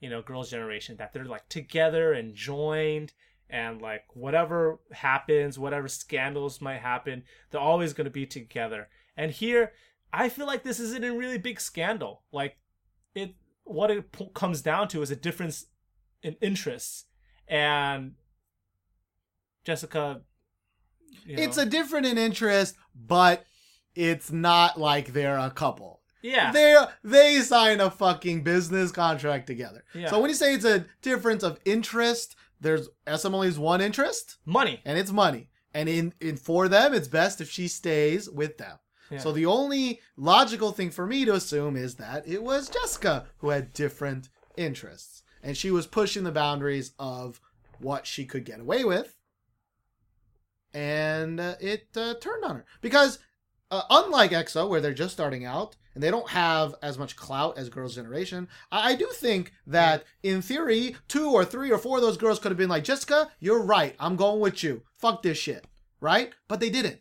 you know girls generation that they're like together and joined and like whatever happens whatever scandals might happen they're always going to be together. And here i feel like this isn't a really big scandal. Like it what it comes down to is a difference in interests. And jessica you It's a different in interest, but it's not like they're a couple. yeah They they sign a fucking business contract together. Yeah. So when you say it's a difference of interest, there's SM only has one interest, money and it's money. And in, in for them, it's best if she stays with them. Yeah. So the only logical thing for me to assume is that it was Jessica who had different interests, and she was pushing the boundaries of what she could get away with, and uh, it uh, turned on her because uh, unlike EXO, where they're just starting out and they don't have as much clout as Girls' Generation, I, I do think that in theory, two or three or four of those girls could have been like, Jessica, you're right. I'm going with you. Fuck this shit. Right? But they didn't.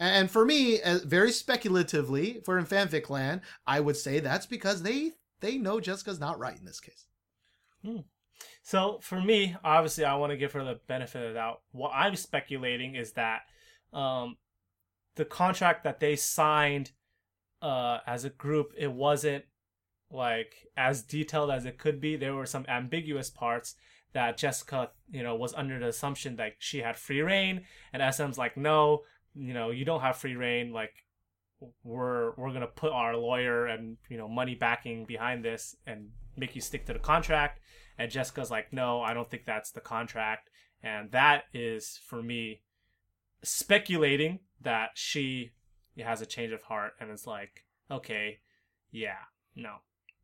And for me, as very speculatively, for in fanfic land, I would say that's because they they know Jessica's not right in this case. So for me, obviously, I want to give her the benefit of the doubt. What I'm speculating is that um, the contract that they signed uh, as a group, it wasn't like as detailed as it could be. There were some ambiguous parts that Jessica, you know, was under the assumption that she had free reign, and SM's like, no, you know, you don't have free reign. Like, we're we're gonna put our lawyer and you know money backing behind this and make you stick to the contract. And Jessica's like, no, I don't think that's the contract. And that is for me speculating that she has a change of heart and it's like, okay, yeah, no.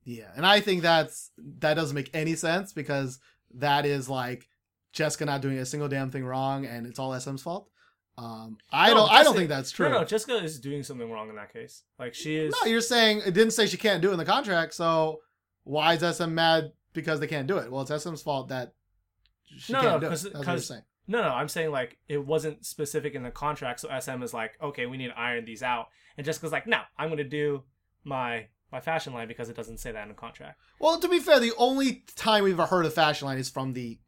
Yeah, and I think that's that doesn't make any sense because that is like Jessica not doing a single damn thing wrong, and it's all SM's fault. Um, I No, don't. I don't think that's true. No, no, Jessica is doing something wrong in that case. Like she is. No, you're saying it didn't say she can't do it in the contract. So why is SM mad because they can't do it? Well, it's SM's fault that she No, can't no, do it. That's what you're saying. No, no, I'm saying like it wasn't specific in the contract, so SM is like, okay, we need to iron these out, and Jessica's like, no, I'm gonna do my my Fashion Line because it doesn't say that in the contract. Well, to be fair, the only time we've ever heard of Fashion Line is from the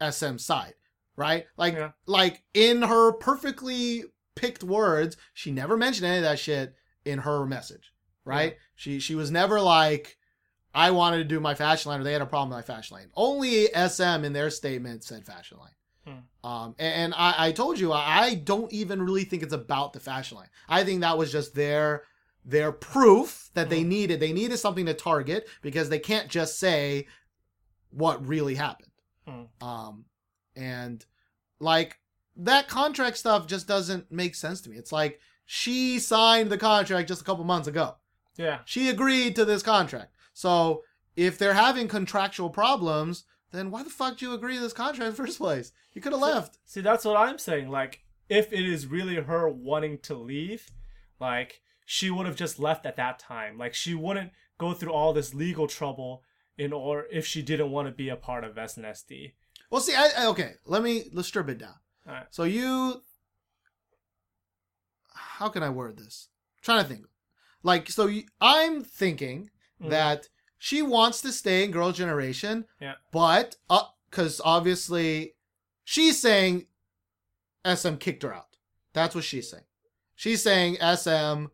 SM side, right? Like, Yeah. like in her perfectly picked words, she never mentioned any of that shit in her message, right? She she was never like, I wanted to do my Fashion Line, or they had a problem with my Fashion Line. Only SM in their statement said Fashion Line. Um, and, and I, I told you, I, I don't even really think it's about the Fashion Line. I think that was just their their proof that they needed. They needed something to target because they can't just say what really happened. Mm. Um, and like that contract stuff just doesn't make sense to me. It's like she signed the contract just a couple months ago. Yeah. She agreed to this contract. So if they're having contractual problems, then why the fuck do you agree to this contract in the first place? You could have left. See, that's what I'm saying. Like, if it is really her wanting to leave, like, she would have just left at that time. Like, she wouldn't go through all this legal trouble in or if she didn't want to be a part of SNSD. Well, see, I, I- okay, let me let's strip it down. All right. So you, how can I word this? trying to think. Like, so you, I'm thinking Mhm. that she wants to stay in Girl Generation, Yeah. but uh, because obviously she's saying SM kicked her out. That's what she's saying. She's saying SM.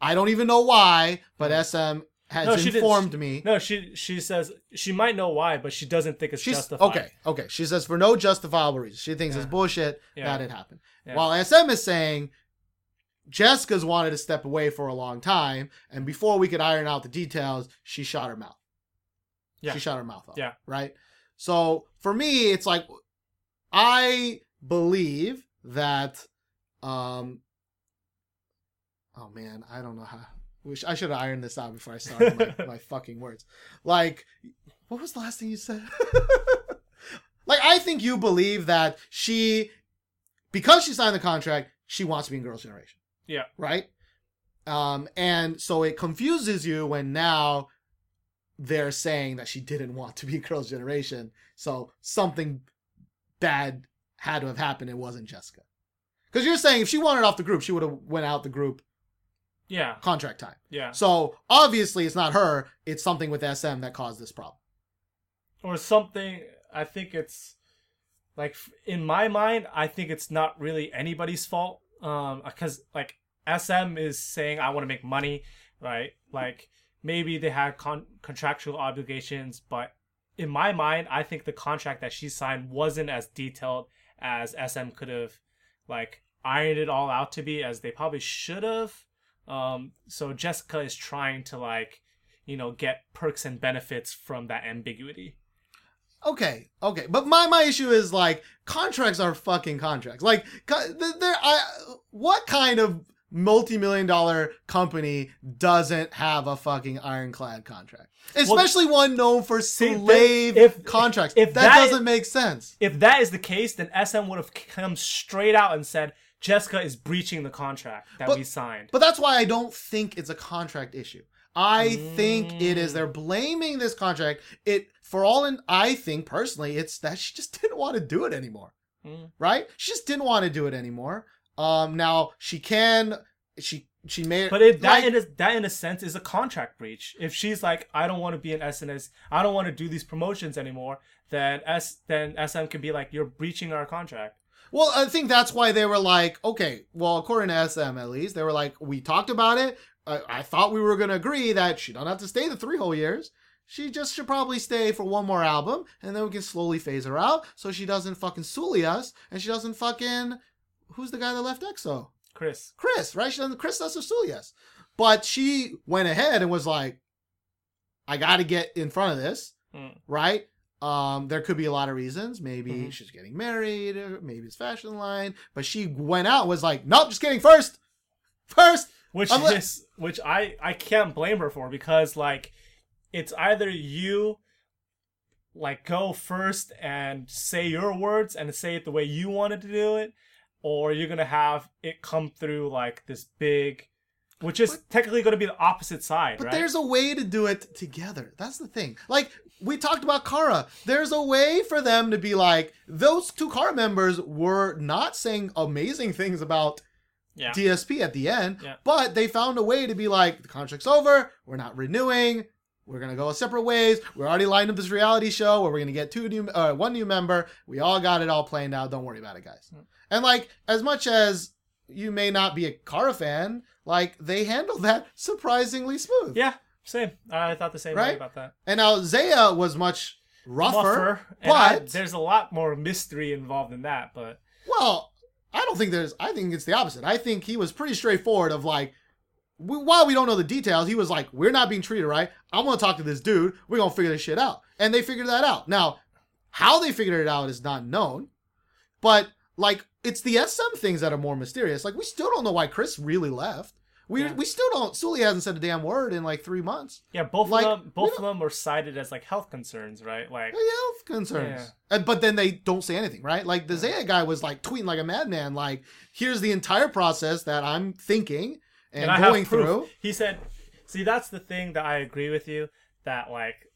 I don't even know why, but SM has No, she informed me. No, she she says she might know why, but she doesn't think it's She's justified. okay. Okay. She says for no justifiable reason. She thinks Yeah. it's bullshit Yeah. that it happened. Yeah. While SM is saying Jessica's wanted to step away for a long time, and before we could iron out the details, she shot her mouth. Yeah. She shot her mouth off. Yeah. Right. So for me, it's like I believe that. um Oh man, I don't know how. Wish I should have ironed this out before I started my, my fucking words. Like, what was the last thing you said? like, I think you believe that she, because she signed the contract, she wants to be in Girls' Generation, Yeah. right? Um, and so it confuses you when now they're saying that she didn't want to be Girls' Generation, so something bad had to have happened. It wasn't Jessica, because you're saying if she wanted off the group, she would have went out the group Yeah. contract time. Yeah. So obviously it's not her. It's something with SM that caused this problem. or something i think it's like in my mind i think it's not really anybody's fault um because like sm is saying i want to make money right? Like maybe they had con- contractual obligations but in my mind i think the contract that she signed wasn't as detailed as sm could have like ironed it all out to be as they probably should have. Um so jessica is trying to like you know get perks and benefits from that ambiguity. Okay, okay, but my my issue is like contracts are fucking contracts. Like, there, I what kind of multi-million dollar company doesn't have a fucking ironclad contract, especially one known for See, slave if- contracts? if that, that- doesn't make sense. if that is the case, then SM would have come straight out and said Jessica is breaching the contract that But- we signed. But that's why I don't think it's a contract issue. I think it Mm. they're blaming this contract. It for all in I think personally it's that she just didn't want to do it anymore. Mm. Right? She just didn't want to do it anymore. Um now she can she she may But it, that like- in a, that in a sense is a contract breach. If she's like, I don't want to be in SNS, I don't want to do these promotions anymore, then S then SM can be like, you're breaching our contract. Well, I think that's why they were like, okay, well, according to SM at least, they were like, we talked about it. I, I thought we were going to agree that she don't have to stay the three whole years. She just should probably stay for one more album, and then we can slowly phase her out so she doesn't fucking sully us, and she doesn't fucking. Who's the guy that left EXO? Kris. Kris, right? She. Kris us. But she went ahead and was like, I got to get in front of this Mm. right? Um, there could be a lot of reasons. Maybe Mhm. she's getting married, or maybe it's fashion line. But she went out and was like, nope, just kidding. First, first. which is which I I can't blame her for because like it's either you like go first and say your words and say it the way you wanted to do it or you're going to have it come through like this big which is technically going to be the opposite side But right there's a way to do it together. That's the thing. Like we talked about Kara. There's a way for them to be like those two Kara members were not saying amazing things about Yeah. DSP at the end. Yeah. But they found a way to be like, the contract's over. We're not renewing. We're gonna go separate ways. We're already lined up this reality show where we're gonna get two new, uh, one new member. We all got it all planned out. Don't worry about it, guys. Hmm. And like, as much as you may not be a Kara fan, like they handled that surprisingly smooth. Yeah, same. I thought the same way Right? about that. And now ZE:A was much rougher, Rougher, and I- but there's a lot more mystery involved in that. But Well, I don't think there's. I think it's the opposite. I think he was pretty straightforward. Of like, we, while we don't know the details, he was like, "We're not being treated right. I'm gonna talk to this dude. We're gonna figure this shit out." And they figured that out. Now, how they figured it out is not known, but like, it's the SM things that are more mysterious. Like, we still don't know why Kris really left. We Yeah. we still don't. Sulli hasn't said a damn word in like three months. yeah, both Like, of them, both of them were cited as like health concerns, right? Like, health concerns. Yeah. And, but then they don't say anything, right? Like the ZE:A guy was like tweeting like a madman, like, here's the entire process that I'm thinking and, I going through. He said, "See, that's the thing that I agree with you. That like,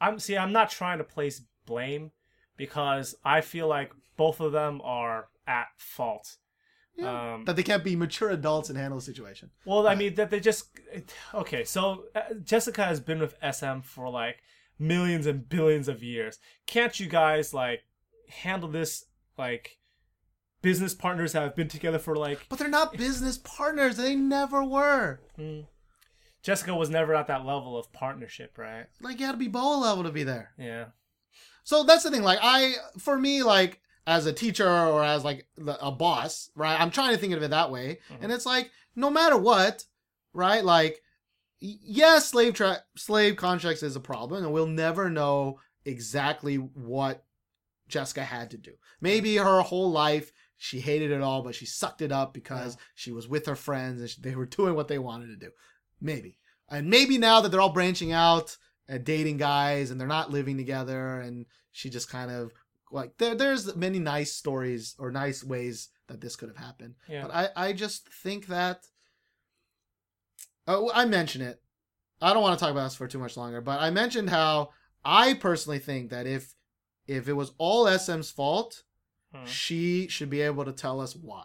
I'm see, I'm not trying to place blame because I feel like both of them are at fault. Yeah. Um, that they can't be mature adults and handle the situation. well, I mean that they just okay. So uh, Jessica has been with SM for like millions and billions of years. Can't you guys like handle this like?" Business partners have been together for like But they're not business partners. They never were. Mm. Jessica was never at that level of partnership, right? Like you had to be BoA level to be there. Yeah. So that's the thing. Like I, for me, like as a teacher or as like a boss, right? I'm trying to think of it that way, mm-hmm. and it's like no matter what, right? Like yes, slave tra- slave contracts is a problem, and we'll never know exactly what Jessica had to do. Maybe her whole life she hated it all, but she sucked it up because she was with her friends and she, they were doing what they wanted to do. Maybe, and maybe now that they're all branching out and dating guys and they're not living together and she just kind of like there there's many nice stories or nice ways that this could have happened Yeah. but i i just think that oh i mentioned it i don't want to talk about this for too much longer but i mentioned how i personally think that if if it was all sm's fault Hmm. she should be able to tell us why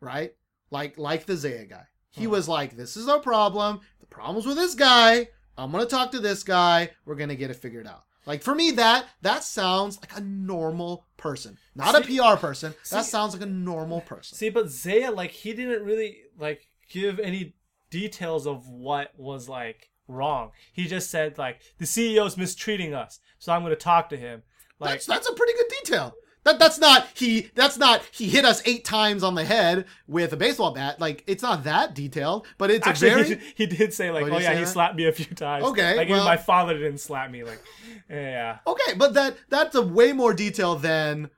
right? Like like the ZE:A guy. He Hmm. was like this is our problem. The problem's with this guy. I'm gonna talk to this guy. We're gonna get it figured out. Like for me that that sounds like a normal person. Not See- a pr person. That sounds like a normal person. See, but ZE:A, like, he didn't really like give any details of what was like wrong. He just said like the CEO's mistreating us, so I'm going to talk to him. Like, that's that's a pretty good detail that that's not he that's not he hit us eight times on the head with a baseball bat like it's not that detailed but it's actually, a very he, did- he did say like, Oh, oh, yeah, he that? slapped me a few times. Okay, like well- even my father didn't slap me. Like, yeah, Okay, but that that's a way more detail than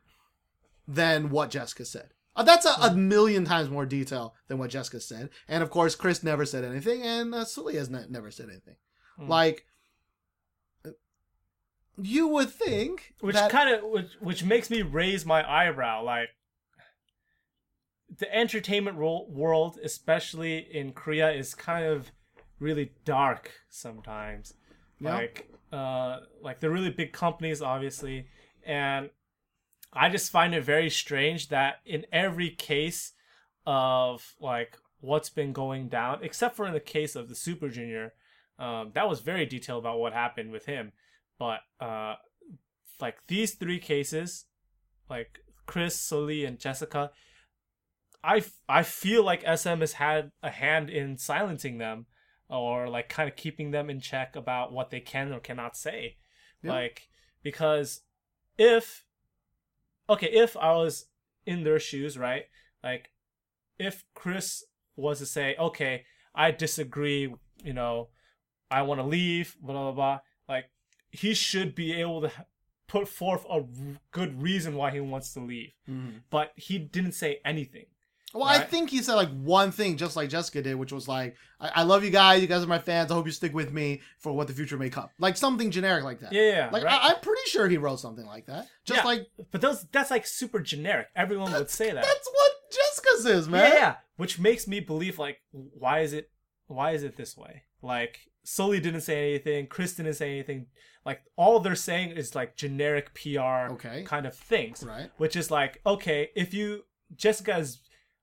than what Jessica said. Uh, that's a, a million times more detail than what Jessica said. And of course, Kris never said anything, and uh, Sulli has ne- never said anything. Hmm. Like, you would think which that kind of which which makes me raise my eyebrow. Like, the entertainment ro- world, especially in Korea, is kind of really dark sometimes. Like, uh, like the really big companies, obviously, and I just find it very strange that in every case of like what's been going down, except for in the case of the Super Junior, um, that was very detailed about what happened with him. But uh, like these three cases, like Kris, Sulli, and Jessica, I I feel like SM has had a hand in silencing them, or like kind of keeping them in check about what they can or cannot say, Yeah. like because if okay if I was in their shoes, right, like if Kris was to say, okay, I disagree, you know, I want to leave, blah blah blah, like he should be able to put forth a good reason why he wants to leave, Mhm. but he didn't say anything. Well, I think he said like one thing, just like Jessica did, which was like, I-, "I love you guys. You guys are my fans. I hope you stick with me for what the future may come." Like something generic like that. Yeah, yeah, Like right? I- I'm pretty sure he wrote something like that. Just Yeah. like but those that's like super generic. Everyone would say that. that's what Jessica says, man. Yeah, yeah, which makes me believe like why is it why is it this way? Like Sulli didn't say anything, Kris didn't say anything. Like all they're saying is like generic PR Okay. kind of things. Right. Which is like, okay, if you Jessica has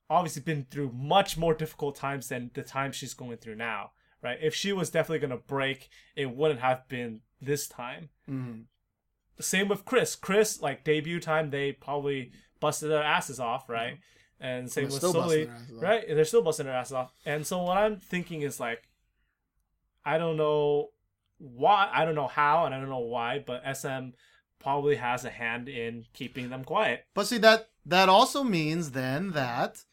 obviously been through much more difficult times than the time she's going through now, right? If she was definitely gonna break, it wouldn't have been this time. Mhm. Same with Kris. Kris, like debut time, they probably busted their asses off, right? And same They're with Sulli, their asses off. right? They're still busting their asses off. And so what I'm thinking is like, I don't know why, I don't know how, and I don't know why, but SM probably has a hand in keeping them quiet. But see that that also means then that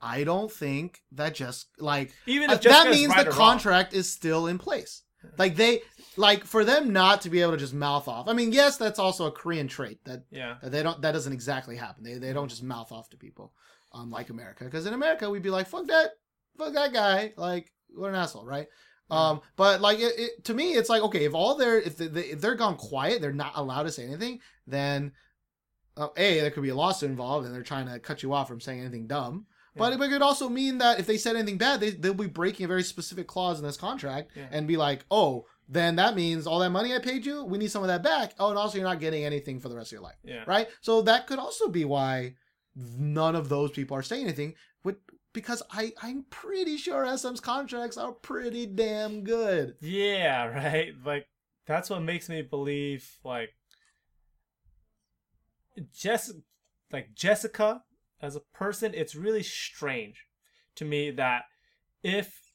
I don't think that just like Even uh, if that means right the or wrong. contract is still in place. Like they like for them not to be able to just mouth off. I mean, yes, that's also a Korean trait that Yeah. that they don't that doesn't exactly happen. They they don't just mouth off to people, um, like America. Because in America we'd be like, fuck that, fuck that guy, like what an asshole, right? Um, but like it, it, to me, it's like okay, if all they're if they, if they're gone quiet, they're not allowed to say anything, then uh, a there could be a lawsuit involved, and they're trying to cut you off from saying anything dumb. But it could also mean that if they said anything bad, they they'll be breaking a very specific clause in this contract Yeah. and be like, oh, then that means all that money I paid you, we need some of that back. Oh, and also you're not getting anything for the rest of your life Yeah. right? So that could also be why none of those people are saying anything. Because I I'm pretty sure SM's contracts are pretty damn good. Yeah, right. Like that's what makes me believe like Jess like Jessica as a person, it's really strange to me that if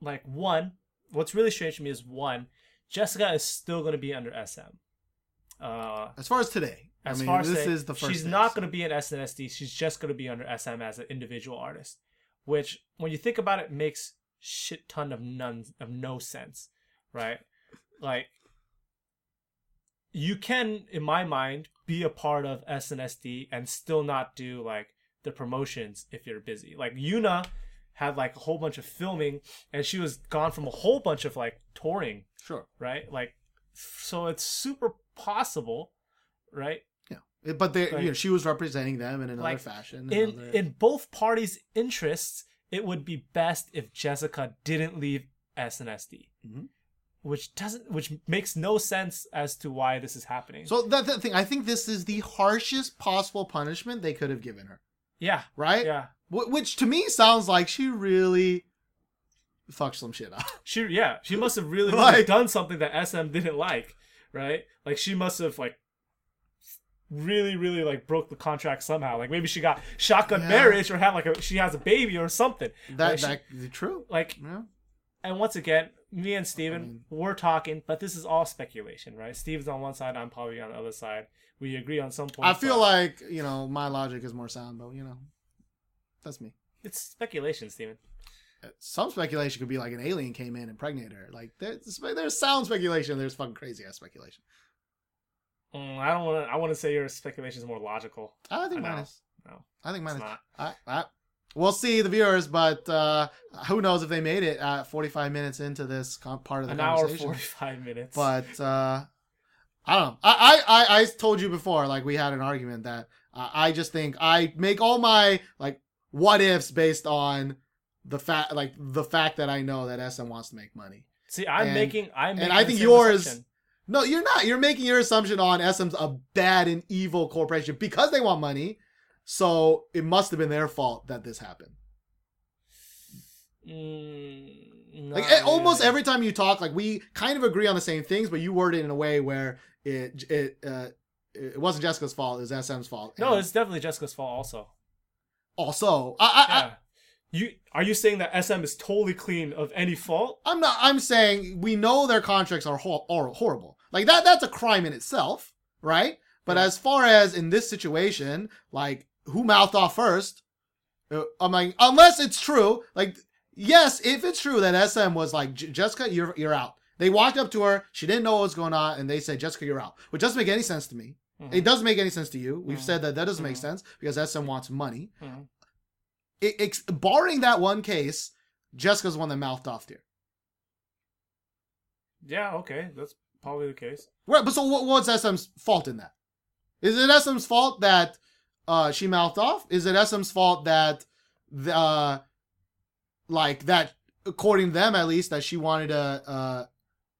like one, what's really strange to me is one, Jessica is still going to be under SM. Uh, As far as today, as I mean, far as this is the first. she's not going to be in SNSD. She's just going to be under SM as an individual artist, which, when you think about it, makes shit ton of none of no sense, right? Like, you can, in my mind, be a part of SNSD and still not do like the promotions if you're busy. Like Yoona had like a whole bunch of filming, and she was gone from a whole bunch of like touring Sure. right? Like, so it's super possible, right? But they, Like- you know, she was representing them in another Like, fashion. In another- in both parties' interests, it would be best if Jessica didn't leave SNSD, Mhm. which doesn't, which makes no sense as to why this is happening. so that, the thing. I think this is the harshest possible punishment they could have given her. yeah, Right? yeah, Wh- Which to me sounds like she really fucked some shit up. she yeah she must have really, really Like- done something that SM didn't like, right? Like she must have like really really like broke the contract somehow like maybe she got shotgun Yeah. marriage or had like a she has a baby or something That Like, she- that true. like Yeah. and once again, me and Steven, I mean- we're talking, but this is all speculation, right? Steven's on one side, I'm probably on the other side. We agree on some points. I feel like you know my logic is more sound, but you know, that's me. it's speculation, Steven. Uh, some speculation could be like an alien came in and impregnated her. Like there's there's sound speculation. There's fucking crazy ass speculation. Mm, I don't want to. I want to say your speculation is more logical. I think I mine is. No, I think mine it's is. not. I, I, we'll see the viewers, but uh, who knows if they made it at 45 minutes into this com- part of the An hour conversation. forty-five minutes. But uh, I don't know. I, I, I, I told you before, like we had an argument that uh, I just think I make all my like what ifs based on the fact, like the fact that I know that SM wants to make money. see, I'm and- making. I'm and making I think yours- assumption. No, you're not. You're making your assumption on SM's a bad and evil corporation because they want money. So it must have been their fault that this happened. Mm, Like eh, almost every time you talk, like we kind of agree on the same things, but you word it in a way where it it uh, it wasn't Jessica's fault; it was SM's fault. No, And it's definitely Jessica's fault. Also, also I, I, yeah. You are you saying that SM is totally clean of any fault? I'm not. I'm saying we know their contracts are, hor- are horrible. Like that. That's a crime in itself, right? But Yeah. as far as in this situation, like who mouthed off first? Uh, I'm like, unless it's true, like yes, if it's true that SM was like Jessica, you're you're out. They walked up to her, she didn't know what was going on, and they said, Jessica, you're out. Which doesn't make any sense to me. Mhm. It doesn't make any sense to you. We've Mhm. said that that doesn't make Mhm. sense because SM wants money. Mhm. It, barring that one case, Jessica's the one that mouthed off there. Yeah, okay, that's probably the case. Right, but so what, what's SM's fault in that? Is it SM's fault that uh, she mouthed off? Is it SM's fault that the uh, like that according to them at least that she wanted to uh,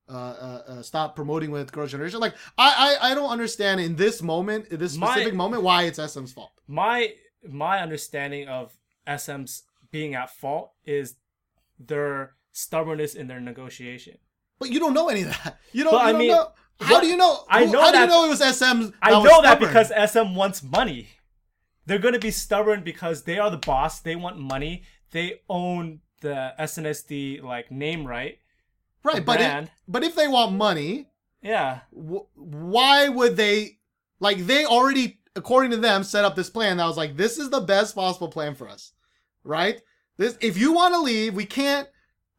uh, uh, uh, stop promoting with Girls' Generation? Like I, I I don't understand in this moment, in this My- specific moment, why it's SM's fault. My my understanding of SM's being at fault is their stubbornness in their negotiation. But you don't know any of that. You don't. But you I don't mean, know. How do you know? I know How do you that- know it was SM? I know that stubborn? because SM wants money. They're going to be stubborn because they are the boss. They want money. They own the SNSD like name right. right. But if, but if they want money, Yeah. wh- why would they? Like they already, according to them, set up this plan that was like, this is the best possible plan for us, right? This, if you want to leave, we can't.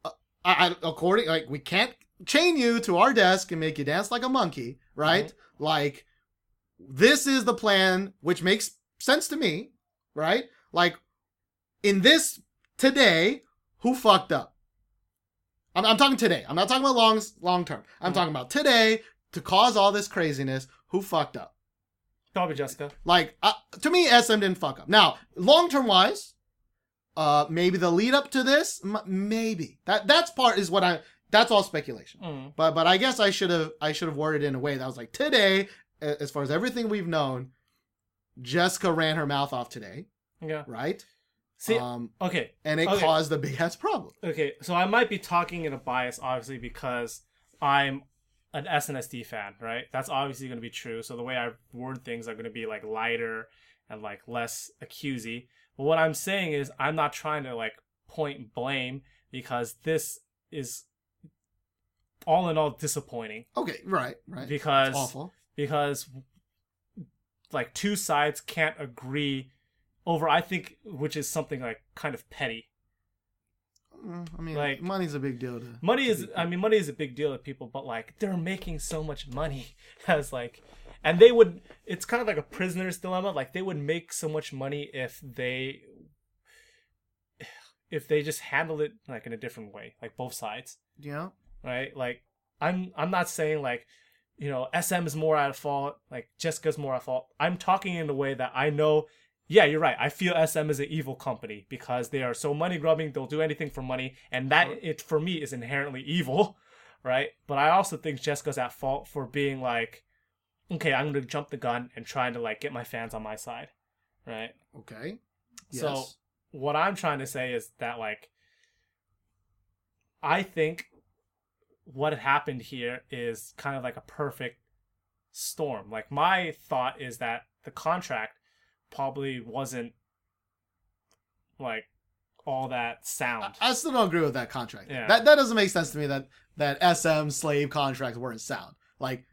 Uh, I, according, like we can't chain you to our desk and make you dance like a monkey, right? Like this is the plan, which makes sense to me, right? Like in this today, who fucked up? I'm, I'm talking today. I'm not talking about long long term. I'm talking about today to cause all this craziness. Who fucked up? Probably Jessica. Like uh, to me, SM didn't fuck up. Now, long term wise, uh, maybe the lead up to this, m- maybe that that's part is what I. That's all speculation. Mm. But but I guess I should have I should have worded it in a way that was like today, as far as everything we've known, Jessica ran her mouth off today, Yeah. right? See. um, okay. and it okay. caused a big ass problem. Okay. So I might be talking in a bias, obviously, because I'm an SNSD fan, right? That's obviously going to be true. So the way I word things are going to be like lighter and like less accusy. But what I'm saying is, I'm not trying to like point blame because this is all in all disappointing Okay, right, right. because It's awful. because like two sides can't agree over I think which is something like kind of petty. Mm, I mean, like- money's a big deal to Money is. I mean money is a big deal to people, but like they're making so much money as like and they would it's kind of like a prisoner's dilemma. Like they would make so much money if they if they just handled it like in a different way, like both sides. yeah right? Like I'm I'm not saying like you know SM is more at fault, like Jessica's more at fault. I'm talking in a way that I know. Yeah, you're right. I feel SM is an evil company because they are so money grubbing. They'll do anything for money, and that it for me is inherently evil, right? But I also think Jessica's at fault for being like, okay, I'm gonna jump the gun and try to like get my fans on my side, right? Okay. Yes. So what I'm trying to say is that like I think what happened here is kind of like a perfect storm. Like my thought is that the contract probably wasn't like all that sound. I still don't agree with that contract. Yeah. That that doesn't make sense to me. That that SM slave contracts weren't sound. Like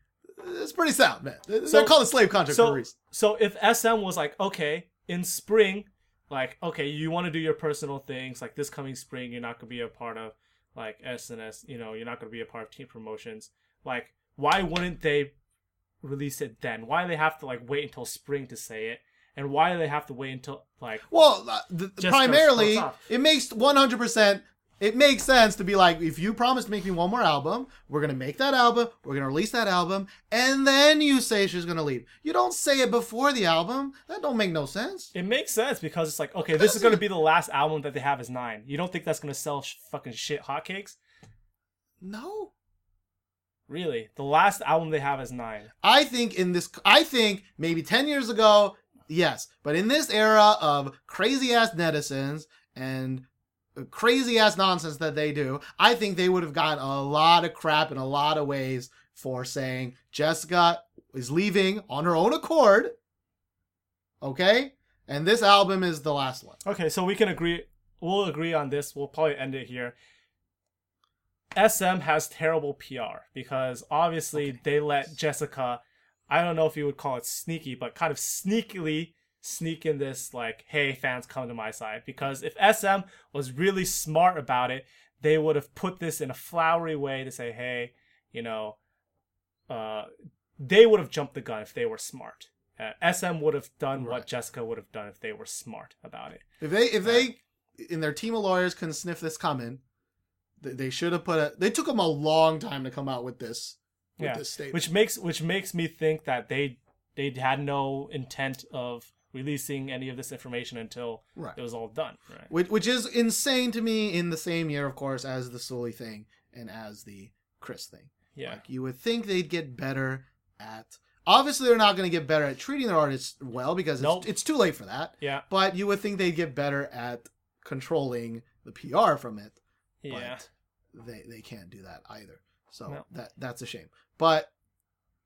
it's pretty sound, man. They're So- called a slave contract for a so reason. so if SM was like, okay, in spring, like, okay, you want to do your personal things, like this coming spring, you're not gonna be a part of like SNS, you know, you're not gonna be a part of team promotions. Like, why wouldn't they release it then? Why do they have to like wait until spring to say it? And why do they have to wait until like Well, uh, the, primarily, it makes 100%. It makes sense to be like, if you promise to make me one more album, we're gonna make that album, we're gonna release that album, and then you say she's gonna leave. You don't say it before the album. That don't make no sense. it makes sense because it's like, okay, this is gonna be the last album that they have as nine. You don't think that's gonna sell sh- fucking shit hotcakes? No. Really? The last album they have is nine. I think in this, I think maybe 10 years ago, yes. But in this era of crazy ass netizens and crazy ass nonsense that they do, I think they would have gotten a lot of crap in a lot of ways for saying Jessica is leaving on her own accord. Okay? And this album is the last one. Okay, so we can agree. We'll agree on this. We'll probably end it here. SM has terrible PR because obviously they let Jessica. I don't know if you would call it sneaky, but kind of sneakily sneak in this like, "Hey, fans, come to my side." Because if SM was really smart about it, they would have put this in a flowery way to say, "Hey, you know, uh, they would have jumped the gun if they were smart." Uh, SM would have done Right. what Jessica would have done if they were smart about it. If they, if they, in their team of lawyers couldn't sniff this coming, they, they should have put a, they took them a long time to come out with this, with Yeah, this statement. which makes which makes me think that they they had no intent of releasing any of this information until Right. it was all done. Right. which which is insane to me in the same year of course as the Sulli thing and as the Kris thing. Yeah. Like you would think they'd get better at Obviously, they're not going to get better at treating their artists well because it's, Nope. it's too late for that. Yeah. But you would think they'd get better at controlling the PR from it. Yeah. But they they can't do that either. So No. that that's a shame. But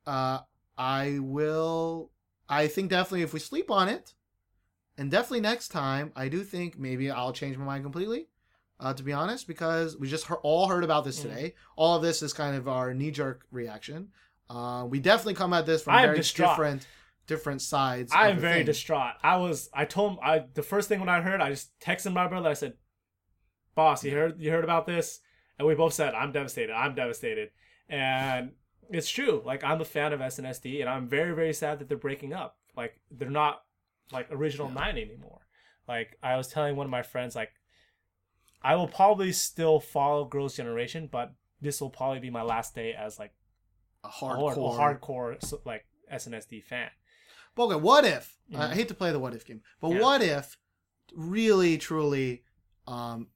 uh, I will. I think definitely if we sleep on it, and definitely next time, I do think maybe I'll change my mind completely. Uh, to be honest, because we just he- all heard about this Mm. today. All of this is kind of our knee jerk reaction. Uh, we definitely come at this from I very distraught. different different sides. I am very thing. distraught. I was. I told. I the first thing when I heard, I just texted my brother. I said, "Boss, you heard you heard about this?" And we both said, "I'm devastated. I'm devastated." And it's true. Like I'm a fan of SNSD, and I'm very very sad that they're breaking up. Like they're not like original Yeah. nine anymore. Like I was telling one of my friends, like I will probably still follow Girls' Generation, but this will probably be my last day as like a hardcore. a hardcore like SNSD fan. But okay, what if? I Mhm. hate to play the what if game, but Yeah. what if, really, truly, um,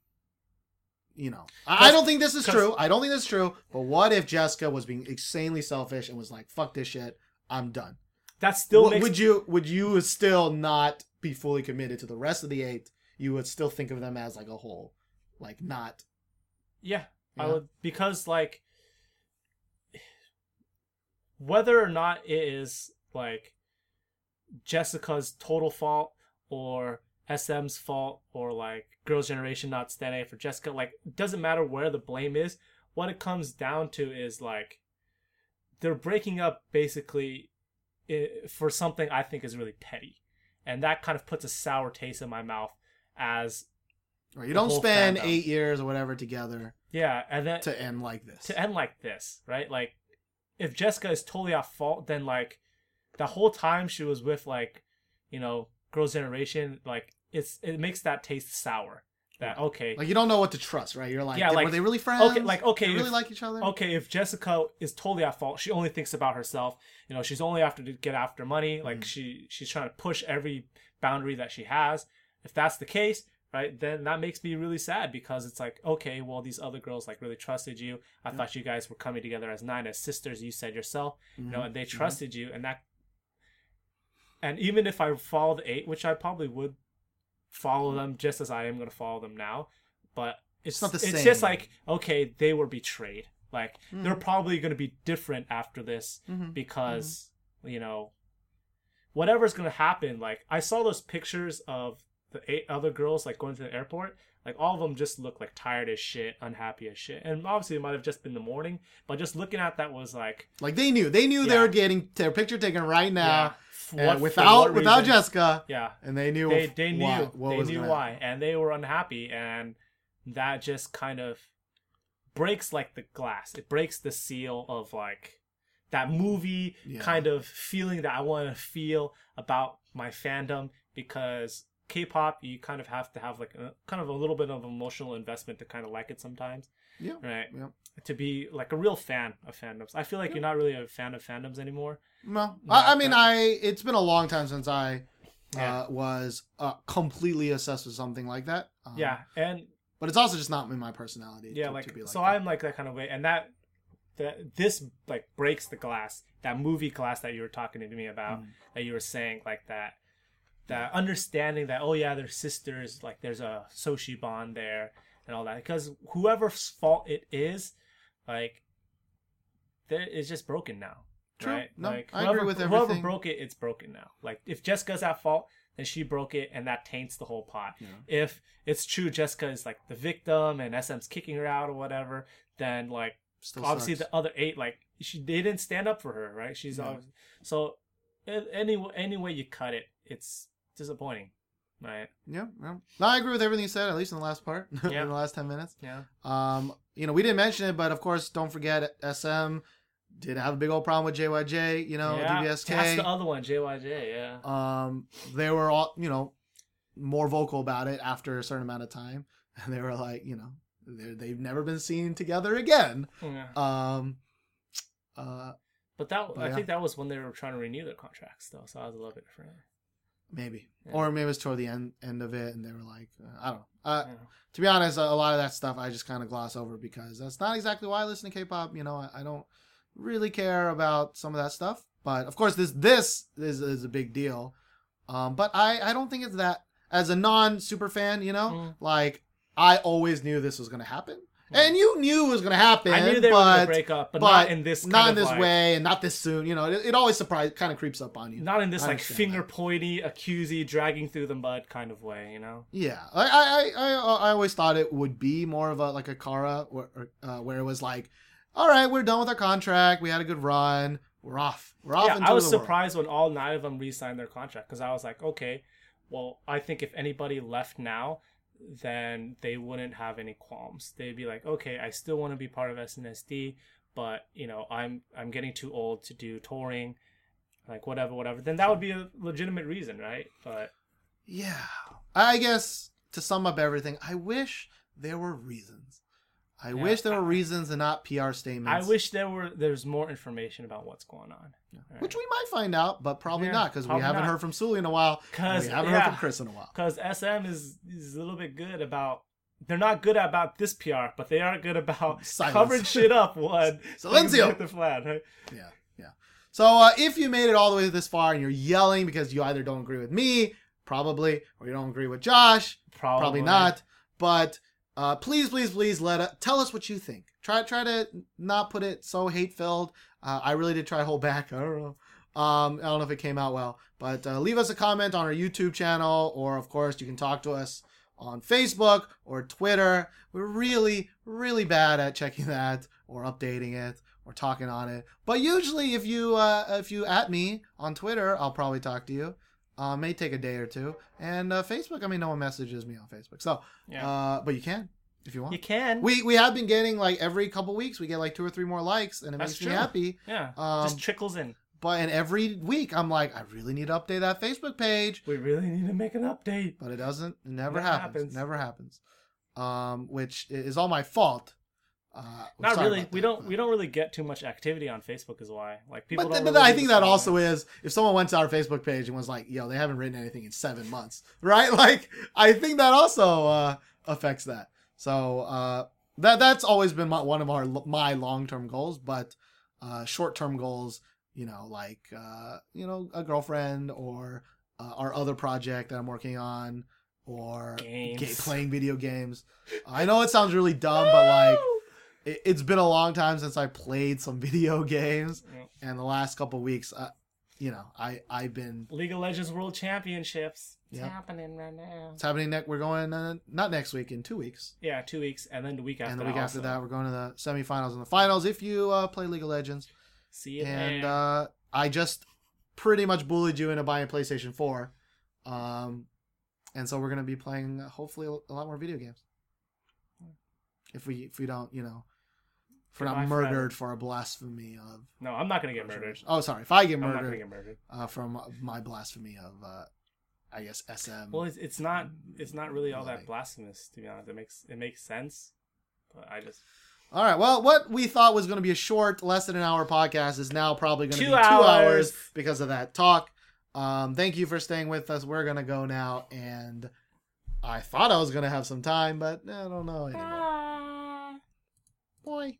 you know, I, don't think this is true. I don't think this is true. But what if Jessica was being insanely selfish and was like, "Fuck this shit, I'm done." That still What- makes would you would you still not be fully committed to the rest of the eight? You would still think of them as like a whole, like not. Yeah, I Yeah. would because like whether or not it is like Jessica's total fault or SM's fault or like Girls' Generation not standing up for Jessica, like doesn't matter where the blame is. What it comes down to is like they're breaking up basically for something I think is really petty, and that kind of puts a sour taste in my mouth as Or you don't spend fandom. eight years or whatever together yeah, and then to end like this. to end like this, right? Like, if Jessica is totally at fault, then like the whole time she was with like, you know, Girls' Generation, like it's it makes that taste sour. That okay, like you don't know what to trust, right? You're like, Yeah, like, were they really friends? okay, like okay, they really if, like each other. okay, if Jessica is totally at fault, she only thinks about herself. You know, she's only after to get after money. Like Mhm. she she's trying to push every boundary that she has. If that's the case, right, then that makes me really sad because it's like, okay, well, these other girls like really trusted you. I Yeah. thought you guys were coming together as nine as sisters. You said yourself, you know, Mhm. and they trusted you, and that. And even if I follow the eight, which I probably would follow them just as I am going to follow them now, but it's not the it's same. just like okay, they were betrayed. Like they're Mhm. probably going to be different after this Mhm. because you know whatever's going to happen. Like I saw those pictures of the eight other girls like going to the airport. Like all of them just look like tired as shit, unhappy as shit, and obviously it might have just been the morning. But just looking at that was like Like they knew, they knew they Yeah. were getting their picture taken right now yeah, what- without without reason. Jessica, Yeah, and they knew they they knew why- what they was knew why, happen. and they were unhappy, and that just kind of breaks like the glass. It breaks the seal of like that movie Yeah. kind of feeling that I want to feel about my fandom because K-pop you kind of have to have like a, kind of a little bit of emotional investment to kind of like it sometimes, Yeah, right? yeah. To be like a real fan of fandoms. I feel like you're not really a fan of fandoms anymore. No, I, I mean, I it's been a long time since I Yeah. uh, was uh, completely obsessed with something like that. Um, yeah, and but it's also just not in my personality. yeah to, like, to be like so that. i'm like that kind of way and that that this like breaks the glass that movie glass that you were talking to me about Mm. that you were saying like that that understanding that oh yeah they're sisters like there's a soshi bond there and all that because whoever's fault it is like there it's just broken now True. right No, like I agree whoever, with whoever everything. broke it it's broken now like if jessica's at fault then she broke it and that taints the whole pot Yeah. if it's true Jessica is like the victim and SM's kicking her out or whatever, then like Still obviously sucks. the other eight like she they didn't stand up for her, right? She's Yeah. so any any way you cut it, it's disappointing, right? yeah, yeah. No, I agree with everything you said. At least in the last part, Yeah. in the last ten minutes. Yeah, Um, you know, we didn't mention it, but of course, don't forget SM did have a big old problem with JYJ. You know, yeah. DBSK. That's the other one, JYJ. Yeah, um they were all you know more vocal about it after a certain amount of time and they were like you know they've never been seen together again yeah. um uh But that But I yeah. think that was when they were trying to renew their contracts, though. So I was a little bit different. Maybe Yeah. or maybe it was toward the end end of it and they were like uh, i don't know uh, Yeah. to be honest a, a lot of that stuff i just kind of gloss over because that's not exactly why i listen to k-pop you know I, I don't really care about some of that stuff. But of course, this this is, is a big deal. Um, but I I don't think it's that as a non super fan, you know, Mm. like I always knew this was gonna happen, and you knew it was gonna happen. I knew they were but, gonna break up, but, but not in this. not kind in of this like- way and not this soon. You know, it, it always surprise kind of creeps up on you. Not in this I like finger pointy, accusy, dragging through the mud kind of way. You know. Yeah, I, I, I, I always thought it would be more of a like a Kara, where, uh, where it was like, all right, we're done with our contract, we had a good run, we're off, we're off. Yeah, I was the world." surprised when all nine of them re-signed their contract because I was like, okay, well, I think if anybody left now, then they wouldn't have any qualms. They'd be like, okay, I still want to be part of SNSD, but you know, I'm I'm getting too old to do touring, like whatever, whatever. Then that would be a legitimate reason, right? But Yeah, I guess to sum up everything, I wish there were reasons. I Yeah, wish there were I- reasons and not PR statements. I wish there were there's more information about what's going on. Right. which we might find out, but probably Yeah, not because we haven't not. heard from Sulli in a while. Because we haven't heard from Kris in a while. because SM is is a little bit good about. They're not good about this PR, but they are good about Silence. covering shit up One Silencio. the flat, right? Yeah, yeah. So uh, if you made it all the way this far and you're yelling because you either don't agree with me, probably, or you don't agree with Josh, Probably, probably not. But uh, please, please, please let us, tell us what you think. Try try to not put it so hate filled. Uh, I really did try to hold back. I don't know. Um, I don't know if it came out well, but uh, leave us a comment on our YouTube channel, or of course you can talk to us on Facebook or Twitter. We're really, really bad at checking that or updating it or talking on it. But usually, if you uh, if you at me on Twitter, I'll probably talk to you. Uh, may take a day or two. And uh, Facebook, I mean, no one messages me on Facebook. So, Yeah, uh, but you can if you want. you can. We we have been getting like every couple weeks we get like two or three more likes and it That's makes me happy. yeah, Um, just trickles in. But and every week I'm like I really need to update that Facebook page, We really need to make an update. but it doesn't. It never Never happens. happens. Never happens. Um, which is all my fault. Uh, Not really. We that, don't. We don't really get too much activity on Facebook. Is why like people. But, th- really I think that also is if someone went to our Facebook page and was like, "Yo, they haven't written anything in seven months," right? Like, I think that also uh, affects that. So uh, that that's always been my, one of our my long term goals, but uh, short term goals, you know, like uh, you know, a girlfriend or uh, our other project that I'm working on, or Games. ga- playing video games. I know it sounds really dumb, but like it, it's been a long time since I played some video games, Yeah. and the last couple weeks, uh, you know, I I've been. League of Legends World Championships. It's Yep. happening right now. It's happening next. We're going uh, not next week in two weeks, Yeah, two weeks, and then the week after. and the week that after that we're going to the semifinals and the finals. If you uh, play League of Legends, See you and there. uh, I just pretty much bullied you into buying PlayStation Four, um, and so we're gonna be playing uh, hopefully a lot more video games. If we if we don't, you know, if we're not Goodbye forever. murdered for a blasphemy of no, I'm not gonna get murdered. Oh, sorry. If I get murdered, I'm not gonna murdered get murdered. uh, from my blasphemy of, uh, I guess SM. Well, it's, it's not. It's not really all Like- that blasphemous, to be honest. It makes it makes sense, but I just All right. Well, what we thought was going to be a short, less than an hour podcast is now probably going to Two be two hours. hours because of that talk. Um, thank you for staying with us. We're gonna go now, and I thought I was gonna have some time, but I don't know anymore. Boy.